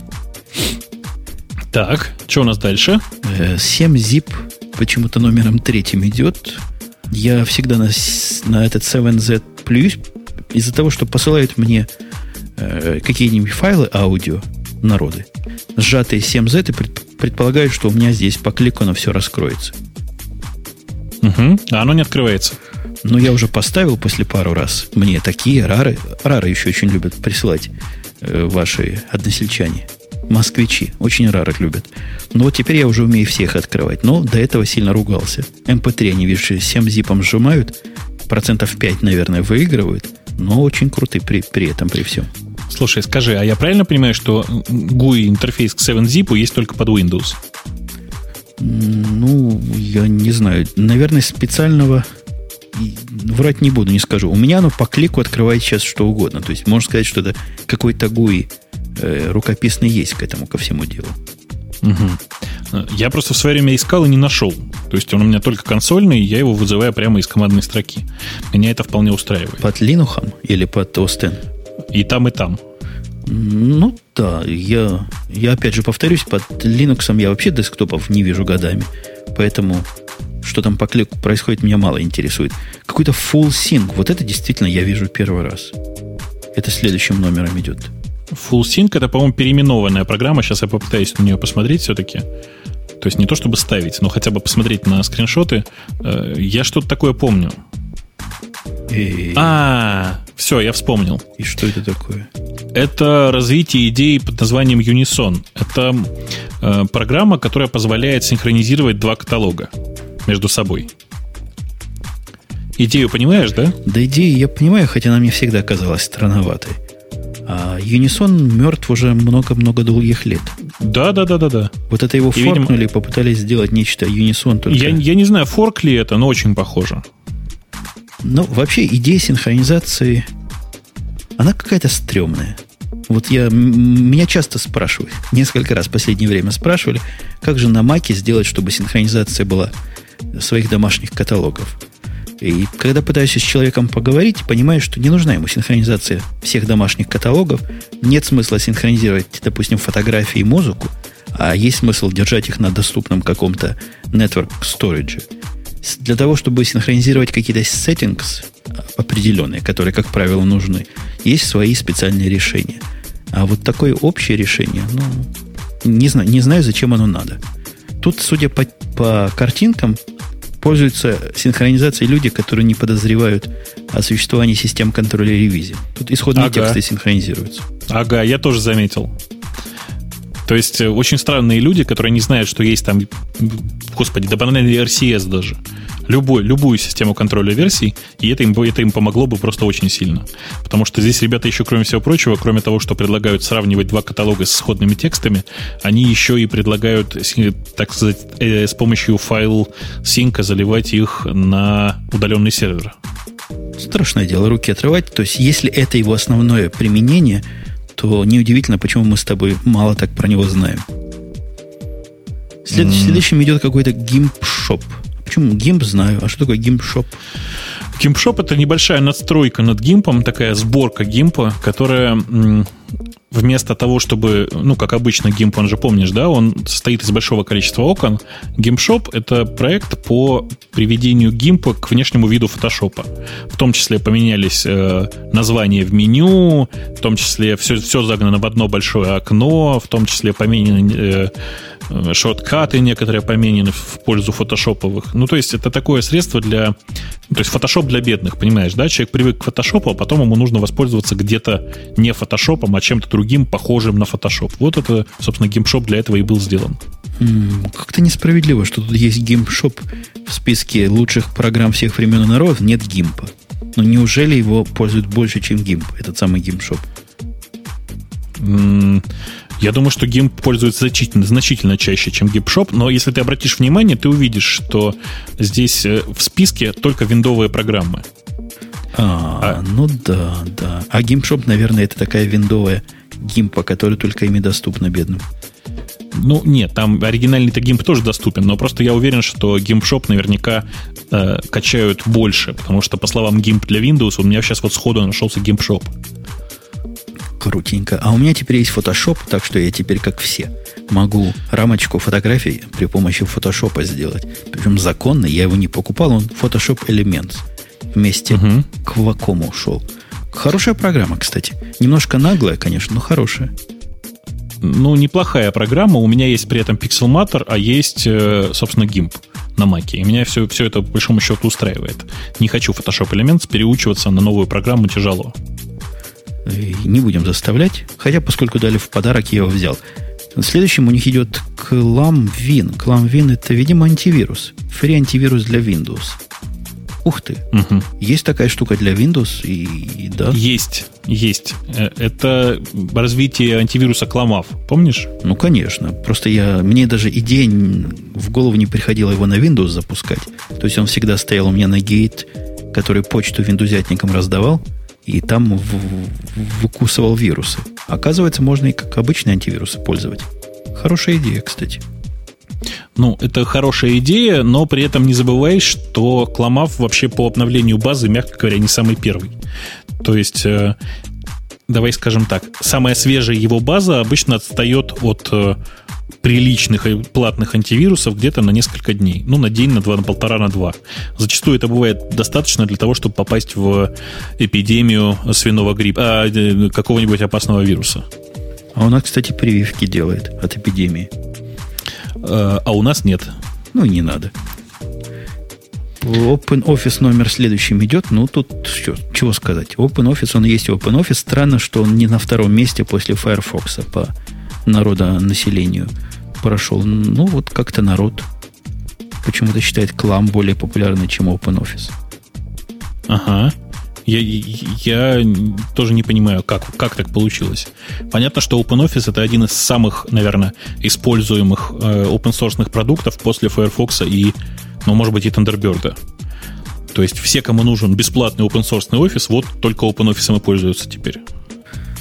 Так, что у нас дальше? 7-zip э, почему-то номером третьим идет. Я всегда на, на этот 7z плююсь из-за того, что посылают мне э, какие-нибудь файлы аудио народы. Сжатые 7z и пред, предполагают, что у меня здесь по клику оно все раскроется. Угу. А оно не открывается. Ну, я уже поставил после пару раз. Мне такие рары, рары еще очень любят присылать ваши односельчане. Москвичи. Очень рaro любят. Но вот теперь я уже умею всех открывать. Но до этого сильно ругался. MP3 эм они, видишь, 7 зипом сжимают. Процентов 5, наверное, выигрывают. Но очень круты при, при этом, при всем. Слушай, скажи, а я правильно понимаю, что GUI интерфейс к 7-zip есть только под Windows? Ну, я не знаю. Наверное, специального врать не буду, не скажу. У меня оно по клику открывает сейчас что угодно. То есть можно сказать, что это какой-то GUI э, рукописный есть к этому, ко всему делу. Угу. Я просто в свое время искал и не нашел. То есть он у меня только консольный, и я его вызываю прямо из командной строки. Меня это вполне устраивает. Под Linux или под OS И там, и там. Ну да, я, я опять же повторюсь, под Linux я вообще десктопов не вижу годами. Поэтому что там по клику происходит, меня мало интересует. Какой-то full sync, вот это действительно я вижу первый раз. Это следующим номером идет. Full Sync это, по-моему, переименованная программа. Сейчас я попытаюсь на нее посмотреть все-таки. То есть не то чтобы ставить, но хотя бы посмотреть на скриншоты. Э, я что-то такое помню. И... А, все, я вспомнил. И что это такое? Это развитие идеи под названием Unison. Это э, программа, которая позволяет синхронизировать два каталога между собой. Идею понимаешь, да? Да идею я понимаю, хотя она мне всегда казалась странноватой. А Unison мертв уже много-много долгих лет. Да, да, да, да, да. Вот это его и, форкнули, видимо, попытались сделать нечто Unison только. Я, я не знаю, форк ли это, но очень похоже. Ну, вообще, идея синхронизации, она какая-то стрёмная. Вот я, меня часто спрашивают, несколько раз в последнее время спрашивали, как же на Маке сделать, чтобы синхронизация была своих домашних каталогов. И когда пытаюсь с человеком поговорить, понимаю, что не нужна ему синхронизация всех домашних каталогов. Нет смысла синхронизировать, допустим, фотографии и музыку, а есть смысл держать их на доступном каком-то network storage. Для того, чтобы синхронизировать какие-то settings определенные, которые, как правило, нужны, есть свои специальные решения. А вот такое общее решение, ну, не знаю, не знаю, зачем оно надо. Тут, судя по, по картинкам, пользуются синхронизацией люди, которые не подозревают о существовании систем контроля ревизии. Тут исходные ага. тексты синхронизируются. Ага, я тоже заметил. То есть э, очень странные люди, которые не знают, что есть там, господи, да банальный RCS даже. Любой, любую систему контроля версий, и это им, это им помогло бы просто очень сильно. Потому что здесь ребята еще, кроме всего прочего, кроме того, что предлагают сравнивать два каталога с исходными текстами, они еще и предлагают, так сказать, э, с помощью файл синка заливать их на удаленный сервер. Страшное дело, руки отрывать. То есть, если это его основное применение, то неудивительно, почему мы с тобой мало так про него знаем. След, mm. Следующим идет какой-то гимп-шоп. Почему гимп знаю? А что такое гимп-шоп? Гимп-шоп это небольшая надстройка над гимпом, такая сборка гимпа, которая вместо того, чтобы, ну, как обычно, GIMP, он же помнишь, да, он состоит из большого количества окон. GIMP это проект по приведению GIMP к внешнему виду Photoshop. В том числе поменялись э, названия в меню, в том числе все, все загнано в одно большое окно, в том числе поменены Э, shortcut ы некоторые поменены в пользу фотошоповых. Ну, то есть, это такое средство для... То есть, фотошоп для бедных, понимаешь, да? Человек привык к фотошопу, а потом ему нужно воспользоваться где-то не фотошопом, а чем-то другим, похожим на фотошоп. Вот это, собственно, GIMPshop для этого и был сделан. Как-то несправедливо, что тут есть GIMPshop в списке лучших программ всех времен и народов, нет GIMP а. Но неужели его пользуют больше, чем GIMP, этот самый GIMPshop? Я думаю, что GIMP пользуется значительно, значительно чаще, чем GIMP но если ты обратишь внимание, ты увидишь, что здесь э, в списке только виндовые программы. А, а, ну да, да. А GIMP наверное, это такая виндовая GIMP а, которая только ими доступна бедным. Ну, нет, там оригинальный-то GIMP тоже доступен, но просто я уверен, что GIMP наверняка э, качают больше, потому что, по словам GIMP для Windows, у меня сейчас вот сходу нашелся GIMP Крутенько. А у меня теперь есть Photoshop, так что я теперь, как все, могу рамочку фотографий при помощи Photoshop сделать. Причем законно, я его не покупал, он Photoshop Elements. Вместе угу. к Вакому ушел. Хорошая программа, кстати. Немножко наглая, конечно, но хорошая. Ну, неплохая программа. У меня есть при этом Pixelmator, а есть, э, собственно, GIMP на Mac. И меня все, все это, по большому счету, устраивает. Не хочу Photoshop Elements, переучиваться на новую программу тяжело не будем заставлять. Хотя, поскольку дали в подарок, я его взял. Следующим у них идет ClamWin. ClamWin это, видимо, антивирус. Фри антивирус для Windows. Ух ты. Угу. Есть такая штука для Windows и, и да? Есть, есть. Э, это развитие антивируса Clamав. Помнишь? Ну, конечно. Просто я, мне даже идея в голову не приходила его на Windows запускать. То есть он всегда стоял у меня на гейт, который почту виндузятникам раздавал и там в, выкусывал вирусы. Оказывается, можно и как обычные антивирусы пользовать. Хорошая идея, кстати. Ну, это хорошая идея, но при этом не забывай, что Кламав вообще по обновлению базы, мягко говоря, не самый первый. То есть, э, давай скажем так, самая свежая его база обычно отстает от э, приличных и платных антивирусов где-то на несколько дней. Ну, на день, на два, на полтора, на два. Зачастую это бывает достаточно для того, чтобы попасть в эпидемию свиного гриппа, а, э, какого-нибудь опасного вируса. А у нас, кстати, прививки делает от эпидемии. А, а у нас нет. Ну и не надо. Open Office номер следующим идет. Ну, тут что, чего сказать. Open Office, он есть Open Office. Странно, что он не на втором месте после Firefox по народонаселению прошел. Ну, вот как-то народ почему-то считает клам более популярным, чем OpenOffice. Ага. Я, я тоже не понимаю, как, как так получилось. Понятно, что OpenOffice это один из самых, наверное, используемых э, open-source продуктов после Firefox и, ну, может быть, и Thunderbird. То есть все, кому нужен бесплатный open-source офис, вот только OpenOffice и пользуются теперь.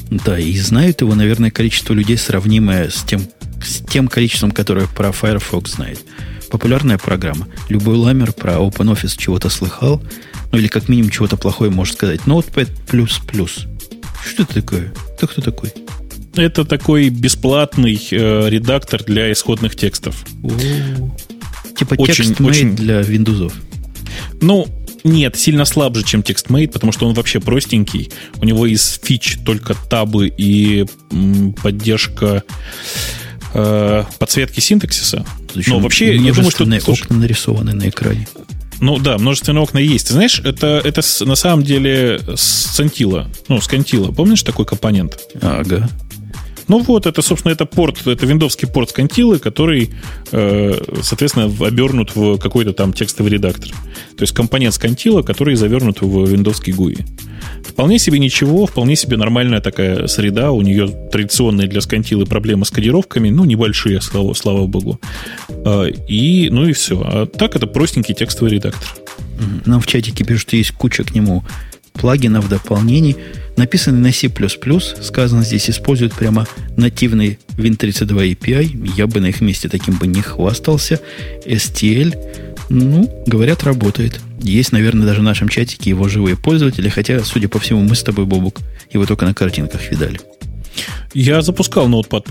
Да, и знают его, наверное, количество людей, сравнимое с тем, с тем количеством, которое про Firefox знает. Популярная программа. Любой ламер про OpenOffice чего-то слыхал, ну или как минимум чего-то плохое может сказать. Notepad++. Что это такое? Ты кто такой? Это такой бесплатный э, редактор для исходных текстов. О-о-о. Типа очень, текст очень... для Windows. Ну, нет, сильно слабже, чем TextMate, потому что он вообще простенький. У него из фич только табы и поддержка э, подсветки синтаксиса. Зачем? Но вообще, я думаю, что... Слушай, окна нарисованы на экране. Ну да, множественные окна есть. Ты знаешь, это, это на самом деле с Центила. Ну, с Кантила. Помнишь такой компонент? Ага. Ну вот, это, собственно, это порт, это виндовский порт скантилы, который, э, соответственно, обернут в какой-то там текстовый редактор. То есть компонент скантила, который завернут в виндовский GUI. Вполне себе ничего, вполне себе нормальная такая среда. У нее традиционные для скантилы проблемы с кодировками, ну, небольшие, слава, слава богу. А, и, ну и все. А так это простенький текстовый редактор. Нам в чатике пишут, есть куча к нему плагинов, дополнений. Написанный на C++, сказано здесь, используют прямо нативный Win32 API. Я бы на их месте таким бы не хвастался. STL, ну, говорят, работает. Есть, наверное, даже в нашем чатике его живые пользователи, хотя, судя по всему, мы с тобой, Бобук, его только на картинках видали. Я запускал Notepad++,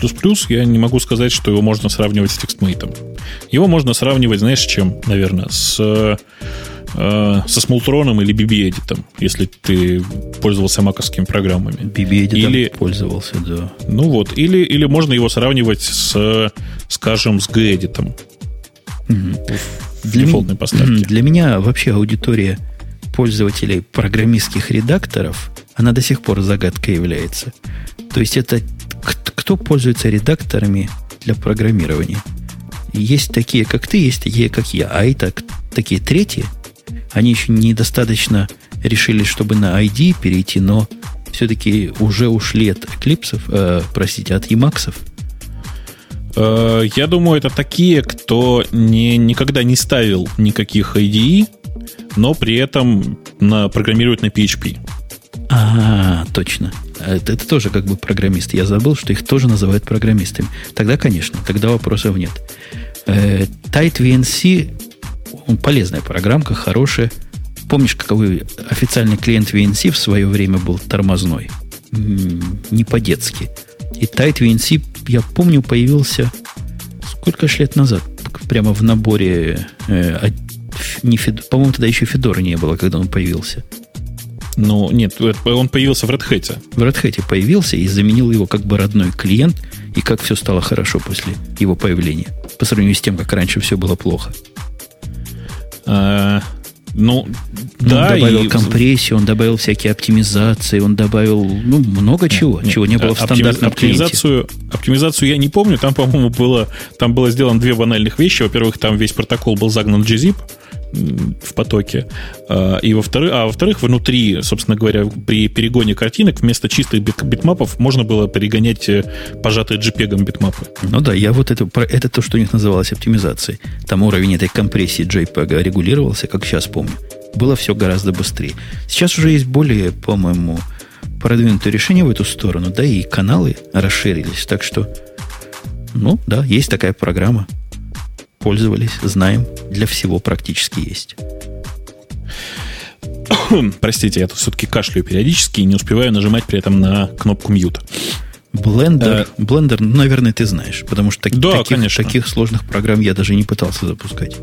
я не могу сказать, что его можно сравнивать с TextMate. Его можно сравнивать, знаешь, с чем, наверное, с, э, со Smultron или BB-Edit, если ты пользовался маковскими программами. BB-Edit или, пользовался, да. Ну вот, или, или можно его сравнивать с, скажем, с G-Edit. Угу для дефолтной ми-. Для меня вообще аудитория пользователей программистских редакторов, она до сих пор загадкой является. То есть это кто пользуется редакторами для программирования? Есть такие, как ты, есть такие, как я. А это такие третьи, они еще недостаточно решили, чтобы на ID перейти, но все-таки уже ушли от Eclipse, э, простите, от Emacs, Э, я думаю, это такие, кто не, никогда не ставил никаких IDE, но при этом на, программирует на PHP. А, точно. Это, это тоже как бы программисты. Я забыл, что их тоже называют программистами. Тогда, конечно, тогда вопросов нет. Э, Tight VNC полезная программка, хорошая. Помнишь, какой официальный клиент VNC в свое время был тормозной? Не по-детски. И Tight VNC, я помню, появился сколько ж лет назад, прямо в наборе, э, не Фед, по-моему, тогда еще Федора не было, когда он появился. Ну, нет, он появился в Red Hat. В Red Hat появился и заменил его как бы родной клиент, и как все стало хорошо после его появления. По сравнению с тем, как раньше все было плохо. А, ну, да. Он добавил и... компрессию, он добавил всякие оптимизации, он добавил ну, много чего, нет, чего не было в стандартном оптимизацию, клиенте. Оптимизацию я не помню. Там, по-моему, было, там было сделано две банальных вещи. Во-первых, там весь протокол был загнан в gzip, в потоке. А, и во-вторых, а во-вторых, внутри, собственно говоря, при перегоне картинок вместо чистых бит bitmap ов можно было перегонять э, пожатые JPEG bitmap ы. Ну да, я вот это, это то, что у них называлось оптимизацией. Там уровень этой компрессии JPEG регулировался, как сейчас помню. Было все гораздо быстрее. Сейчас уже есть более, по-моему, продвинутые решения в эту сторону, да и каналы расширились. Так что, ну да, есть такая программа пользовались, знаем, для всего практически есть. Простите, я тут все-таки кашляю периодически и не успеваю нажимать при этом на кнопку мьюта. Блендер, э, Blender, ну, наверное, ты знаешь, потому что так, да, таких, конечно. таких сложных программ я даже не пытался запускать.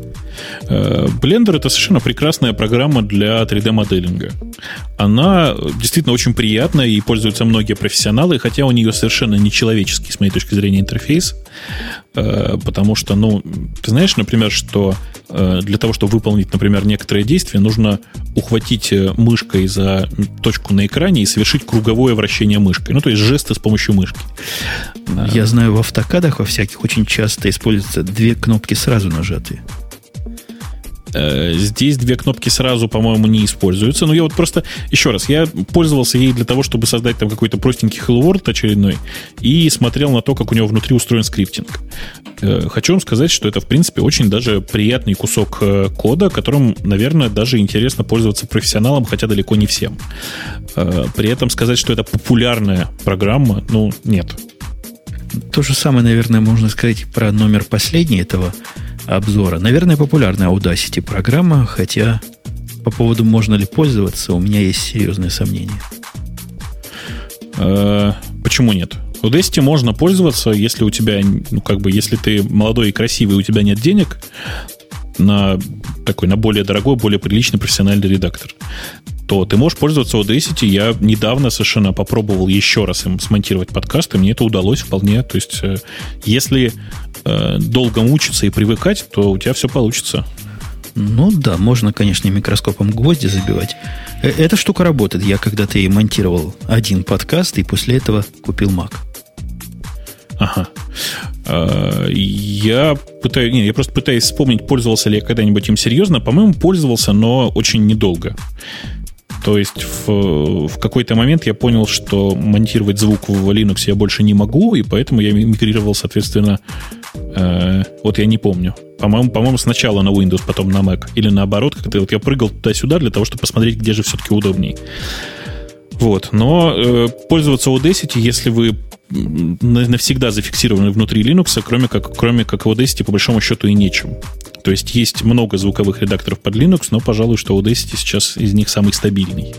Э, Blender это совершенно прекрасная программа для 3D-моделинга. Она действительно очень приятная и пользуются многие профессионалы, хотя у нее совершенно нечеловеческий, с моей точки зрения, интерфейс. Э, потому что, ну, ты знаешь, например, что для того, чтобы выполнить, например, некоторые действия, нужно ухватить мышкой за точку на экране и совершить круговое вращение мышкой. Ну, то есть жесты с помощью мышки. Я знаю, в автокадах во всяких очень часто используются две кнопки сразу нажатые. Э, здесь две кнопки сразу, по-моему, не используются. Но я вот просто, еще раз, я пользовался ей для того, чтобы создать там какой-то простенький Hello World очередной и смотрел на то, как у него внутри устроен скриптинг. Э, хочу вам сказать, что это, в принципе, очень даже приятный кусок э, кода, которым, наверное, даже интересно пользоваться профессионалам, хотя далеко не всем. При этом сказать, что это популярная программа, ну, нет. То же самое, наверное, можно сказать про номер последний этого обзора. Наверное, популярная Audacity программа, хотя по поводу можно ли пользоваться, у меня есть серьезные сомнения. Э, почему нет? Audacity можно пользоваться, если у тебя, ну, как бы, если ты молодой и красивый, у тебя нет денег на такой, на более дорогой, более приличный профессиональный редактор, то ты можешь пользоваться Audacity. Я недавно совершенно попробовал еще раз им смонтировать подкаст, и мне это удалось вполне. То есть, э, если э, долго мучиться и привыкать, то у тебя все получится. Ну да, можно, конечно, микроскопом гвозди забивать. Э, эта штука работает. Я когда-то и монтировал один подкаст, и после этого купил Mac. Ага. Я пытаюсь, не, я просто пытаюсь вспомнить, пользовался ли я когда-нибудь им серьезно. По-моему, пользовался, но очень недолго. То есть в, в какой-то момент я понял, что монтировать звук в Linux я больше не могу, и поэтому я мигрировал, соответственно, э, вот я не помню. По-моему, по-моему, сначала на Windows, потом на Mac. Или наоборот, как-то вот я прыгал туда-сюда для того, чтобы посмотреть, где же все-таки удобней. Вот. Но э, пользоваться Audacity, если вы навсегда зафиксированы внутри Linux, кроме как, кроме как Audacity, по большому счету, и нечем. То есть есть много звуковых редакторов под Linux, но, пожалуй, что Audacity сейчас из них самый стабильный.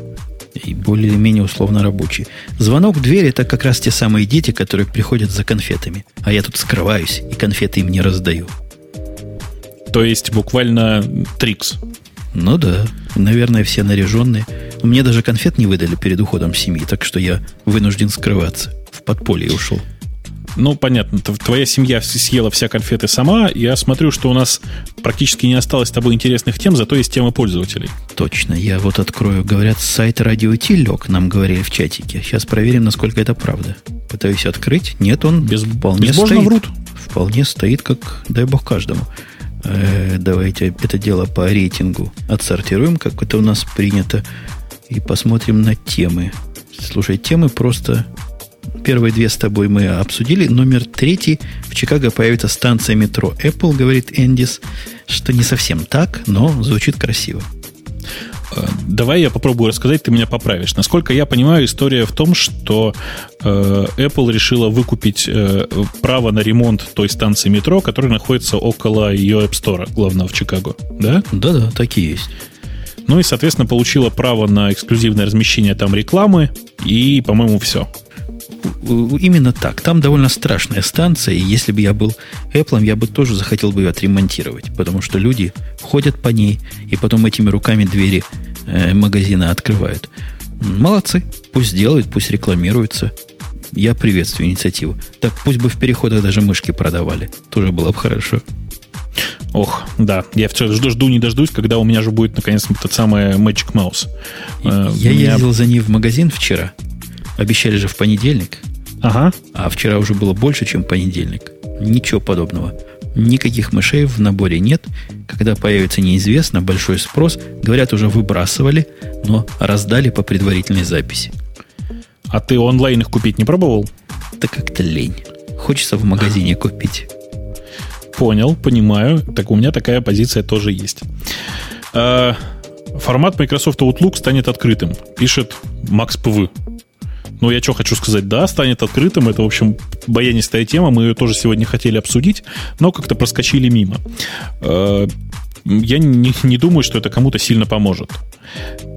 И более-менее условно рабочий. Звонок в дверь – это как раз те самые дети, которые приходят за конфетами. А я тут скрываюсь, и конфеты им не раздаю. То есть буквально трикс. Ну да. Наверное, все наряженные. Мне даже конфет не выдали перед уходом семьи, так что я вынужден скрываться. В подполье ушел. Ну, понятно, твоя семья съела все конфеты сама. Я смотрю, что у нас практически не осталось с тобой интересных тем, зато есть темы пользователей. Точно. Я вот открою. Говорят, сайт радио Ти лег, нам говорили в чатике. Сейчас проверим, насколько это правда. Пытаюсь открыть. Нет, он Без, вполне стоит. врут. Вполне стоит, как дай бог каждому. Э, давайте это дело по рейтингу отсортируем, как это у нас принято, и посмотрим на темы. Слушай, темы просто Первые две с тобой мы обсудили. Номер третий. В Чикаго появится станция метро Apple, говорит Эндис, что не совсем так, но звучит красиво. Э, давай я попробую рассказать, ты меня поправишь. Насколько я понимаю, история в том, что э, Apple решила выкупить э, право на ремонт той станции метро, которая находится около ее App Store, главного в Чикаго. Да? Да-да, такие есть. Ну и, соответственно, получила право на эксклюзивное размещение там рекламы, и, по-моему, все именно так. Там довольно страшная станция, и если бы я был Apple, я бы тоже захотел бы ее отремонтировать, потому что люди ходят по ней, и потом этими руками двери э, магазина открывают. Молодцы, пусть делают, пусть рекламируются. Я приветствую инициативу. Так пусть бы в переходах даже мышки продавали. Тоже было бы хорошо. Ох, да. Я все жду, жду, не дождусь, когда у меня же будет наконец тот самый Magic Mouse. Я меня... ездил за ней в магазин вчера. Обещали же в понедельник. Ага. А вчера уже было больше, чем понедельник. Ничего подобного. Никаких мышей в наборе нет. Когда появится неизвестно, большой спрос. Говорят, уже выбрасывали, но раздали по предварительной записи. А ты онлайн их купить не пробовал? Да как-то лень. Хочется в магазине купить. Понял, понимаю. Так у меня такая позиция тоже есть. А, формат Microsoft Outlook станет открытым, пишет Макс Ну, я что хочу сказать, да, станет открытым. Это, в общем, баянистая тема. Мы ее тоже сегодня хотели обсудить, но как-то проскочили мимо. Э, я не, не думаю, что это кому-то сильно поможет.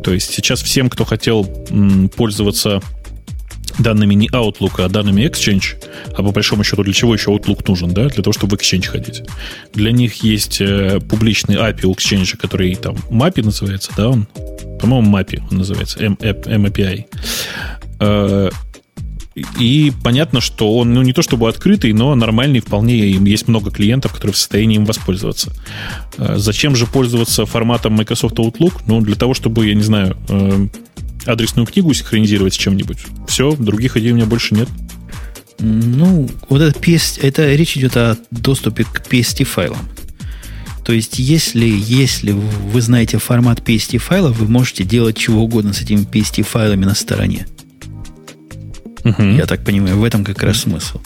То есть сейчас всем, кто хотел пользоваться данными не Outlook, а данными Exchange, а по большому счету для чего еще Outlook нужен, да? Для того, чтобы в Exchange ходить. Для них есть э, публичный API у Exchange, который там MAPI называется, да, он? По-моему, MAPI он называется, MAPI. Э, и понятно, что он ну, не то чтобы открытый, но нормальный вполне. Есть много клиентов, которые в состоянии им воспользоваться. Э, зачем же пользоваться форматом Microsoft Outlook? Ну, для того, чтобы, я не знаю, э, адресную книгу синхронизировать с чем-нибудь. Все, других идей у меня больше нет. Ну, вот это, PS, это речь идет о доступе к PST файлам. То есть, если, если вы знаете формат PST файла, вы можете делать чего угодно с этими PST файлами на стороне. Угу. Я так понимаю, в этом как раз смысл.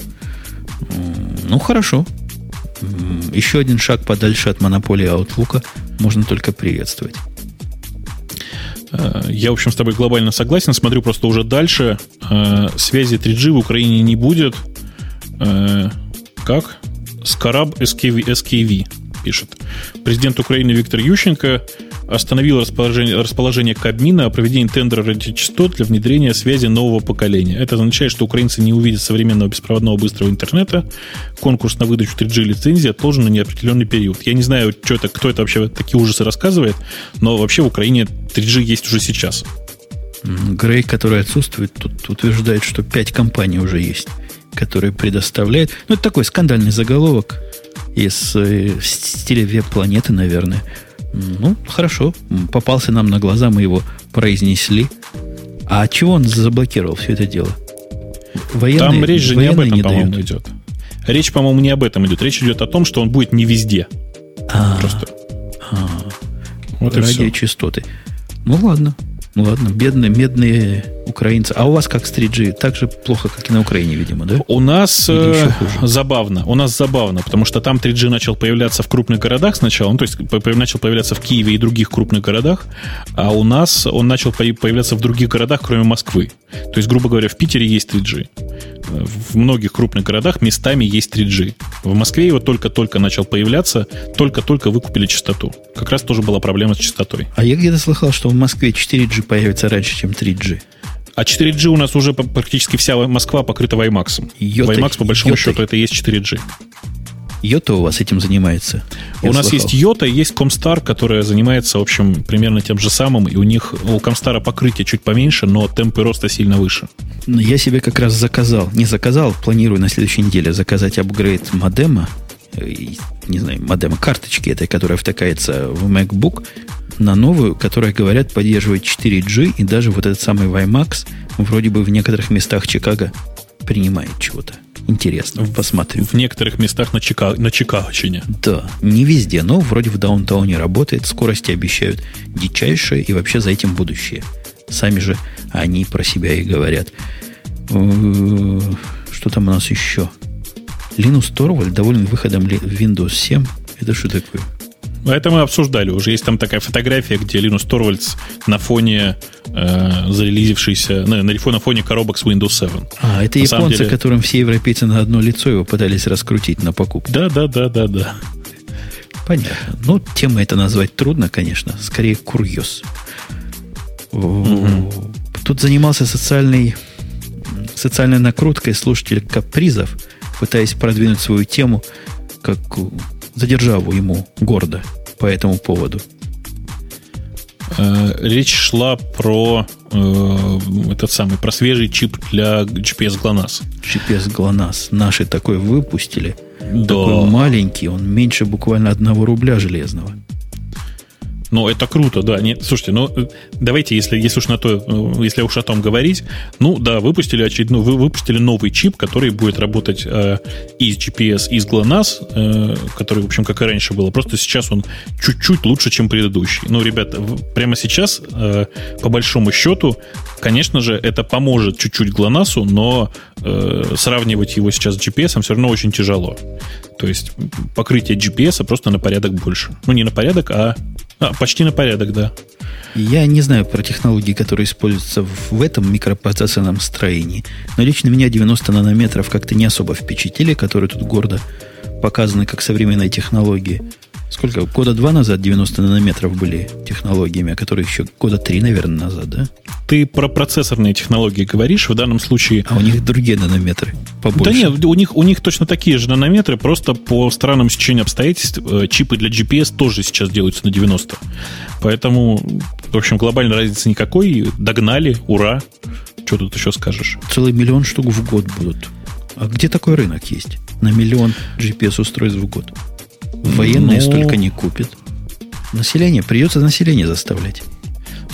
Ну, хорошо. Еще один шаг подальше от монополии Outlook можно только приветствовать. Э, я, в общем, с тобой глобально согласен. Смотрю просто уже дальше. Э, связи 3G в Украине не будет. Э, как? Скараб SKV, SKV пишет. Президент Украины Виктор Ющенко остановил расположение, расположение Кабмина о проведении тендера радиочастот для внедрения связи нового поколения. Это означает, что украинцы не увидят современного беспроводного быстрого интернета. Конкурс на выдачу 3G лицензии отложен на неопределенный период. Я не знаю, что это, кто это вообще такие ужасы рассказывает, но вообще в Украине 3G есть уже сейчас. Грей, который отсутствует, тут утверждает, что 5 компаний уже есть, которые предоставляют. Ну, это такой скандальный заголовок из э, стиля веб-планеты, наверное. Ну, хорошо. Попался нам на глаза, мы его произнесли. А чего он заблокировал все это дело? Военные, Там речь же не об этом, по-моему, идет. Речь, по-моему, не об этом идет. Речь идет о том, что он будет не везде. А, Просто. а, Вот радиочастоты. Ну ладно, ну ладно, бедные, медные украинцы. А у вас как с 3G? Так же плохо, как и на Украине, видимо, да? У нас э, забавно. У нас забавно, потому что там 3G начал появляться в крупных городах сначала, ну, то есть начал появляться в Киеве и других крупных городах, а у нас он начал по- появляться в других городах, кроме Москвы. То есть, грубо говоря, в Питере есть 3G. Э, В многих крупных городах местами есть 3G. В Москве его только-только начал появляться, только-только выкупили частоту. Как раз тоже была проблема с частотой. А я где-то слыхал, что в Москве 4G появится раньше, чем 3G. А 4G у нас уже практически вся Москва покрыта WiMAX. Йотой- WiMAX, по большому йотой. счету, это и есть 4G. Йота у вас этим занимается? Я у нас слыхал. есть Йота, есть Комстар, которая занимается, в общем, примерно тем же самым, и у них у Комстара покрытие чуть поменьше, но темпы роста сильно выше. Ну, Я себе как раз заказал. Не заказал, планирую на следующей неделе заказать апгрейд модема. э, Не знаю, модема карточки этой, которая втыкается в MacBook, на новую, которая, говорят, поддерживает 4G, и даже вот этот самый WiMAX вроде бы в некоторых местах Чикаго принимает чего-то. Интересно, посмотрю. В некоторых местах на, Чика... на Чикагочине. Да, не везде, но вроде в даунтауне работает, скорости обещают дичайшие, и вообще за этим будущее. Сами же они про себя и говорят. Э, Что там у нас еще? Линус Торвальд доволен выходом Windows 7. Это что такое? А Это мы обсуждали уже. Есть там такая фотография, где Линус Торвальдс на фоне э, зарелизившейся, на, на на фоне коробок с Windows 7. А, это На японцы, деле- которым все европейцы на одно лицо его пытались раскрутить на покупку. Да, да, да, да, да. Понятно. Ну, тема это назвать трудно, конечно. Скорее, курьез. Тут занимался социальной, социальной накруткой слушатель капризов, пытаясь продвинуть свою тему, как э, задержаву ему гордо по этому поводу. Э, Речь шла про э, этот самый, про свежий чип для GPS GLONASS. GPS GLONASS наши такой выпустили. Да. Такой маленький, он меньше буквально одного рубля железного. Ну, это круто, да. Нет, слушайте, ну, э, давайте, если, если уж на то, э, если уж о том говорить, ну, да, выпустили очередной, вы выпустили новый чип, который будет работать э, и GPS, и с GLONASS, э, который, в общем, как и раньше было. Просто сейчас он чуть-чуть лучше, чем предыдущий. Ну, ребята, прямо сейчас, э, по большому счету, конечно же, это поможет чуть-чуть GLONASS, но э, сравнивать его сейчас с GPS все равно очень тяжело. То есть покрытие GPS просто на порядок больше. Ну, не на порядок, а а, почти на порядок, да. Я не знаю про технологии, которые используются в этом микропроцессорном строении, но лично меня 90 нанометров как-то не особо впечатлили, которые тут гордо показаны как современные технологии. Сколько? Года два назад 90 нанометров были технологиями, а которые еще года три, наверное, назад, да? Ты про процессорные технологии говоришь, в данном случае... А у них другие нанометры побольше. Да нет, у них, у них точно такие же нанометры, просто по странному стечению обстоятельств э, чипы для GPS тоже сейчас делаются на 90. Поэтому, в общем, глобальной разницы никакой. Догнали, ура. Что тут еще скажешь? Целый миллион штук в год будут. А где такой рынок есть? На миллион GPS-устройств в год. Военные Ну- столько не купят. Население, придется население заставлять.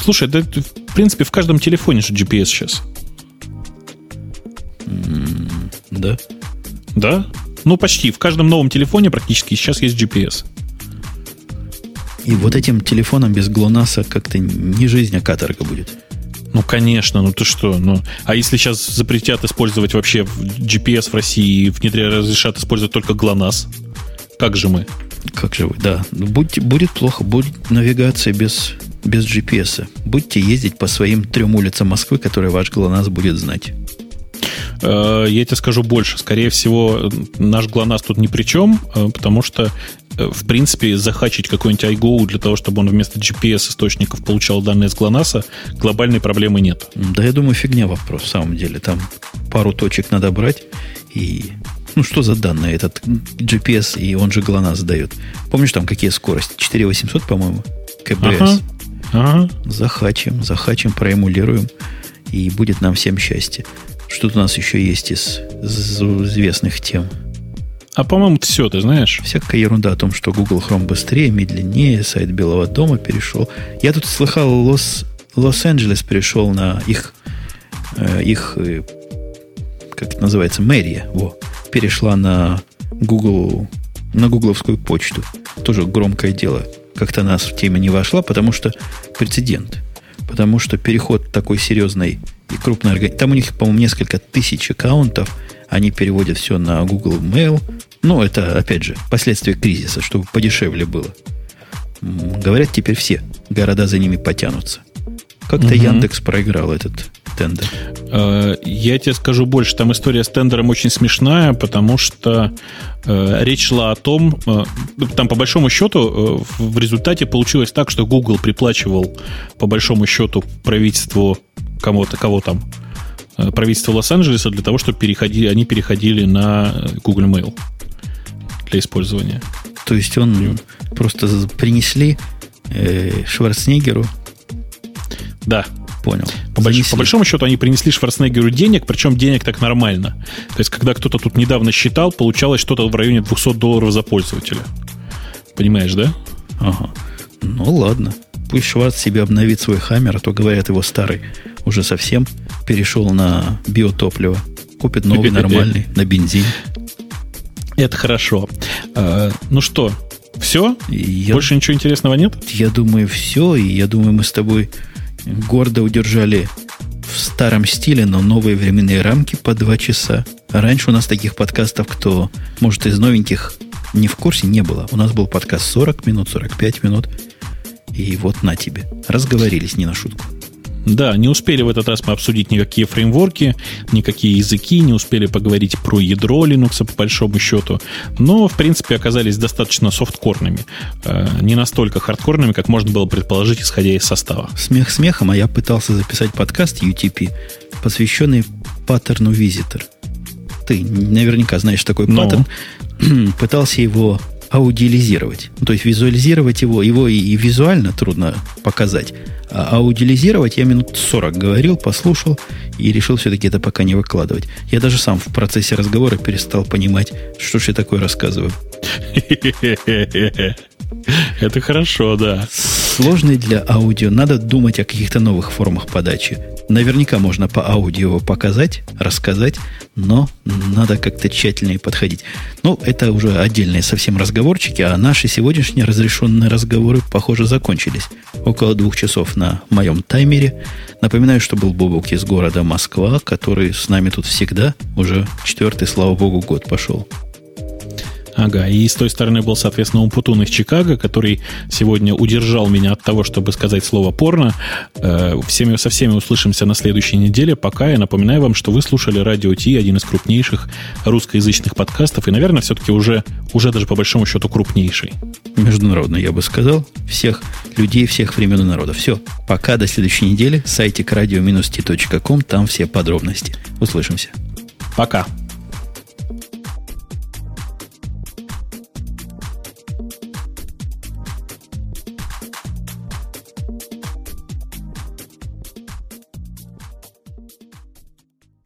Слушай, да, в принципе, в каждом телефоне же GPS сейчас. Да? Да? Ну, почти. В каждом новом телефоне практически сейчас есть GPS. И вот этим телефоном без ГЛОНАССа как-то не жизнь, а каторга будет. Ну, конечно, ну ты что? Ну, а если сейчас запретят использовать вообще GPS в России и внедря разрешат использовать только ГЛОНАСС? Как же мы? Как же вы? Да. Будь- будет плохо, будет навигация без, без GPS. Будете ездить по своим трем улицам Москвы, которые ваш ГЛОНАСС будет знать. Э, Я тебе скажу больше. Скорее всего, наш ГЛОНАСС тут ни при чем, э, потому что, э, в принципе, захачить какой-нибудь iGo для того, чтобы он вместо GPS-источников получал данные с ГЛОНАССа, глобальной проблемы нет. Да, я думаю, фигня вопрос, в самом деле. Там пару точек надо брать и... Ну, что за данные этот GPS, и он же ГЛОНАСС дает. Помнишь, там какие скорости? 4800, по-моему, КБС. Ага. Ага. Захачим, захачим, проэмулируем, и будет нам всем счастье. Что тут у нас еще есть из, из известных тем? А по-моему, все, ты знаешь. Всякая ерунда о том, что Google Chrome быстрее, медленнее, сайт Белого дома перешел. Я тут слыхал, Лос, Лос-Анджелес перешел на их, э, их э, как это называется, мэрия. Во. Перешла на Google, на гугловскую почту. Тоже громкое дело. Как-то нас в теме не вошла, потому что прецедент. Потому что переход такой серьезной и крупной организации... Там у них, по-моему, несколько тысяч аккаунтов. Они переводят все на Google Mail. Ну, это, опять же, последствия кризиса, чтобы подешевле было. Говорят, теперь все города за ними потянутся. Как-то угу. Яндекс проиграл этот тендер. Э, я тебе скажу больше. Там история с тендером очень смешная, потому что э, речь шла о том, э, там по большому счету в результате получилось так, что Google приплачивал по большому счету правительству кому-то, кого там, правительство Лос-Анджелеса для того, чтобы переходили, они переходили на Google Mail для использования. То есть он просто принесли э, Шварценеггеру да. Понял. По, больш, по большому счету они принесли Шварценеггеру денег, причем денег так нормально. То есть, когда кто-то тут недавно считал, получалось что-то в районе 200 долларов за пользователя. Понимаешь, да? Ага. Ну ладно. Пусть Шварц себе обновит свой хаммер, а то, говорят, его старый уже совсем перешел на биотопливо. Купит новый нормальный, на бензин. Это хорошо. А, ну что, все? Я, Больше ничего интересного нет? Я думаю, все. И я думаю, мы с тобой гордо удержали в старом стиле, но новые временные рамки по два часа. Раньше у нас таких подкастов, кто, может, из новеньких не в курсе, не было. У нас был подкаст 40 минут, 45 минут. И вот на тебе. Разговорились не на шутку. Да, не успели в этот раз мы обсудить никакие фреймворки, никакие языки, не успели поговорить про ядро Linux по большому счету, но, в принципе, оказались достаточно софткорными. Э, не настолько хардкорными, как можно было предположить, исходя из состава. Смех смехом, а я пытался записать подкаст UTP, посвященный паттерну визитор. Ты наверняка знаешь такой но... паттерн. Пытался его аудиализировать. То есть визуализировать его, его и, и визуально трудно показать. А аудиализировать я минут 40 говорил, послушал и решил все-таки это пока не выкладывать. Я даже сам в процессе разговора перестал понимать, что же я такое рассказываю. Это хорошо, да. Сложный для аудио. Надо думать о каких-то новых формах подачи. Наверняка можно по аудио показать, рассказать, но надо как-то тщательнее подходить. Ну, это уже отдельные совсем разговорчики, а наши сегодняшние разрешенные разговоры, похоже, закончились. Около двух часов на моем таймере. Напоминаю, что был Бобок из города Москва, который с нами тут всегда, уже четвертый, слава богу, год пошел. Ага, и с той стороны был, соответственно, Умпутун из Чикаго, который сегодня удержал меня от того, чтобы сказать слово порно. Э, всеми, со всеми услышимся на следующей неделе. Пока я напоминаю вам, что вы слушали Радио Ти, один из крупнейших русскоязычных подкастов, и, наверное, все-таки уже, уже даже по большому счету крупнейший. Международный, я бы сказал. Всех людей, всех времен и народов. Все. Пока, до следующей недели. Сайтик radio-t.com, там все подробности. Услышимся. Пока.